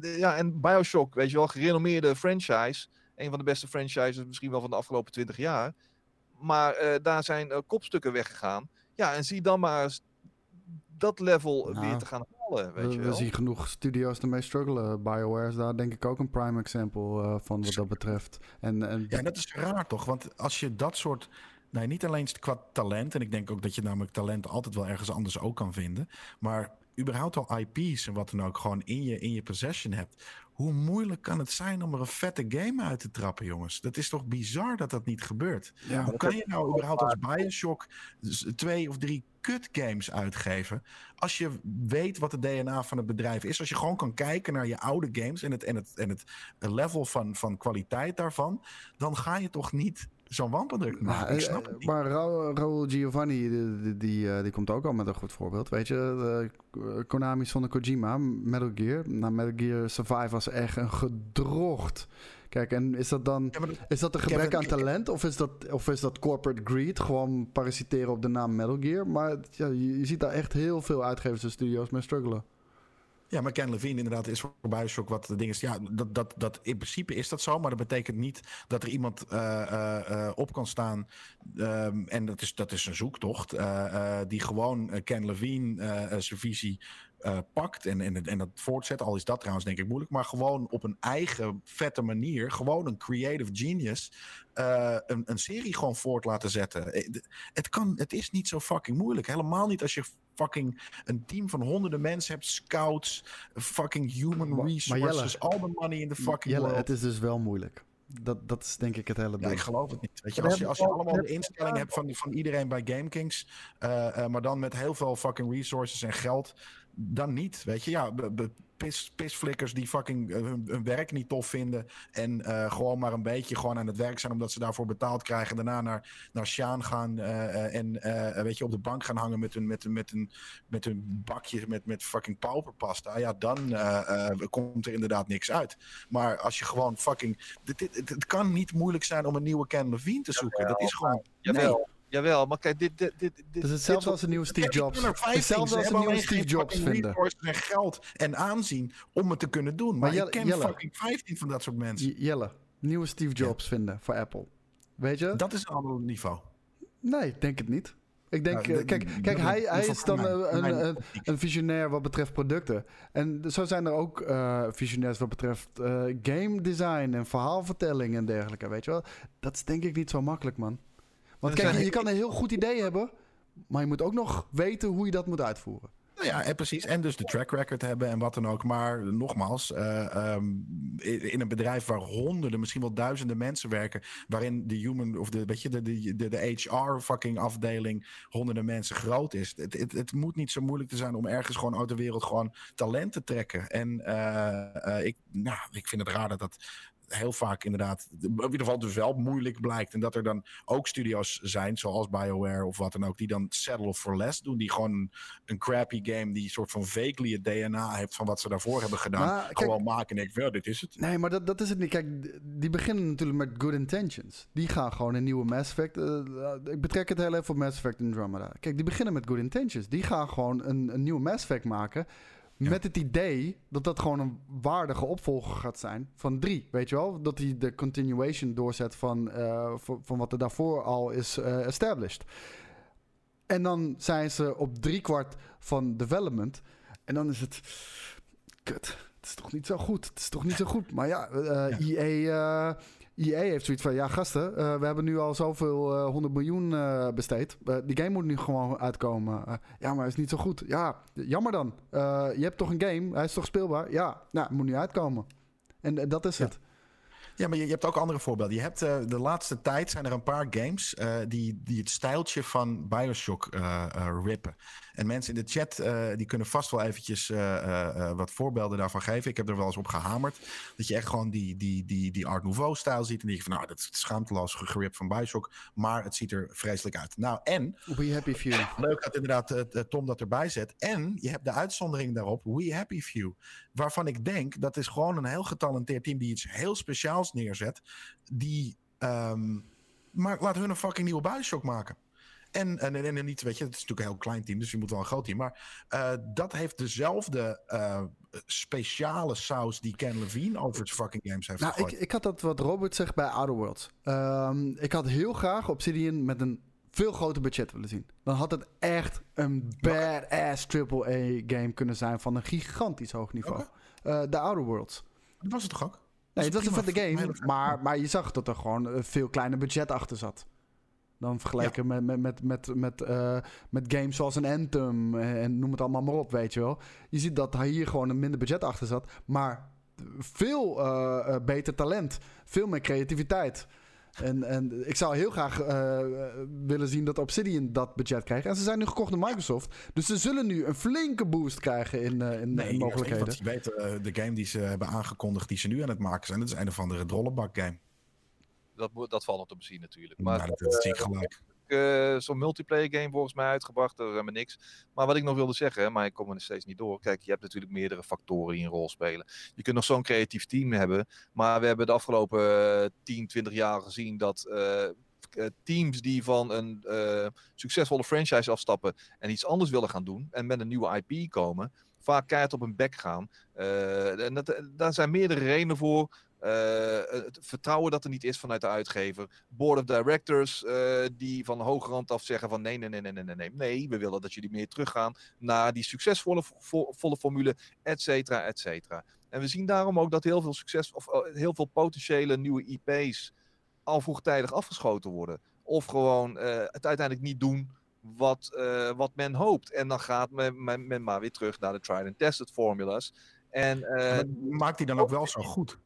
ja, en Bioshock, weet je wel, gerenommeerde franchise. Een van de beste franchises misschien wel van de afgelopen 20 jaar. Maar eh, daar zijn eh, kopstukken weggegaan. Ja, en zie dan maar eens dat level Nou, weer te gaan halen, weet We, je we wel. zien genoeg studio's ermee struggelen. BioWare is daar denk ik ook een prime example eh, van wat dat betreft. En, en Ja, en dat is raar toch? Want als je dat soort. Nee, niet alleen qua talent. En ik denk ook dat je namelijk talent altijd wel ergens anders ook kan vinden. Maar überhaupt al IP's en wat dan ook gewoon in je, in je possession hebt. Hoe moeilijk kan het zijn om er een vette game uit te trappen, jongens? Dat is toch bizar dat dat niet gebeurt? ja, Hoe kan je nou überhaupt als Bioshock twee of drie kut games uitgeven? Als je weet wat het DNA van het bedrijf is. Als je gewoon kan kijken naar je oude games en het, en het, en het level van, van kwaliteit daarvan. Dan ga je toch niet zo'n wanpeldruk Nou? Ik eh, snap het niet. Maar Ra- Raul Giovanni, die, die, die, eh, die komt ook al met een goed voorbeeld. Weet je, de, eh, Konami's van de Kojima, Metal Gear. Nou, Metal Gear Survive was echt een gedrocht. Kijk, en is dat dan... Ja, maar dat- Is dat een gebrek aan talent of is, dat, of is dat corporate greed? Gewoon parasiteren op de naam Metal Gear. Maar ja, je, je ziet daar echt heel veel uitgevers en studio's mee struggelen. Ja, maar Ken Levine inderdaad is voor Bioshock wat de ding is. Ja, dat, dat, dat, in principe is dat zo, maar dat betekent niet dat er iemand eh, eh, eh, op kan staan. ehm, en dat is, dat is een zoektocht. die gewoon Ken Levine zijn visie eh, pakt en, en, en dat voortzet. Al is dat trouwens denk ik moeilijk. Maar gewoon op een eigen vette manier. Gewoon een creative genius. eh, een, een serie gewoon voort laten zetten. Eh, Het, kan, het is niet zo fucking moeilijk. Helemaal niet als je fucking een team van honderden mensen hebt. Scouts, fucking human Maar- maar resources. Jelle- all the money in the fucking Jelle, world. het is dus wel moeilijk. Dat, dat is denk ik het hele Ja, ding. ik geloof het niet. Weet je, als je, als je allemaal al- de instelling hebt van, van iedereen bij GameKings, eh, eh, maar dan met heel veel fucking resources en geld, dan niet. Weet je, ja, pis, pisflikkers die fucking eh, hun, hun werk niet tof vinden en eh, gewoon maar een beetje gewoon aan het werk zijn omdat ze daarvoor betaald krijgen. Daarna naar, naar Sjaan gaan eh, en weet je, op de bank gaan hangen met hun, met hun, met hun, met hun bakje met, met fucking pauperpasta. Ja, dan komt er inderdaad niks uit. Maar als je gewoon fucking. dit- dit- Het, kan niet moeilijk zijn om een nieuwe Ken Levine te zoeken. dat is gewoon. Jawel, jawel, maar kijk, dit, dit, dit, dit, is hetzelfde als een nieuwe Steve Jobs. kunnen 15. Hetzelfde Ze als een nieuwe Steve Jobs vinden. en geld en aanzien om het te kunnen doen. Maar, Maar ik Jelle- ken Jelle. fucking 15 van dat soort mensen. Jelle, nieuwe Steve Jobs vinden voor Apple. Weet je? Dat is een ander niveau. Nee, ik denk het niet. Ik denk, eh, kijk, kijk hij, hij is dan mijn- een, mijn een, visionair wat betreft producten. En zo zijn er ook eh visionairs wat betreft eh, game design en verhaalvertelling en dergelijke. Weet je wel? Dat is denk ik niet zo makkelijk, man. Want kijk, je, je kan een heel goed idee hebben, maar je moet ook nog weten hoe je dat moet uitvoeren. Nou ja, en precies. En dus de track record hebben en wat dan ook. Maar nogmaals, eh, ehm, in een bedrijf waar honderden, misschien wel duizenden mensen werken. Waarin de human of de, weet je, de, de, de, HR fucking afdeling honderden mensen groot is. Het, het, het moet niet zo moeilijk te zijn om ergens gewoon uit de wereld gewoon talent te trekken. En eh, eh, ik, nou, ik vind het raar dat dat heel vaak inderdaad, in ieder geval dus wel moeilijk blijkt. En dat er dan ook studio's zijn, zoals BioWare of wat dan ook, die dan settle for less doen. Die gewoon een crappy game die een soort van vaguely het DNA heeft van wat ze daarvoor hebben gedaan. Maar, kijk- gewoon maken en ik wel, dit is het. Nee, maar dat, dat is het niet. Kijk, die beginnen natuurlijk met good intentions. Die gaan gewoon een nieuwe Mass Effect. eh, ik betrek het heel even op Mass Effect Andromeda. Kijk, die beginnen met good intentions. Die gaan gewoon een, een nieuwe Mass Effect maken. Ja. Met het idee dat dat gewoon een waardige opvolger gaat zijn van 3. Weet je wel? Dat hij de continuation doorzet van, eh, van, wat er daarvoor al is eh, established. En dan zijn ze op driekwart van development. En dan is het. Kut. Het is toch niet zo goed. Het is toch niet zo goed. Maar ja, EA, eh, EA heeft zoiets van: ja, gasten, eh, we hebben nu al zoveel eh 100 miljoen eh, besteed. Die game moet nu gewoon uitkomen. Ja, maar hij is niet zo goed. Ja, jammer dan. Je hebt toch een game? Hij is toch speelbaar? Ja, nou, moet nu uitkomen. En dat is Ja. het. Ja, maar je, je hebt ook andere voorbeelden. Je hebt de laatste tijd zijn er een paar games die, die het stijltje van Bioshock rippen. En mensen in de chat eh, die kunnen vast wel eventjes eh, eh, wat voorbeelden daarvan geven. Ik heb er wel eens op gehamerd. Dat je echt gewoon die, die, die, die Art Nouveau-stijl ziet. En die je van, nou, dat is schaamteloos geript van Bioshock. Maar het ziet er vreselijk uit. Nou, en We happy few. Leuk dat inderdaad Tom dat erbij zet. En je hebt de uitzondering daarop, We Happy Few. Waarvan ik denk, dat is gewoon een heel getalenteerd team die iets heel speciaals neerzet. Die, ehm, maar laat hun een fucking nieuwe Bioshock maken. En, en, en, en niet, weet je, het is natuurlijk een heel klein team, dus je moet wel een groot team. Maar eh, dat heeft dezelfde eh, speciale saus die Ken Levine over zijn fucking games heeft Nou, ik, gegooid. ik had dat wat Robert zegt bij Outer Worlds. Ehm, ik had heel graag Obsidian met een veel groter budget willen zien. Dan had het echt een badass AAA-game kunnen zijn van een gigantisch hoog niveau. Eh, de Outer Worlds. Dat was het toch ook? Nee, het was een vette game, maar, maar je zag dat er gewoon een veel kleiner budget achter zat. Dan vergeleken met, met, met, met, met, eh, met games zoals een Anthem en noem het allemaal maar op, weet je wel. Je ziet dat hier gewoon een minder budget achter zat, maar veel eh, eh, beter talent, veel meer creativiteit. En, en ik zou heel graag eh, willen zien dat Obsidian dat budget krijgt. En ze zijn nu gekocht door Microsoft. Dus ze zullen nu een flinke boost krijgen in, eh, in, Nee, in mogelijkheden. Want je weet, eh, de game die ze hebben aangekondigd, die ze nu aan het maken zijn, dat is een of andere drollebak game. Dat, dat valt nog te bezien natuurlijk. Maar dat, zie ik gelijk. eh, zo'n multiplayer game volgens mij uitgebracht. Er is helemaal niks. Maar wat ik nog wilde zeggen, maar ik kom er steeds niet door. Kijk, je hebt natuurlijk meerdere factoren die een rol spelen. Je kunt nog zo'n creatief team hebben. Maar we hebben de afgelopen eh, 10, 20 jaar gezien dat eh, eh, teams die van een eh, succesvolle franchise afstappen en iets anders willen gaan doen. En met een nieuwe IP komen. Vaak keihard op hun bek gaan. Eh, en dat, daar zijn meerdere redenen voor. Eh, het vertrouwen dat er niet is vanuit de uitgever. Board of Directors eh, die van hoge rand af zeggen van nee, nee, nee, nee, nee, nee, nee. We willen dat jullie meer teruggaan naar die succesvolle vo- volle formule, et cetera, et cetera. En we zien daarom ook dat heel veel succes of eh, heel veel potentiële nieuwe IP's al vroegtijdig afgeschoten worden. Of gewoon het uiteindelijk niet doen wat, wat men hoopt. En dan gaat men, maar weer terug naar de tried and tested formulas. En Maakt die dan ook wel zo goed?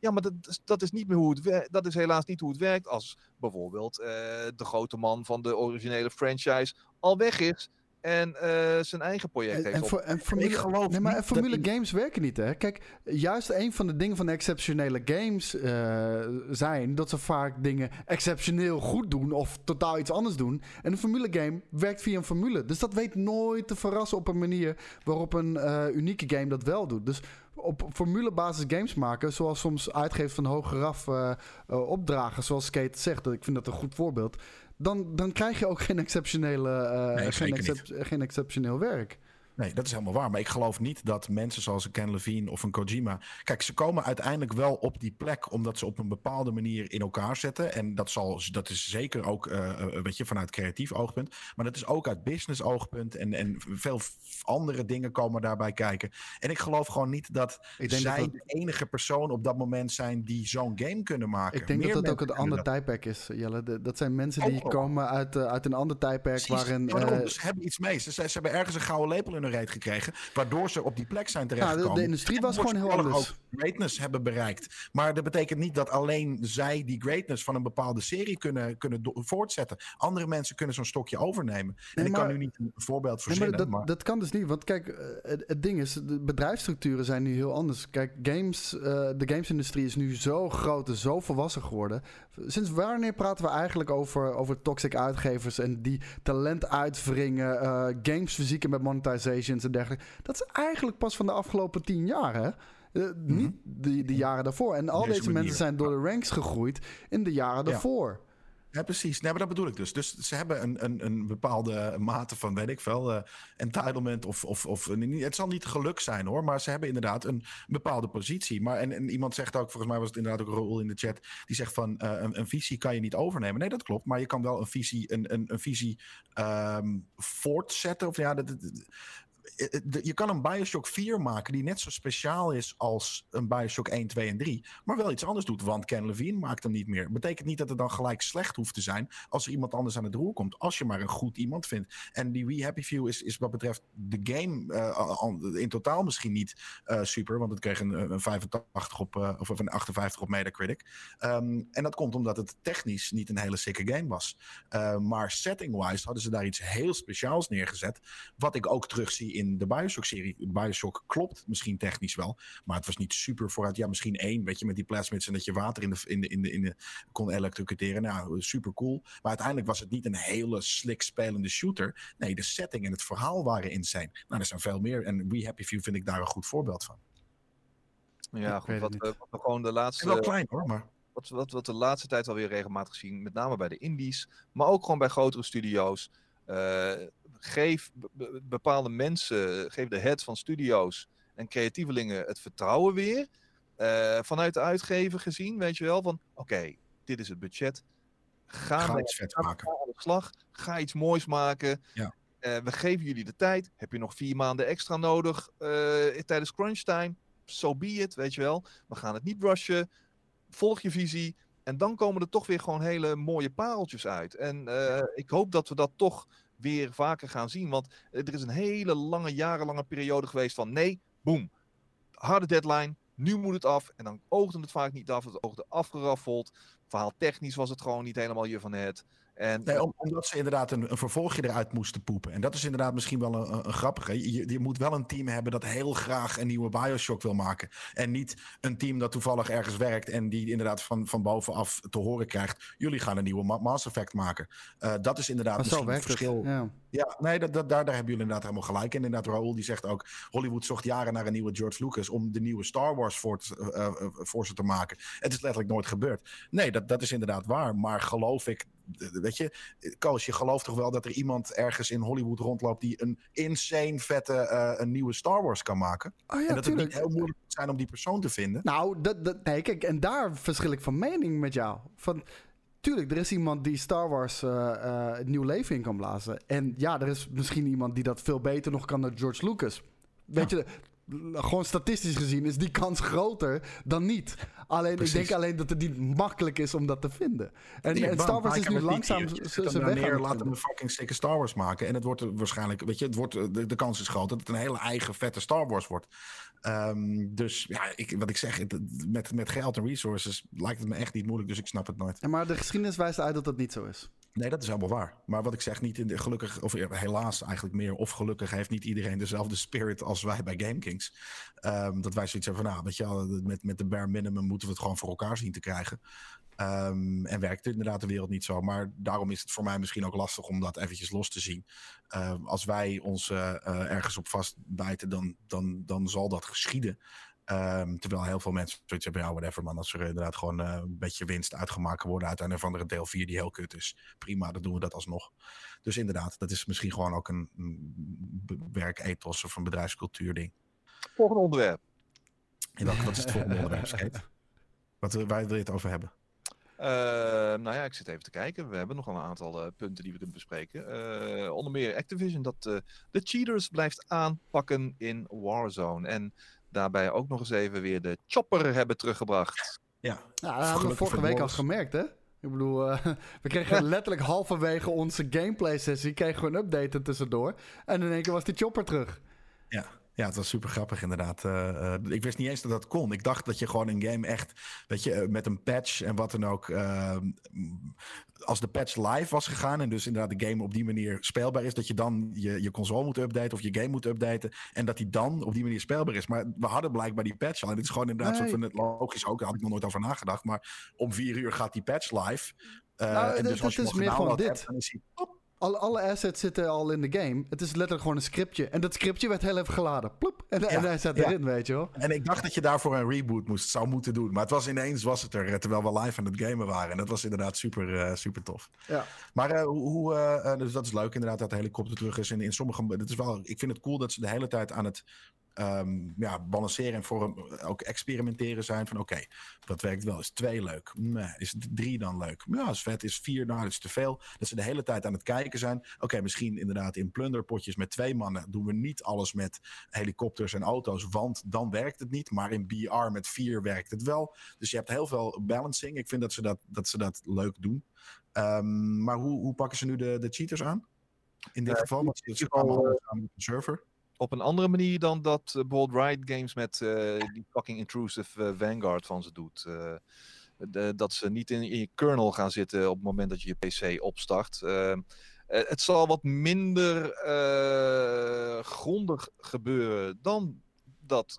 Ja, maar dat, dat is niet meer hoe het werkt. Dat is helaas niet hoe het werkt als bijvoorbeeld eh, de grote man van de originele franchise al weg is en eh, zijn eigen project En, heeft. en, voor- en formule, geloof nee, maar en formule dat games werken niet, hè? Kijk, juist een van de dingen van de exceptionele games eh, zijn dat ze vaak dingen exceptioneel goed doen of totaal iets anders doen. En een formule game werkt via een formule. Dus dat weet nooit te verrassen op een manier waarop een eh, unieke game dat wel doet. Dus op formulebasis games maken, zoals soms uitgevers van hoger af eh, eh, opdragen, zoals Skate zegt, ik vind dat een goed voorbeeld. Dan, dan krijg je ook geen, exceptionele, Nee, geen, niet. excep- geen exceptioneel werk. Nee, dat is helemaal waar. Maar ik geloof niet dat mensen zoals een Ken Levine of een Kojima... Kijk, ze komen uiteindelijk wel op die plek... omdat ze op een bepaalde manier in elkaar zetten. En dat, zal, dat is zeker ook eh, weet je, vanuit creatief oogpunt. Maar dat is ook uit business oogpunt. En, en veel andere dingen komen daarbij kijken. En ik geloof gewoon niet dat zij dat de enige persoon op dat moment zijn... die zo'n game kunnen maken. Ik denk Meer dat dat ook een ander tijdperk is, Jelle. De- dat zijn mensen die komen uit, eh, uit een ander tijdperk waarin... Dus ze hebben iets mee. Ze, ze, ze hebben ergens een gouden lepel in hun gekregen... waardoor ze op die plek zijn nou, terechtgekomen. de, de industrie was gewoon heel anders. greatness hebben bereikt. Maar dat betekent niet dat alleen zij die greatness van een bepaalde serie kunnen, kunnen voortzetten. Andere mensen kunnen zo'n stokje overnemen. en ik kan nu niet een voorbeeld Nee, verzinnen. maar dat, maar dat kan dus niet. Want kijk, eh, het, het ding is, de bedrijfsstructuren zijn nu heel anders. Kijk, games, eh, de gamesindustrie is nu zo groot en zo volwassen geworden. Sinds wanneer praten we eigenlijk over, over toxic uitgevers en die talent uitwringen, eh, games verzieken met monetizations en dergelijke? Dat is eigenlijk pas van de afgelopen tien jaar, hè? Eh, Niet de, de jaren daarvoor. En al Deze mensen zijn door de ranks gegroeid in de jaren Ja. daarvoor. Ja, precies. Nee, maar dat bedoel ik dus. Dus ze hebben een, een, een bepaalde mate van, weet ik veel, eh, entitlement of, of, of een- het zal niet geluk zijn hoor, maar ze hebben inderdaad een bepaalde positie. Maar en, iemand zegt ook, volgens mij was het inderdaad ook Raoul in de chat, die zegt van eh, een, een visie kan je niet overnemen. Nee, dat klopt, maar je kan wel een visie, een, een, een visie ehm, voortzetten. Of ja, dat, eh, je kan een Bioshock 4 maken die net zo speciaal is als een Bioshock 1, 2 en 3, maar wel iets anders doet, want Ken Levine maakt hem niet meer. Betekent niet dat het dan gelijk slecht hoeft te zijn als er iemand anders aan het roer komt, als je maar een goed iemand vindt. En die We Happy Few is, is wat betreft de game eh, in totaal misschien niet eh, super, want het kreeg een, een 85 op, eh, of een 58 op Metacritic. Ehm, en dat komt omdat het technisch niet een hele sikke game was. Eh, maar setting-wise hadden ze daar iets heel speciaals neergezet. Wat ik ook terugzie in de Bioshock-serie. Bioshock klopt misschien technisch wel. Maar het was niet super vooruit. Ja, misschien één, weet je, met die plasmids en dat je water in de, in de, in de, in de kon elektrocuteren. Nou, super cool. Maar uiteindelijk was het niet een hele slick spelende shooter. Nee, de setting en het verhaal waren insane. Nou, er zijn veel meer. En We Happy Few vind ik daar een goed voorbeeld van. ja, ik goed, wat, we- wat we gewoon de laatste... En wel klein hoor, maar... wat, wat, wat de laatste tijd alweer regelmatig zien, met name bij de indies, maar ook gewoon bij grotere studio's. Eh, geef be- be- bepaalde mensen, geef de heads van studio's en creatievelingen het vertrouwen weer. eh, vanuit de uitgever gezien, weet je wel, van oké, dit is het budget. Ga, Ga iets vet ga maken. aan de slag. Ga iets moois maken. Ja. Eh, we geven jullie de tijd. Heb je nog vier maanden extra nodig eh, tijdens crunch time? So be it, weet je wel. We gaan het niet rushen. Volg je visie. En dan komen er toch weer gewoon hele mooie pareltjes uit. En ik hoop dat we dat toch weer vaker gaan zien. Want er is een hele lange, jarenlange periode geweest van nee, boem. Harde deadline. Nu moet het af. En dan oogde het vaak niet af. Het oogde afgeraffeld. Verhaal technisch was het gewoon niet helemaal je van het. En Nee, om- omdat ze inderdaad een, een vervolgje eruit moesten poepen. En dat is inderdaad misschien wel een, een, een grappige. Je, je moet wel een team hebben dat heel graag een nieuwe Bioshock wil maken. En niet een team dat toevallig ergens werkt en die inderdaad van, van bovenaf te horen krijgt. Jullie gaan een nieuwe Ma- Mass Effect maken. Eh, dat is inderdaad Maar zo misschien het werkt het. verschil. Ja. Ja, nee, dat, dat, daar, daar hebben jullie inderdaad helemaal gelijk in. Inderdaad, Raoul die zegt ook... Hollywood zocht jaren naar een nieuwe George Lucas... om de nieuwe Star Wars voor, te- eh, eh, voor ze te maken. Het is letterlijk nooit gebeurd. Nee, dat, dat is inderdaad waar. Maar geloof ik... eh, Weet je, Koos, je gelooft toch wel dat er iemand ergens in Hollywood rondloopt... die een insane vette eh, een nieuwe Star Wars kan maken? Oh ja, en dat tuurlijk. het niet heel moeilijk moet zijn om die persoon te vinden? Nou, dat, dat, nee, kijk, en daar verschil ik van mening met jou. Van, tuurlijk, er is iemand die Star Wars het nieuw leven in kan blazen. En ja, er is misschien iemand die dat veel beter nog kan dan George Lucas. Weet je, gewoon statistisch gezien is die kans groter dan niet. Alleen, Precies. ik denk alleen dat het niet makkelijk is om dat te vinden. En, Nee, en Star Wars is nu langzaam zijn weg neer, hem vinden. een fucking stikke Star Wars maken. En het wordt waarschijnlijk, weet je, het wordt, de, de kans is groot dat het een hele eigen vette Star Wars wordt. Ehm, dus ja, ik, wat ik zeg, met, met geld en resources lijkt het me echt niet moeilijk, dus ik snap het nooit. Ja, maar de geschiedenis wijst uit dat dat niet zo is. Nee, dat is helemaal waar. Maar wat ik zeg, niet in de, gelukkig, of helaas eigenlijk meer, of gelukkig heeft niet iedereen dezelfde spirit als wij bij GameKings. Ehm dat wij zoiets hebben van, nou, weet je wel, met, met de bare minimum moeten we het gewoon voor elkaar zien te krijgen. Ehm, en werkt inderdaad de wereld niet zo. Maar daarom is het voor mij misschien ook lastig om dat eventjes los te zien. Ehm, als wij ons eh, eh, ergens op vastbijten, dan, dan, dan zal dat geschieden. Ehm, terwijl heel veel mensen zoiets hebben, ja, whatever man. Als er inderdaad gewoon eh, een beetje winst uitgemaakt worden uit een of andere deel 4 die heel kut is. Prima, dan doen we dat alsnog. Dus inderdaad, dat is misschien gewoon ook een, werkethos of een bedrijfscultuur ding. volgende onderwerp. En welke, wat is het volgende onderwerp, Skate? Wat, waar wil je het over hebben? Eh, nou ja, ik zit even te kijken. We hebben nog wel een aantal eh, punten die we kunnen bespreken. Eh, onder meer Activision dat eh, de cheaters blijft aanpakken in Warzone. En daarbij ook nog eens even weer de chopper hebben teruggebracht. Ja, Ja, dat hebben we vorige week al gemerkt, hè? Ik bedoel, eh, we kregen letterlijk halverwege onze gameplay-sessie... kregen we een update er tussendoor. En in één keer was die chopper terug. Ja, ja, het was super grappig inderdaad. Eh, eh, ik wist niet eens dat dat kon. Ik dacht dat je gewoon een game echt, weet je, eh, met een patch en wat dan ook. eh, als de patch live was gegaan en dus inderdaad de game op die manier speelbaar is, dat je dan je, je console moet updaten of je game moet updaten en dat die dan op die manier speelbaar is. Maar we hadden blijkbaar die patch al. En dit is gewoon inderdaad Nee. soort van het logisch ook. Daar had ik nog nooit over nagedacht. Maar om vier uur gaat die patch live. Nou, en dat- dus als je dat hem is meer dit. hebt, dan is hij pop, Alle, alle assets zitten al in de game. Het is letterlijk gewoon een scriptje. En dat scriptje werd heel even geladen. Ploep. En, en hij zat ja. erin, weet je wel. En ik dacht dat je daarvoor een reboot moest, zou moeten doen. Maar het was ineens was het er, eh, terwijl we live aan het gamen waren. En dat was inderdaad super, eh, super tof. Ja. Maar eh, hoe, dus dat is leuk inderdaad dat de helikopter terug is. En in sommige, het is wel, ik vind het cool dat ze de hele tijd aan het ehm, ja, balanceren en ook experimenteren zijn. Van oké, dat werkt wel. Is twee leuk? Nee. Is drie dan leuk? Ja, is vet. Is vier? Nou, dat is te veel. Dat ze de hele tijd aan het kijken zijn. Oké, misschien inderdaad in plunderpotjes met twee mannen doen we niet alles met helikopters en auto's, want dan werkt het niet. Maar in BR met vier werkt het wel. Dus je hebt heel veel balancing. Ik vind dat ze dat, dat, ze dat leuk doen. Ehm, maar hoe, hoe pakken ze nu de, de cheaters aan? In dit Eh, geval, want ze kwamen allemaal op een server. Op een andere manier dan dat uh, Bold Riot Games met eh, die fucking intrusive eh, Vanguard van ze doet. De- dat ze niet in, in je kernel gaan zitten op het moment dat je je PC opstart. Het zal wat minder grondig gebeuren dan dat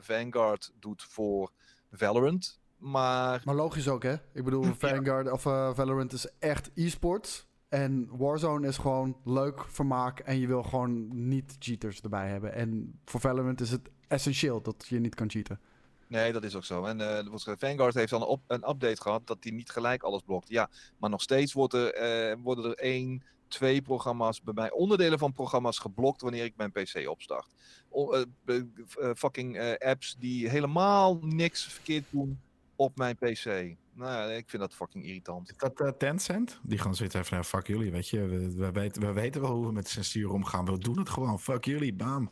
Vanguard doet voor Valorant. Maar Maar logisch ook, hè? Ik bedoel, Vanguard of Valorant is echt e-sports. En Warzone is gewoon leuk vermaak. En je wil gewoon niet cheaters erbij hebben. En voor Valorant is het essentieel dat je niet kan cheaten. Nee, dat is ook zo. En eh, Vanguard heeft dan op- een update gehad dat hij niet gelijk alles blokt. Ja, maar nog steeds wordt er, eh, worden er één, twee programma's bij mij, onderdelen van programma's geblokt wanneer ik mijn PC opstart. Eh, fucking apps die helemaal niks verkeerd doen op mijn PC. Nou ja, ik vind dat fucking irritant. Is dat eh, Tencent? Die gaan zitten even, nou, fuck jullie, weet je. We, we, weten, we weten wel hoe we met censuur omgaan. We doen het gewoon, fuck jullie, bam.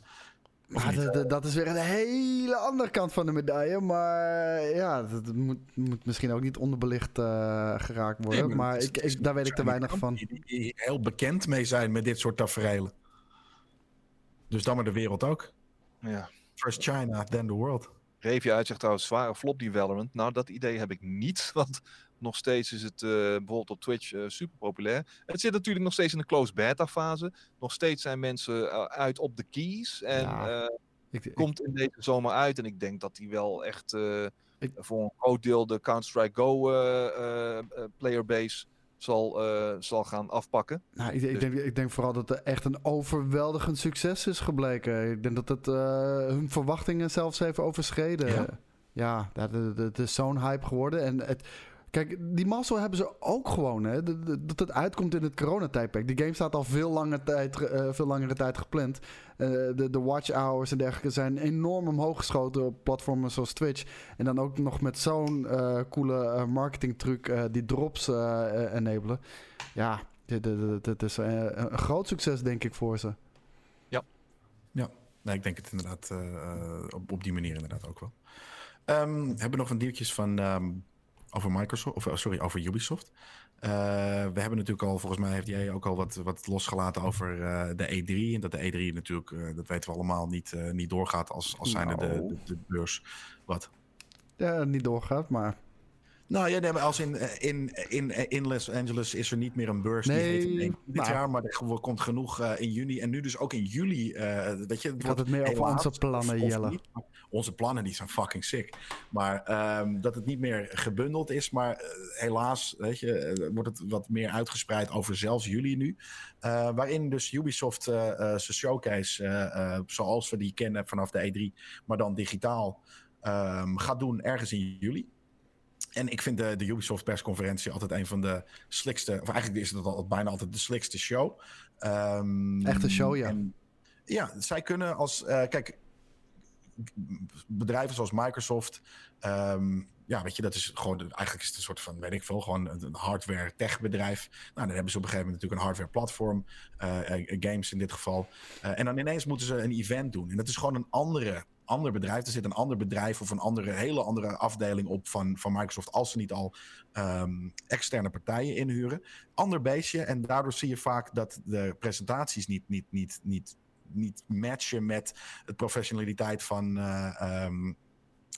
Maar dat- dat- is weer een hele andere kant van de medaille. Maar ja, dat moet, moet misschien ook niet onderbelicht eh, geraakt worden. Nee, maar ik, daar weet ik te weinig van. Die, die heel bekend mee zijn met dit soort tafereelen. Dus dan maar de wereld ook. Ja. First China, then the world. Reefje uit zegt trouwens, zware flop die Valorant. Nou, dat idee heb ik niet. Want Nog steeds is het eh, bijvoorbeeld op Twitch eh, super populair. Het zit natuurlijk nog steeds in de closed beta fase. Nog steeds zijn mensen eh, uit op de keys. En Ja. Ik, komt in deze zomer uit. En ik denk dat die wel echt Ik- voor een groot deel de Counter-Strike Go playerbase zal, eh, zal gaan afpakken. Nou, ik, ik, denk, ik denk vooral dat het echt een overweldigend succes is gebleken. Ik denk dat het eh, hun verwachtingen zelfs heeft overschreden. Ja. Ja, de- het is zo'n hype geworden. En het, kijk, die mazzel hebben ze ook gewoon. Hè, dat het uitkomt in het coronatijdperk. Die game staat al veel, lange tijd, eh, veel langere tijd gepland. Eh, de, de watch hours en dergelijke zijn enorm omhoog geschoten op platformen zoals Twitch. En dan ook nog met zo'n eh, coole marketingtruc eh, die drops enabelen. Ja, dit, dit, dit- dit is een groot succes, denk ik, voor ze. Nee, ik denk het inderdaad eh, eh, op, op die manier inderdaad ook wel. Ehm, we hebben nog een nieuwtjes van ehm, over Microsoft, of eh, sorry, over Ubisoft. Eh, we hebben natuurlijk al, volgens mij heeft jij ook al wat, wat losgelaten over eh, de E3. En dat de E3 natuurlijk, dat weten we allemaal, niet, niet doorgaat als, als zijnde de, Nou. de, de beurs. Wat? Ja, niet doorgaat, maar... Nou ja, nee, maar als in, eh, in, in, in Los Angeles is er niet meer een beurs die heet dit maar- jaar, maar er komt genoeg eh, in juni. En nu dus ook in juli. eh weet je, Gaat wordt het meer over onze plannen, of- Jelle? niet, Onze plannen die zijn fucking sick. Maar ehm, dat het niet meer gebundeld is, maar eh, helaas weet je, eh, wordt het wat meer uitgespreid over zelfs juli nu. Eh, waarin dus Ubisoft eh, eh, zijn showcase, eh, eh, zoals we die kennen vanaf de E3, maar dan digitaal, ehm, gaat doen ergens in juli. En ik vind de, de Ubisoft persconferentie altijd een van de slikste, of eigenlijk is het al bijna altijd de slikste show. Ehm, Echte show, ja. en ja, zij kunnen als, eh, kijk, bedrijven zoals Microsoft, ehm, ja, weet je, dat is gewoon, eigenlijk is het een soort van, weet ik veel, gewoon een hardware tech bedrijf. Nou, dan hebben ze op een gegeven moment natuurlijk een hardware platform, eh, eh, games in dit geval. En dan ineens moeten ze een event doen. En dat is gewoon een andere, ander bedrijf. Er zit een ander bedrijf of een andere, hele andere afdeling op van, van Microsoft, als ze niet al ehm, externe partijen inhuren. Ander beestje. En daardoor zie je vaak dat de presentaties niet, niet, niet, niet, niet matchen met het professionaliteit van. eh, ehm,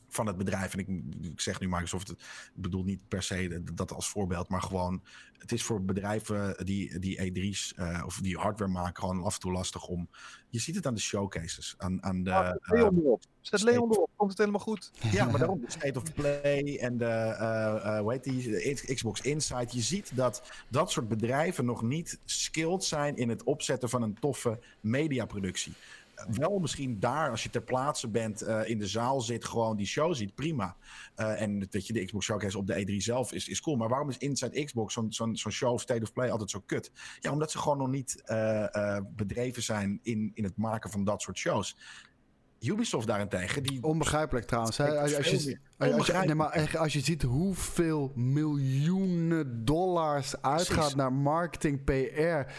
van het bedrijf. En ik, ik zeg nu Microsoft, ik bedoel niet per se dat- als voorbeeld, maar gewoon, het is voor bedrijven die, die E3's eh, of die hardware maken, gewoon af en toe lastig om. Je ziet het aan de showcases, aan, aan de. Eh, Leon erop. Zet Leon erop. Komt het helemaal goed. ja, maar daarom de State of Play en de, eh, eh, hoe heet die, de Xbox Insight. Je ziet dat dat soort bedrijven nog niet skilled zijn in het opzetten van een toffe mediaproductie. Wel misschien daar, als je ter plaatse bent, eh, in de zaal zit, gewoon die show ziet, prima. Eh, en weet je, de Xbox Showcase op de E3 zelf is, is cool. Maar waarom is Inside Xbox zo'n zo'n zo'n show of State of Play altijd zo kut? Ja, omdat ze gewoon nog niet eh, bedreven zijn in, in het maken van dat soort shows. Ubisoft daarentegen, die Onbegrijpelijk trouwens. Hè? Als, je, als, je, nee, maar als je ziet hoeveel miljoenen dollars uitgaat naar marketing, PR.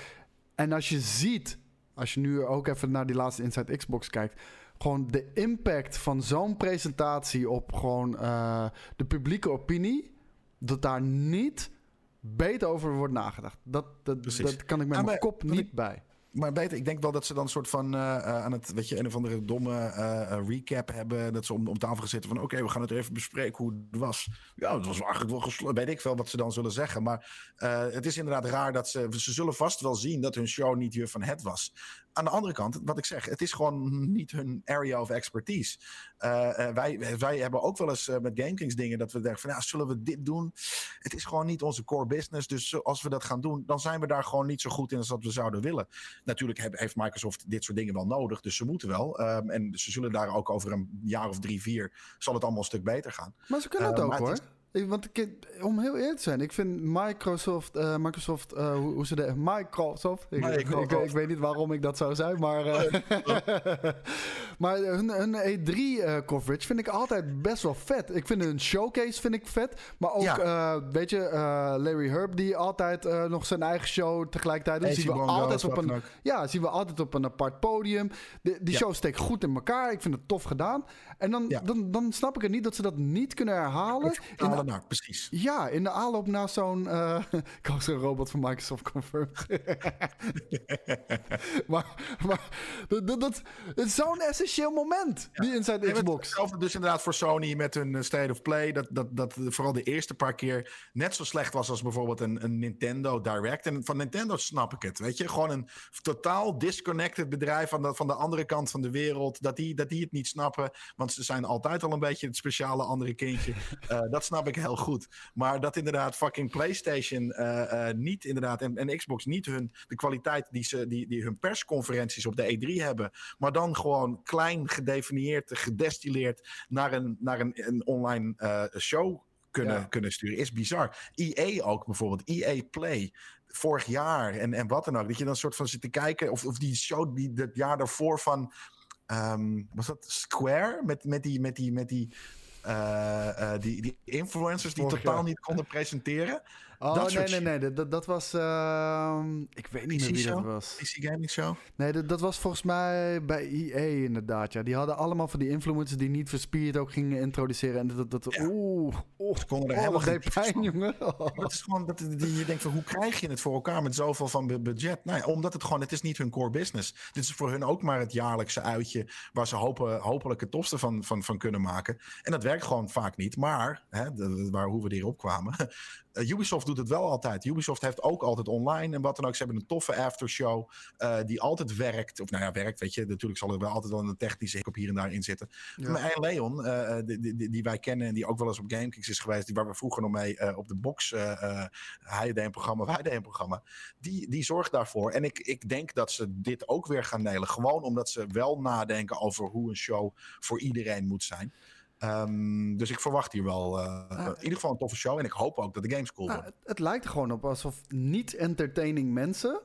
En als je ziet, als je nu ook even naar die laatste Inside Xbox kijkt. Gewoon de impact van zo'n presentatie op gewoon eh, de publieke opinie. Dat daar niet beter over wordt nagedacht. Dat, dat, dat kan ik met Ah, mijn kop niet ik- bij. Maar beter, ik denk wel dat ze dan een soort van eh, eh, aan het, weet je, een of andere domme eh, recap hebben. Dat ze om, om tafel gaan zitten van oké, we gaan het even bespreken hoe het was. Ja, het was eigenlijk wel gesloten. Weet ik veel wat ze dan zullen zeggen. Maar het is inderdaad raar dat ze, ze zullen vast wel zien dat hun show niet hier van het was. Aan de andere kant, wat ik zeg, het is gewoon niet hun area of expertise. Eh, eh, wij, wij hebben ook wel eens eh, met GameKings dingen dat we denken van ja, zullen we dit doen? Het is gewoon niet onze core business. Dus als we dat gaan doen, dan zijn we daar gewoon niet zo goed in als dat we zouden willen. Natuurlijk heb- heeft Microsoft dit soort dingen wel nodig, dus ze moeten wel. Ehm, en ze zullen daar ook over een jaar of drie, vier, zal het allemaal een stuk beter gaan. Maar ze kunnen het ook hoor. Want ik, om heel eerlijk te zijn, ik vind Microsoft, eh, Microsoft, eh, hoe, hoe ze de Microsoft, ik, ik, Microsoft. ik- ik weet niet waarom ik dat zou zijn, maar, eh, maar hun, hun E3 eh, coverage vind ik altijd best wel vet. Ik vind hun showcase vind ik vet, maar ook, Ja. weet je, Larry Herb die altijd nog zijn eigen show tegelijkertijd doet, zien we altijd op een, ja, zien we altijd op een apart podium. De, die Ja. show steekt goed in elkaar. Ik vind het tof gedaan. En dan, Ja. dan, dan snap ik het niet dat ze dat niet kunnen herhalen. In de, naar, precies. ja, in de aanloop naar zo'n... eh ik was een robot van Microsoft confirmed. maar maar dat, dat, is zo'n crucial moment, die Inside Xbox. Hetzelfde dus inderdaad voor Sony met hun eh, State of Play. Dat, dat, dat vooral de eerste paar keer net zo slecht was als bijvoorbeeld een, een Nintendo Direct. En van Nintendo snap ik het. Weet je, gewoon een totaal disconnected bedrijf van de, van de andere kant van de wereld. Dat die, dat die het niet snappen. Want ze zijn altijd al een beetje het speciale andere kindje. Eh, dat snap ik heel goed. Maar dat inderdaad fucking PlayStation eh, eh, niet inderdaad. En, en Xbox niet hun de kwaliteit die ze die, die hun persconferenties op de E3 hebben. Maar dan gewoon klein gedefinieerd, gedestilleerd naar een, naar een, een online eh, show kunnen, Ja. kunnen sturen. Is bizar. EA ook bijvoorbeeld. EA Play. Vorig jaar en, en wat dan ook. Dat je dan soort van zit te kijken. Of, of die show die het jaar daarvoor van. ehm, was dat Square? Met, met die. Met die, met die die, die influencers die Vorig totaal jaar. niet konden presenteren. Oh, dat nee, nee, nee. Dat- Dat, dat was... ehm, ik weet niet meer wie dat was. PC Gaming Show. Nee, dat, dat was volgens mij bij EA inderdaad, ja. Die hadden allemaal van die influencers die niet verspierd ook gingen introduceren. En dat... dat Ja. Oeh, Ze konden er oh, helemaal dat geen pijn, van. jongen. Oh. Het is gewoon dat die- je denkt van hoe krijg je het voor elkaar met zoveel van bu- budget? Nou ja, omdat het gewoon, het is niet hun core business. Dit is voor hun ook maar het jaarlijkse uitje waar ze hopen, hopelijk het tofste van, van, van kunnen maken. En dat werkt gewoon vaak niet. Maar, hè, de- waar, hoe we hierop kwamen. Eh, Ubisoft doet het wel altijd. Ubisoft heeft ook altijd online en wat dan ook. Ze hebben een toffe aftershow eh, die altijd werkt. Of nou ja, werkt, weet je. Natuurlijk zal er wel altijd wel een technische hiccup hier en daar in zitten. Ja. Maar en Leon, eh, eh, die, die, die wij kennen en die ook wel eens op GameKings is geweest, die waar we vroeger nog mee op de box, hij deed een programma, wij deden een programma, die, die zorgt daarvoor. En ik, ik denk dat ze dit ook weer gaan nelen, gewoon omdat ze wel nadenken over hoe een show voor iedereen moet zijn. Ehm, dus ik verwacht hier wel eh, Ah, in ieder geval een toffe show en ik hoop ook dat de games cool Nou, worden. het, het lijkt er gewoon op alsof niet-entertaining mensen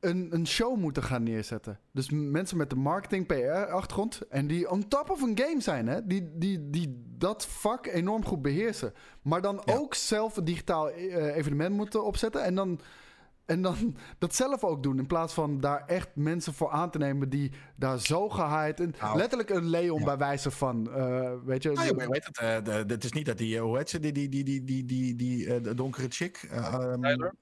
een, een show moeten gaan neerzetten. Dus mensen met de marketing, PR-achtergrond... en die on top of een game zijn, hè? Die, die, die dat vak enorm goed beheersen. Maar dan Ja. ook zelf een digitaal eh, evenement moeten opzetten... en dan... En dan dat zelf ook doen. In plaats van daar echt mensen voor aan te nemen die daar zo gehyped. En Nou, letterlijk een Leon ja. bij wijze van. eh, weet je. Nou, ja, weet het, het is niet dat die, eh, hoe heet ze, die, die, die, die, die, die, die eh, de donkere chick. Tyler?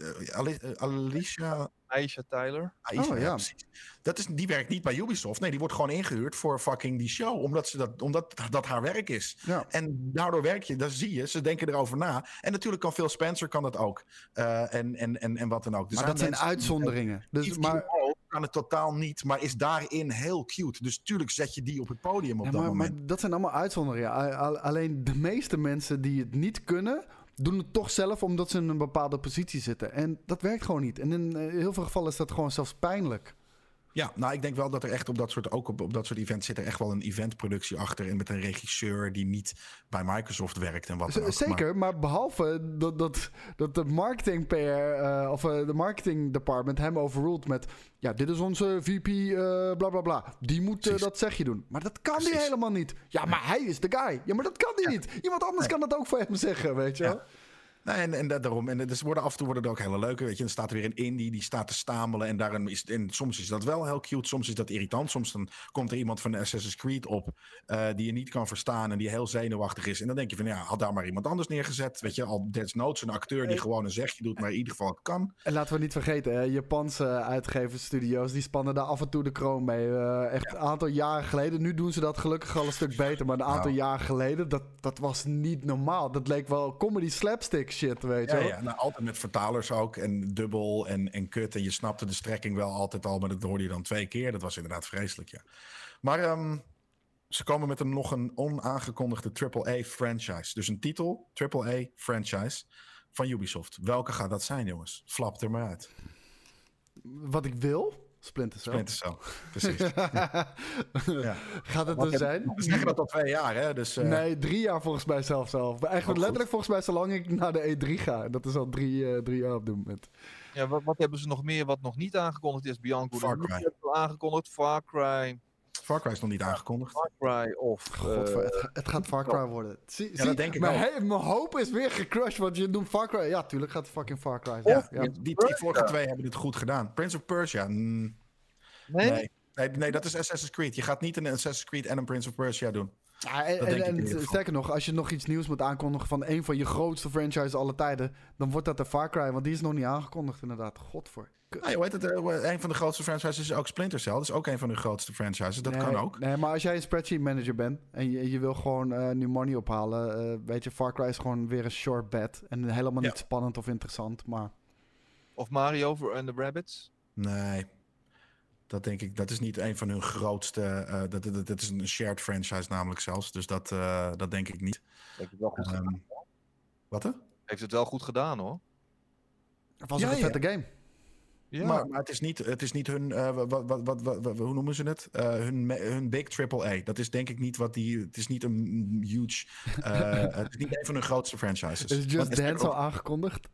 Eh, eh, Alicia Aisha Tyler. Aisha, Oh, ja. precies. Dat is, die werkt niet bij Ubisoft. Nee, die wordt gewoon ingehuurd voor fucking die show. Omdat, ze dat, omdat dat haar werk is. ja. En daardoor werk je, dat zie je. Ze denken erover na. En natuurlijk kan Phil Spencer kan dat ook. Eh, en, en, en, en wat dan ook. Er Maar dat zijn uitzonderingen. Dus, maar, kan het totaal niet, maar is daarin heel cute. Dus tuurlijk zet je die op het podium op Ja, dat maar, moment. maar dat zijn allemaal uitzonderingen. Alleen de meeste mensen die het niet kunnen, doen het toch zelf omdat ze in een bepaalde positie zitten. En dat werkt gewoon niet. En in eh, heel veel gevallen is dat gewoon zelfs pijnlijk. Ja, nou, ik denk wel dat er echt op dat soort, ook op, op dat soort events zit er echt wel een eventproductie achter. En met een regisseur die niet bij Microsoft werkt en wat ook. Zeker, maar behalve dat, dat, dat de marketing PR eh, of eh, de marketing department hem overruled met ja, dit is onze VP eh bla bla bla. Die moet dat zegje doen. Maar dat kan die Precies. helemaal niet. Ja, maar hij is de guy. Ja, maar dat kan die niet. Iemand anders kan dat ook voor hem zeggen, weet je Ja. Nee, en, en dat- daarom. En dus worden af en toe worden er ook hele leuke. Weet je, dan staat er weer een indie die staat te stamelen. En, daarin is, en soms is dat wel heel cute, soms is dat irritant. Soms dan komt er iemand van Assassin's Creed op eh, die je niet kan verstaan en die heel zenuwachtig is. En dan denk je van ja, had daar maar iemand anders neergezet. Weet je, al desnoods een acteur die gewoon een zegje doet, maar in ieder geval het kan. En laten we niet vergeten, hè, Japanse uitgeversstudio's die spannen daar af en toe de kroon mee. Eh, echt een aantal jaren geleden. Nu doen ze dat gelukkig al een stuk beter. Maar een aantal Nou. jaar geleden, dat, dat was niet normaal. Dat leek wel comedy slapstick shit, weet je Ja, nou, altijd met vertalers ook. En dubbel en, en kut. En je snapte de strekking wel altijd al, maar dat hoorde je dan twee keer. Dat was inderdaad vreselijk, ja. Maar ehm, ze komen met een nog een onaangekondigde AAA-franchise. Dus een titel, AAA-franchise van Ubisoft. Welke gaat dat zijn, jongens? Flap er maar uit. Wat ik wil, Splinter Cell. Splinter Cell, precies. ja. Gaat het er zijn? We zeggen dat al twee jaar, hè? Dus, eh, Nee, drie jaar volgens mij zelfs al. Eigenlijk goed. letterlijk volgens mij zolang ik naar de E3 ga. Dat is al drie, eh, drie jaar op dit moment. Ja, wat, wat hebben ze nog meer wat nog niet aangekondigd is? Bianco Far Cry. aangekondigd. Far Cry. Far Cry is nog niet aangekondigd. Far Cry of... God, eh, het, ga- het gaat Far Cry worden. Zie, zie, dat denk ik he- mijn hoop is weer gecrushed, want je noemt Far Cry. Ja, tuurlijk gaat het fucking Far Cry Ja. Ja. die, die, die vorige twee hebben dit goed gedaan. Prince of Persia, mm, nee? nee. Nee, nee, dat is Assassin's Creed. Je gaat niet een Assassin's Creed en een Prince of Persia doen. Ja, en, Dat en- sterker nog, als je nog iets nieuws moet aankondigen van een van je grootste franchises alle tijden, dan wordt dat de Far Cry, want die is nog niet aangekondigd inderdaad. Godver. Nou, hoe heet het? eh, Een van de grootste franchises is ook Splinter Cell. Dat is ook een van de grootste franchises. Dat nee, kan ook. Nee, maar als jij een spreadsheet manager bent en je, je wil gewoon eh nu money ophalen, eh, weet je, Far Cry is gewoon weer een short bet. En helemaal niet Ja. spannend of interessant, maar... Of Mario for and the Rabbits. Nee. Dat denk ik, dat is niet een van hun grootste. eh, dat, dat, dat is een shared franchise namelijk zelfs. Dus dat, eh, dat denk ik niet. Heeft het wel goed, Ehm, wat hè? heeft het wel goed gedaan hoor. Het was Ja, een ja. vette game. Ja. Maar, maar het, is niet, het is niet hun. eh, wat, wat, wat, hoe noemen ze het? Eh, hun, hun big triple A. Dat is denk ik niet wat die. Het is niet een huge. eh, het is niet een van hun grootste franchises. Is Just Dance al aangekondigd?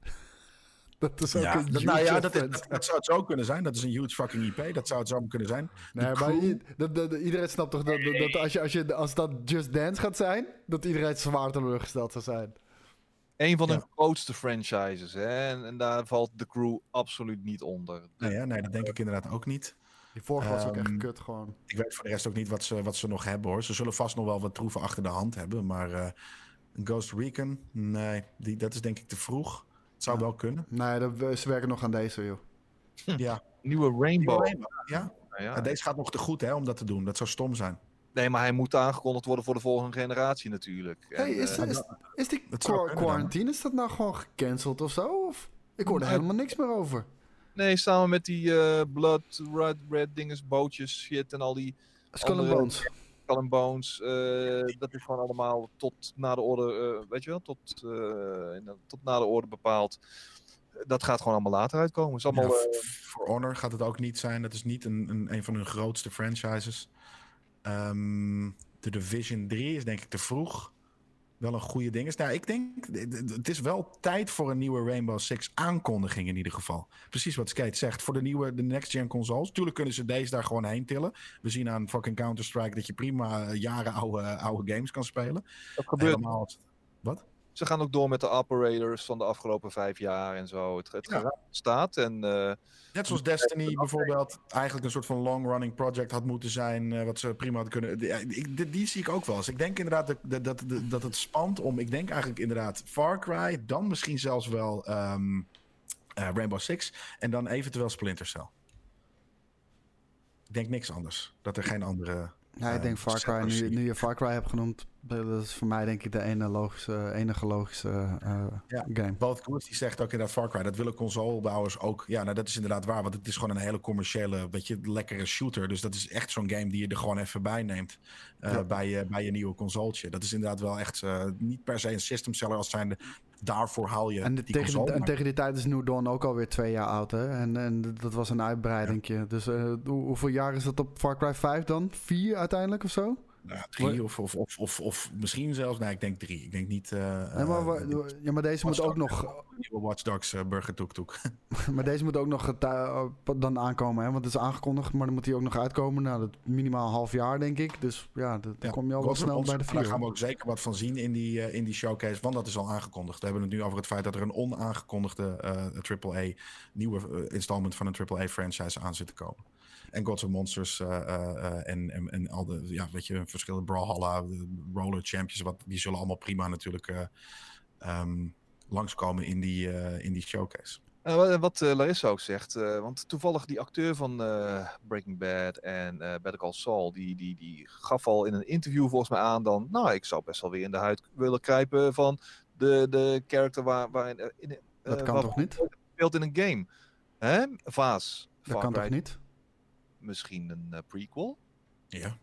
Dat is ook Ja, een dat, nou ja, dat, offense. dat, dat zou het zo kunnen zijn. Dat is een huge fucking IP. Dat zou het zo kunnen zijn. Nee, maar iedereen snapt toch dat, dat, dat als, je, als, je, als dat Just Dance gaat zijn, dat iedereen zwaar teleurgesteld zou zijn. Een van Ja. hun grootste franchises. Hè? En, en daar valt de crew absoluut niet onder. Nee, hè? nee, dat denk ik inderdaad ook niet. Die vorige was ook echt Ehm, kut gewoon. Ik weet voor de rest ook niet wat ze, wat ze nog hebben hoor. Ze zullen vast nog wel wat troeven achter de hand hebben. Maar eh, Ghost Recon, nee, die, dat is denk ik te vroeg. Het zou Ja. wel kunnen. Nee, dat, ze werken nog aan deze, joh. Ja. Nieuwe Rainbow. Ja? Ja. Ja, deze gaat nog te goed hè, om dat te doen. Dat zou stom zijn. Nee, maar hij moet aangekondigd worden voor de volgende generatie natuurlijk. En, Hey, is, eh, is, is die dan. quarantine, is dat nou gewoon gecanceld of zo? Of? Ik hoorde Nee. helemaal niks meer over. nee, samen met die eh, Blood, Red, Red dinges, bootjes, shit en al die Skull and Andere- Bones. Skull Bones. eh, dat is gewoon allemaal tot na de orde, eh, weet je wel, tot, eh, tot na de orde bepaald. Dat gaat gewoon allemaal later uitkomen. Is allemaal, Ja, voor Honor gaat het ook niet zijn. Dat is niet een, een, een van hun grootste franchises. Ehm de Division 3 is denk ik te vroeg. Wel een goede ding. is. Nou, ik denk, het is wel tijd voor een nieuwe Rainbow Six aankondiging in ieder geval. Precies wat Skate zegt. Voor de nieuwe, de next-gen consoles. Tuurlijk kunnen ze deze daar gewoon heen tillen. We zien aan fucking Counter-Strike dat je prima eh, jaren oude, oude games kan spelen. dat gebeurt. Helemaal Wat? Ze gaan ook door met de operators van de afgelopen vijf jaar en zo. Het, het Ja. geraamte staat en eh, Net zoals Destiny bijvoorbeeld eigenlijk een soort van long-running project had moeten zijn. eh, wat ze prima hadden kunnen. Ik, die, die zie ik ook wel eens. Ik denk inderdaad dat, dat, dat, dat het spant om. Ik denk eigenlijk inderdaad Far Cry. Dan misschien zelfs wel ehm, eh, Rainbow Six. En dan eventueel Splinter Cell. Ik denk niks anders. Dat er geen andere. Ja, ik denk Far Cry, nu, nu je Far Cry hebt genoemd, dat is voor mij denk ik de ene logische, enige logische eh, Ja. game. Both Goose die zegt ook inderdaad Far Cry. Dat willen consolebouwers ook. Ja, nou dat is inderdaad waar. Want het is gewoon een hele commerciële, weet je, lekkere shooter. Dus dat is echt zo'n game die je er gewoon even bij neemt. eh, Ja. bij, je, bij je nieuwe consoletje. Dat is inderdaad wel echt eh, niet per se een system seller als zijnde. Daarvoor haal je En, die tegen, console. die, en tegen die tijd is New Dawn ook alweer twee jaar oud, hè? En, en dat was een uitbreiding. Dus hoe- hoeveel jaar is dat op Far Cry 5 dan? Vier uiteindelijk of zo? Nou, drie of, of, of, of, of misschien zelfs. Nee, ik denk drie. Ik denk niet. eh Nee, maar, eh, ja, maar deze moet ook nog, nieuwe Watch Dogs Burger Toek Toek. maar deze moet ook nog dan aankomen, hè? Want het is aangekondigd, maar dan moet hij ook nog uitkomen. Nou, dat minimaal een half jaar, denk ik. Dus ja, dat- dan Ja, kom je al wel snel bij de vier. Daar gaan we ook zeker wat van zien in die, eh, in die showcase, want dat is al aangekondigd. We hebben het nu over het feit dat er een onaangekondigde eh AAA, nieuwe installment van een AAA franchise aan zit te komen. En Gods of Monsters eh, eh, eh, en, en, en al de, ja, weet je, verschillende Brawlhalla, de Roller Champions, wat, die zullen allemaal prima natuurlijk eh ehm, langskomen in die, eh, in die showcase. Eh, wat- eh, Larissa ook zegt, eh, want toevallig die acteur van eh, Breaking Bad en eh Better Call Saul, die, die, die gaf al in een interview volgens mij aan dan, nou, ik zou best wel weer in de huid willen kruipen van de, de character waar, waarin... in, eh, Dat kan waar- toch niet? speelt in een game. Hè? Vaas. Dat kan toch niet? Misschien een eh, prequel? Ja.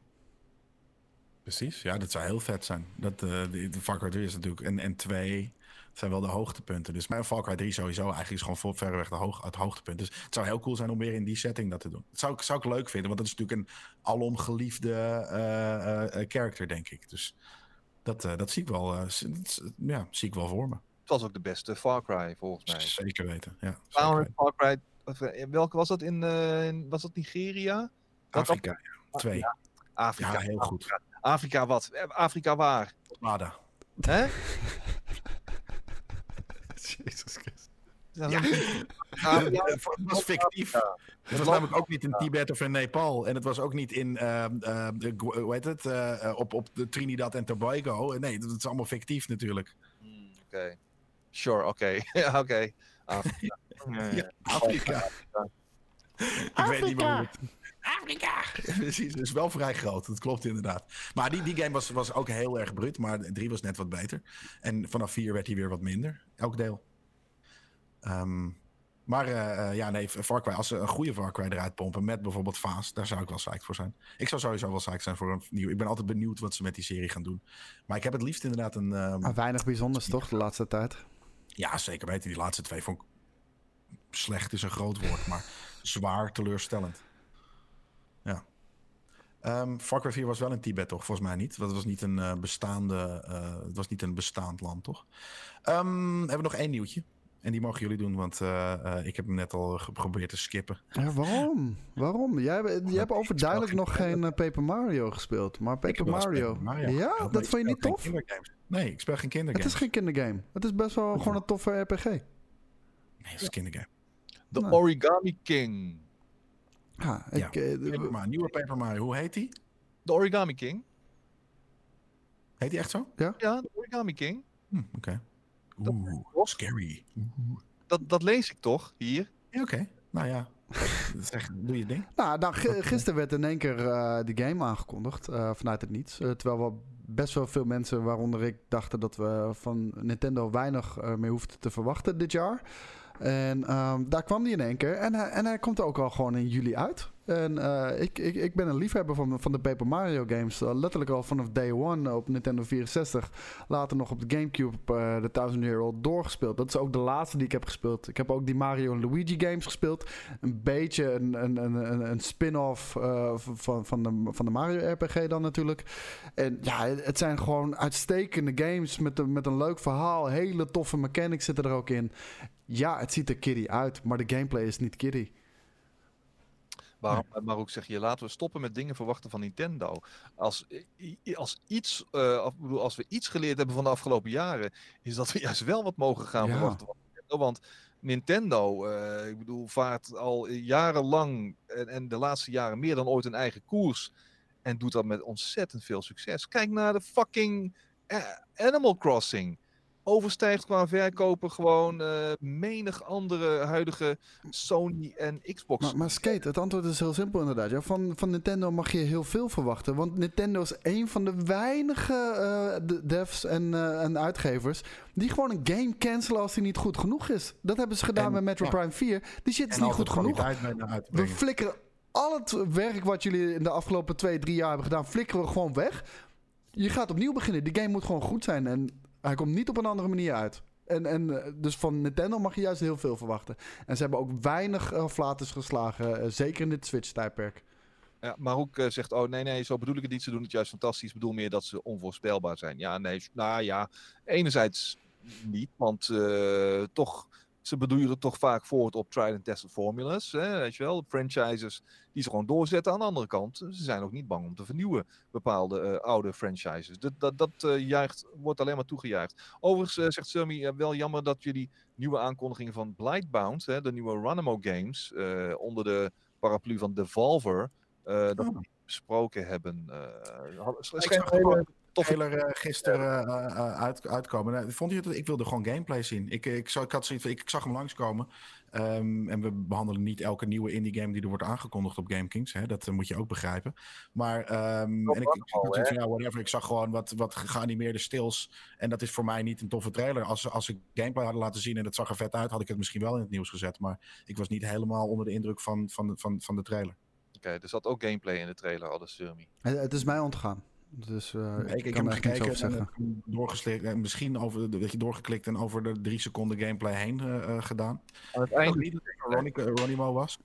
Precies, ja, dat zou heel vet zijn. Dat, eh de, Far Cry 3 is natuurlijk... En, en 2 zijn wel de hoogtepunten. Dus mijn Far Cry 3 sowieso eigenlijk is gewoon voor verreweg de hoog, het hoogtepunt. Dus het zou heel cool zijn om weer in die setting dat te doen. Dat zou, ik- zou ik leuk vinden, want dat is natuurlijk een alom geliefde eh, character, denk ik. Dus dat, dat zie ik wel, s- ja, zie ik wel voor me. Het was ook de beste Far Cry volgens mij. Zeker weten, ja. zeker weten. Far Cry, welke was dat in, eh, in- was dat Nigeria? Dat Afrika, ja. Twee. Ja, Afrika. heel goed. Afrika wat? Eh, Afrika waar? Nada. Hè? Jezus Christus. Ja, Ja. Ah, ja, het was fictief. Het was namelijk ook niet in Tibet of in Nepal. En het was ook niet in, de Gu- hoe heet het, eh, eh, op, op de Trinidad en Tobago. Nee, dat is allemaal fictief natuurlijk. Hmm, Oké. Sure, oké. Ja, oké. Ah, ja. Ja. Afrika. Ik weet niet meer hoe het... Afrika! Precies, is wel vrij groot. Dat klopt inderdaad. Maar die, die game was, was ook heel erg bruut. Maar 3 was net wat beter. En vanaf 4 werd hij weer wat minder. Elk deel. Ehm, maar eh, eh, ja, nee, Far Cry, als ze een goede Far Cry eruit pompen met bijvoorbeeld Faas, daar zou ik wel psyched voor zijn. Ik zou sowieso wel psyched zijn voor een nieuw. Ik ben altijd benieuwd wat ze met die serie gaan doen. Maar ik heb het liefst inderdaad een. ehm, Maar weinig bijzonders toch de laatste tijd? ja, zeker weten. Die laatste twee vond ik. Slecht is een groot woord, maar zwaar teleurstellend. Ja. Ehm Far Cry 4 was wel in Tibet, toch? Volgens mij niet. Want het was niet een eh, bestaande. eh, het was niet een bestaand land, toch? Ehm, hebben we nog één nieuwtje. En die mogen jullie doen, want eh, ik heb hem net al geprobeerd te skippen. Ja, waarom? Waarom? Jij, hebt- jij hebt overduidelijk nog geen- Paper Mario gespeeld. Maar Paper Mario. Paper Mario Ja, dat vond je niet tof? Nee, ik speel geen Het kindergames. is geen kindergame. Het is best wel gewoon een toffe RPG. Nee, het is een kindergame. De Nou. Origami King. Ja, Ja, ik, Paper Mario, nieuwe Paper Mario. Hoe heet die? De Origami King? Heet die echt zo? Ja, de Origami King. Hm, Oké. Oeh, scary. Oeh. Dat, dat lees ik toch hier? Ja, oké. Nou ja, zeg, doe je ding. Nou, nou gi- gisteren werd in één keer eh de game aangekondigd eh, vanuit het niets. Terwijl we best wel veel mensen, waaronder ik, dachten dat we van Nintendo weinig eh, meer hoefden te verwachten dit jaar. En ehm, daar kwam die in één keer. En, hij- en hij komt ook al gewoon in juli uit. En eh, ik, ik, ik ben een liefhebber van, van de Paper Mario games. Eh, letterlijk al vanaf day one op Nintendo 64. Later nog op de Gamecube eh, de Thousand Year Old doorgespeeld. Dat is ook de laatste die ik heb gespeeld. Ik heb ook die Mario en Luigi games gespeeld een beetje een, een, een, een, spin-off van, van, de, van de Mario RPG dan natuurlijk. En ja, het zijn gewoon uitstekende games met, een- met een leuk verhaal. Hele toffe mechanics zitten er ook in. Ja, het ziet er kiddie uit, maar de gameplay is niet kiddie. Waarom, maar ook zeg je, laten we stoppen met dingen verwachten van Nintendo. Als, als, iets, eh, als we iets geleerd hebben van de afgelopen jaren, is dat we juist wel wat mogen gaan Ja. verwachten van Nintendo. Want Nintendo, eh, ik bedoel, vaart al jarenlang en, en de laatste jaren meer dan ooit een eigen koers. En doet dat met ontzettend veel succes. Kijk naar de fucking eh, Animal Crossing. Overstijgt qua verkopen gewoon eh, menig andere huidige Sony en Xbox. Maar, maar Skate, het antwoord is heel simpel inderdaad. Ja, van, van Nintendo mag je heel veel verwachten. Want Nintendo is een van de weinige eh, de- devs en, eh, en uitgevers... die gewoon een game cancelen als die niet goed genoeg is. Dat hebben ze gedaan En- met Metro ja. Prime 4. Die shit is En niet goed genoeg. We flikkeren al het werk wat jullie in de afgelopen twee, drie jaar hebben gedaan, flikkeren we gewoon weg. Je gaat opnieuw beginnen. Die game moet gewoon goed zijn en hij komt niet op een andere manier uit. En, en eh, dus van Nintendo mag je juist heel veel verwachten. En ze hebben ook weinig uh, geslagen, eh, zeker in dit Switch-tijdperk. Ja, maar ook zegt, oh nee, nee, zo bedoel ik het niet. Ze doen het juist fantastisch. Ik bedoel meer dat ze onvoorspelbaar zijn. Ja, nee, nou ja, enerzijds niet, want toch, ze bedoelen toch vaak voort op tried and tested formulas. Hè, weet je wel, franchises die ze gewoon doorzetten. Aan de andere kant, ze zijn ook niet bang om te vernieuwen, bepaalde eh, oude franchises. Dat, dat, dat eh, juicht, wordt alleen maar toegejuicht. Overigens eh, zegt Surmy, eh, wel jammer dat jullie nieuwe aankondigingen van Blightbound, hè, de nieuwe Runamo games, onder de paraplu van Devolver, dat Oh. we besproken hebben. schijnt hele toffe trailer eh, gisteren eh, eh, uit, uitkomen. Nou, vond je het? Ik wilde gewoon gameplay zien. Ik, ik, zag, ik, had zoiets, ik, ik zag hem langskomen. Ehm, en we behandelen niet elke nieuwe indie game die er wordt aangekondigd op GameKings. Hè? Dat moet je ook begrijpen. Maar ehm, en ik, ik, wel, ik, van, ja, whatever. ik zag gewoon wat, wat geanimeerde stils. En dat is voor mij niet een toffe trailer. Als, als ze gameplay hadden laten zien en het zag er vet uit, had ik het misschien wel in het nieuws gezet. Maar ik was niet helemaal onder de indruk van, van, de, van, van de trailer. Oké, er zat ook gameplay in de trailer, Surmy. Het, het is mij ontgaan. Dus eh, ik, ik, ik, heb kan er niks gekeken over zeggen. doorgeslikt. En misschien over, de- weet je, doorgeklikt en over de drie seconden gameplay heen eh, eh, gedaan. Aan het niet dat ik Ronnie, Ronimo was.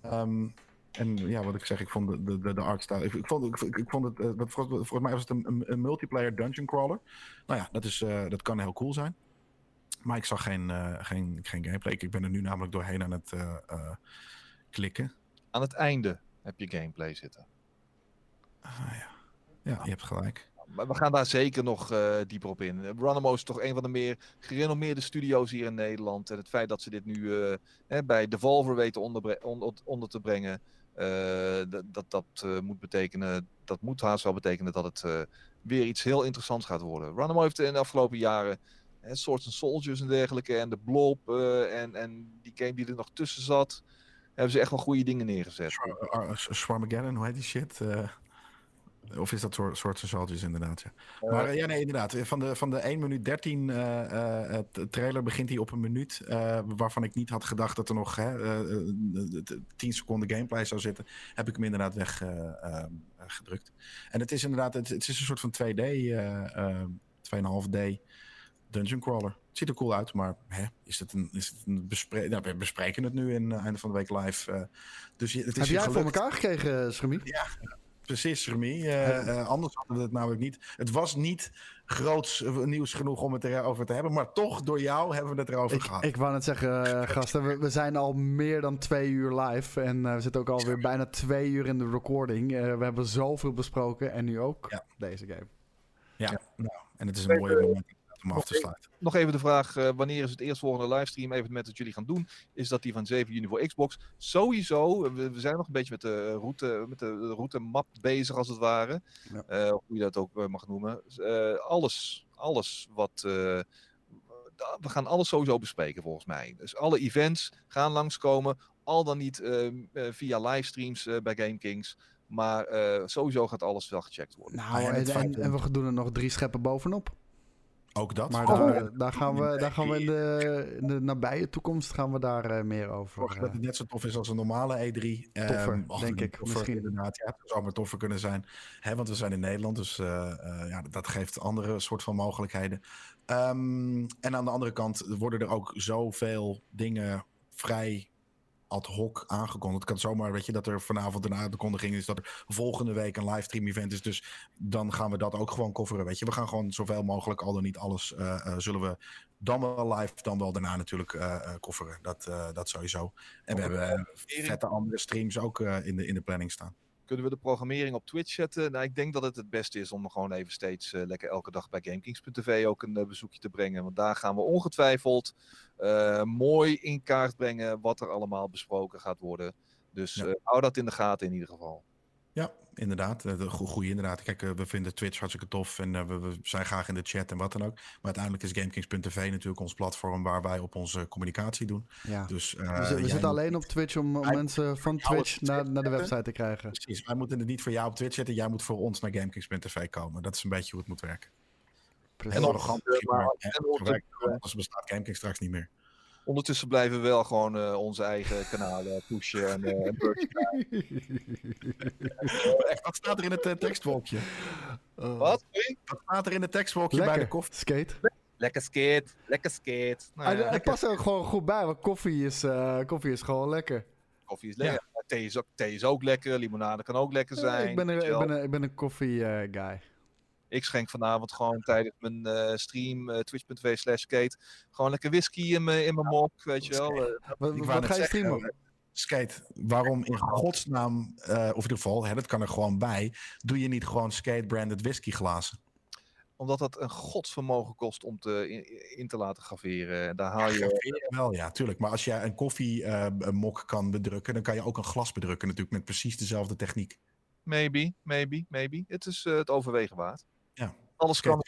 Ehm, en ja, wat ik zeg, ik vond de, de, de, artstyle. Ik, ik, vond, ik, ik vond het, eh, volgens, volgens mij was het een, een, een multiplayer dungeon crawler. Nou ja, dat, is, eh, dat kan heel cool zijn. Maar ik zag geen, eh, geen, geen gameplay. Ik, ik ben er nu namelijk doorheen aan het eh, eh, klikken. aan het einde heb je gameplay zitten. Ah, ja. Ja, je hebt gelijk. maar we gaan daar zeker nog uh, dieper op in. Runamo is toch een van de meer gerenommeerde studio's hier in Nederland. En het feit dat ze dit nu uh, hè, bij Devolver weten onder, onder, onder te brengen, uh, dat, dat moet betekenen, dat moet haast wel betekenen dat het weer iets heel interessants gaat worden. Runamo heeft in de afgelopen jaren hè, Swords and Soldiers en dergelijke, en de Blob en, en die game die er nog tussen zat, hebben ze echt wel goede dingen neergezet. Swarmageddon, hoe heet die shit? Of is dat soort, soort saltjes inderdaad, ja. Uh, maar ja, nee, inderdaad. Van de, van de 1 minuut 13 uh, uh, trailer begint hij op een minuut. waarvan ik niet had gedacht dat er nog 10 seconden gameplay zou zitten. Heb ik hem inderdaad weggedrukt. en het is inderdaad, het, het, is een soort van 2D, 2,5D dungeon crawler. Het ziet er cool uit, maar hè, is het een, is het een bespreking? Nou, we bespreken het nu in einde van de week live. dus het is Heb jij voor elkaar gekregen, Schemie? Ja, Precies, Remy. Uh, uh, anders hadden we het namelijk niet. Het was niet groots eh, nieuws genoeg om het erover te hebben. Maar toch, door jou hebben we het erover ik, gehad. Ik wou net zeggen, gasten. We, we, zijn al meer dan twee uur live. En we zitten ook alweer bijna twee uur in de recording. we hebben zoveel besproken. En nu ook ja. deze game. Ja, ja. Nou, en het is een mooie moment om af te sluiten. Nog even de vraag, uh, wanneer is het eerstvolgende livestream evenement dat jullie gaan doen? Is dat die van 7 juni voor Xbox? Sowieso, we, we zijn nog een beetje met de route, met de route map bezig als het ware. Ja. Uh, hoe je dat ook uh, mag noemen. alles, alles wat... we gaan alles sowieso bespreken volgens mij. Dus alle events gaan langskomen. Al dan niet via livestreams bij GameKings. Maar sowieso gaat alles wel gecheckt worden. Nou, en, en, en we doen er nog drie scheppen bovenop. Ook dat. Maar daar, daar, gaan we, daar gaan we in de, in de nabije toekomst gaan we daar uh, meer over. Zorg dat het net zo tof is als een normale E3. Toffer, um, denk ik. Toffer, misschien. Inderdaad, ja, het zou maar toffer kunnen zijn. Hè, want we zijn in Nederland, dus uh, uh, ja, dat geeft andere soort van mogelijkheden. Um, en aan de andere kant worden er ook zoveel dingen vrij ad hoc aangekondigd. Het kan zomaar, weet je, dat er vanavond een aankondiging is dat er volgende week een livestream event is. Dus dan gaan we dat ook gewoon coveren, weet je. We gaan gewoon zoveel mogelijk, al dan niet alles, uh, uh, zullen we dan wel live, dan wel daarna natuurlijk uh, coveren. Dat, dat sowieso. En we hebben vette andere streams ook in, de, in de planning staan. Kunnen we de programmering op Twitch zetten? Nou, ik denk dat het het beste is om gewoon even steeds uh, lekker elke dag bij GameKings.tv ook een uh, bezoekje te brengen. Want daar gaan we ongetwijfeld uh, mooi in kaart brengen wat er allemaal besproken gaat worden. Dus ja. hou dat in de gaten in ieder geval. Ja, inderdaad. Goeie inderdaad. Kijk, we vinden Twitch hartstikke tof en we, we, zijn graag in de chat en wat dan ook. Maar uiteindelijk is GameKings.tv natuurlijk ons platform waar wij op onze communicatie doen. Ja. Dus, uh, we, we zitten alleen op Twitch om, om mensen van Twitch naar, naar de website te krijgen. Precies, wij moeten het niet voor jou op Twitch zetten. Jij moet voor ons naar GameKings.tv komen. Dat is een beetje hoe het moet werken. Precies. En arrogant, maar, maar, anders bestaat GameKings straks niet meer. Ondertussen blijven we wel gewoon uh, onze eigen kanalen pushen en, uh, en Echt, wat staat er in het uh, tekstwolkje? Uh, wat? Wat staat er in het tekstwolkje bij de koffie? Skate. Lekker skate, lekker skate. Nou, ja, het past er ook gewoon goed bij, want koffie is, koffie is gewoon lekker. Koffie is lekker. Ja. Thee, is ook, thee is ook lekker, limonade kan ook lekker zijn. ik, ben een, ik, ben een, ik ben een koffie guy. Ik schenk vanavond gewoon tijdens mijn uh, stream, uh, twitch.tv slash skate, gewoon lekker whisky in mijn, in mijn mok, weet je wel. Uh, wat, wat ga je streamen? Skate, waarom in godsnaam, of in ieder geval, hè, dat kan er gewoon bij, doe je niet gewoon skate-branded whiskyglazen? Omdat dat een godsvermogen kost om te, in, in te laten graveren. Daar haal je... Graveren wel, ja, tuurlijk. Maar als je een koffiemok kan bedrukken, dan kan je ook een glas bedrukken natuurlijk met precies dezelfde techniek. Maybe, maybe, maybe. Het is het overwegen waard. Ja. Alles kan.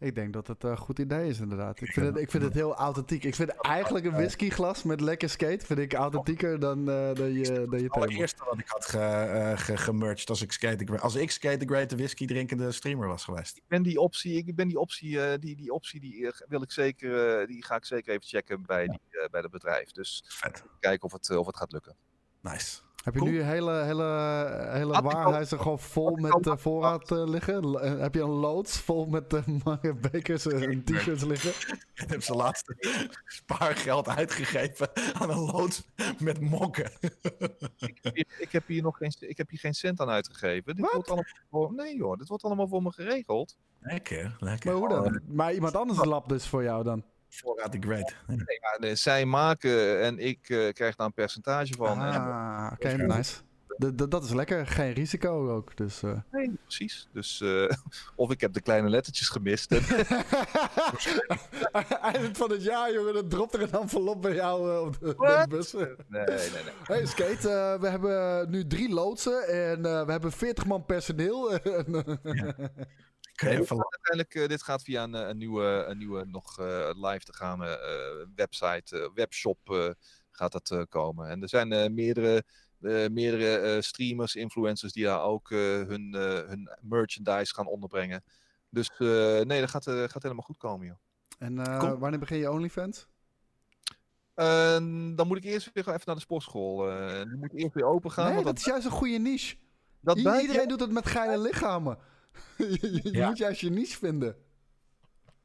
Ik denk dat het een goed idee is, inderdaad. Ik vind, het, ik vind het heel authentiek. Ik vind eigenlijk een whiskyglas met lekker skate vind ik authentieker dan, uh, dan je, dan je Het eerste wat ik had ge, uh, ge, gemerged als ik skate, als ik skate the great whisky drinkende streamer was geweest. Ik ben die optie, ik ben die optie, uh, die, die optie die wil ik zeker, die ga ik zeker even checken bij, die, bij het bedrijf. Dus Vet. kijken of het, of het gaat lukken. Nice. Heb je nu hele, hele, hele warenhuizen gewoon vol met uh, voorraad uh, liggen? L heb je een loods vol met uh, bekers en t-shirts liggen? Ik heb zijn laatste spaargeld uitgegeven aan een loods met mokken. ik, heb hier, ik, heb hier nog geen, ik heb hier geen cent aan uitgegeven. Dit wordt allemaal voor, nee joh, dit wordt allemaal voor me geregeld. Lekker, lekker. Maar hoe dan? Maar iemand anders lab dus voor jou dan? Voorraad the Great. Nee, ja, zij maken en ik uh, krijg daar een percentage van. Ah, oké, okay, nice. D- d- dat is lekker. Geen risico ook. Dus, eh. Nee, precies. Dus, eh, of ik heb de kleine lettertjes gemist. En, Eind van het jaar, jongen, dan dropt er een envelop bij jou eh, op de, de bus. nee, nee, nee. Hey Skate, eh, we hebben nu drie loodsen en eh, we hebben 40 man personeel. En, eh, uiteindelijk, eh, dit gaat via een, eh, een nieuwe, een nieuwe nog eh, live te gaan eh, website, webshop eh, gaat dat eh, komen. En er zijn eh, meerdere, eh, meerdere eh, streamers, influencers die daar ook eh, hun, eh, hun merchandise gaan onderbrengen. Dus eh, nee, dat gaat, eh, gaat helemaal goed komen, joh. en eh, wanneer begin je OnlyFans? En dan moet ik eerst weer even naar de sportschool. eh die moet eerst weer open gaan. nee, want dat dat, is juist een goede niche. dat I- Iedereen doet het met geile lichamen. je je Ja. moet juist je niche vinden.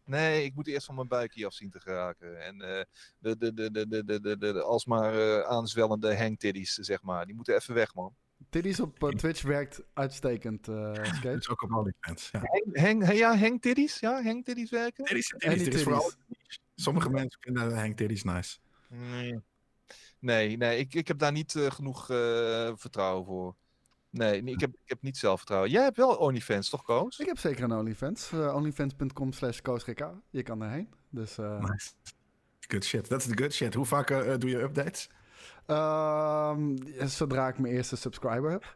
Nee, ik moet eerst van mijn buik hier af zien te geraken. En eh, de, de, de, de, de, de, de, de, alsmaar eh, aanzwellende hangtitties, zeg maar. Die moeten even weg, man. Tiddies op eh, Twitch werkt uitstekend, eh Dat is ook op OnlyFans. Ja. Hang, hang, ja, hangtitties? Ja, werken? Titties, En vooral- titties. Sommige mensen vinden Hank Titties nice. Nee, nee, nee ik, ik heb daar niet genoeg eh, vertrouwen voor. Nee, ik, heb, ik heb niet zelfvertrouwen. Jij hebt wel OnlyFans, toch, Koos? Ik heb zeker een OnlyFans. eh, onlyfans.com slash koosgk. Je kan erheen. Dus eh, Nice. Good shit. Dat is de good shit. Hoe vaak eh, doe je updates? Ehm, zodra ik mijn eerste subscriber heb.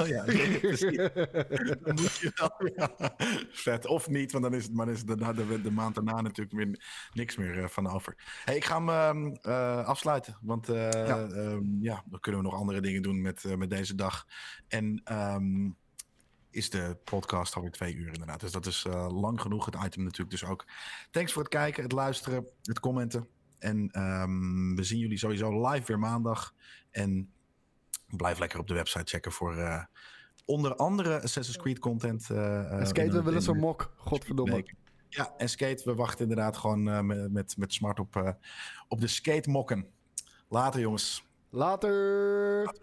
Oh ja. Dan moet je wel, ja. Vet. Of niet, want dan is het, maar dan is de, de, de maand daarna natuurlijk weer niks meer eh, van over. Hey, ik ga hem ehm, eh, afsluiten, want eh, Ja. ja. ja, dan kunnen we nog andere dingen doen met, met deze dag. En ehm, is de podcast alweer twee uur inderdaad. Dus dat is lang genoeg. Het item natuurlijk dus ook. Thanks voor het kijken, het luisteren, het commenten. En ehm, we zien jullie sowieso live weer maandag. En blijf lekker op de website checken voor eh, onder andere Assassin's Creed content. eh, En eh, skate, we willen zo'n mok. Godverdomme. Ja, en skate, we wachten inderdaad gewoon eh, met, met, met smart op, eh, op de skate mokken. Later jongens. Later.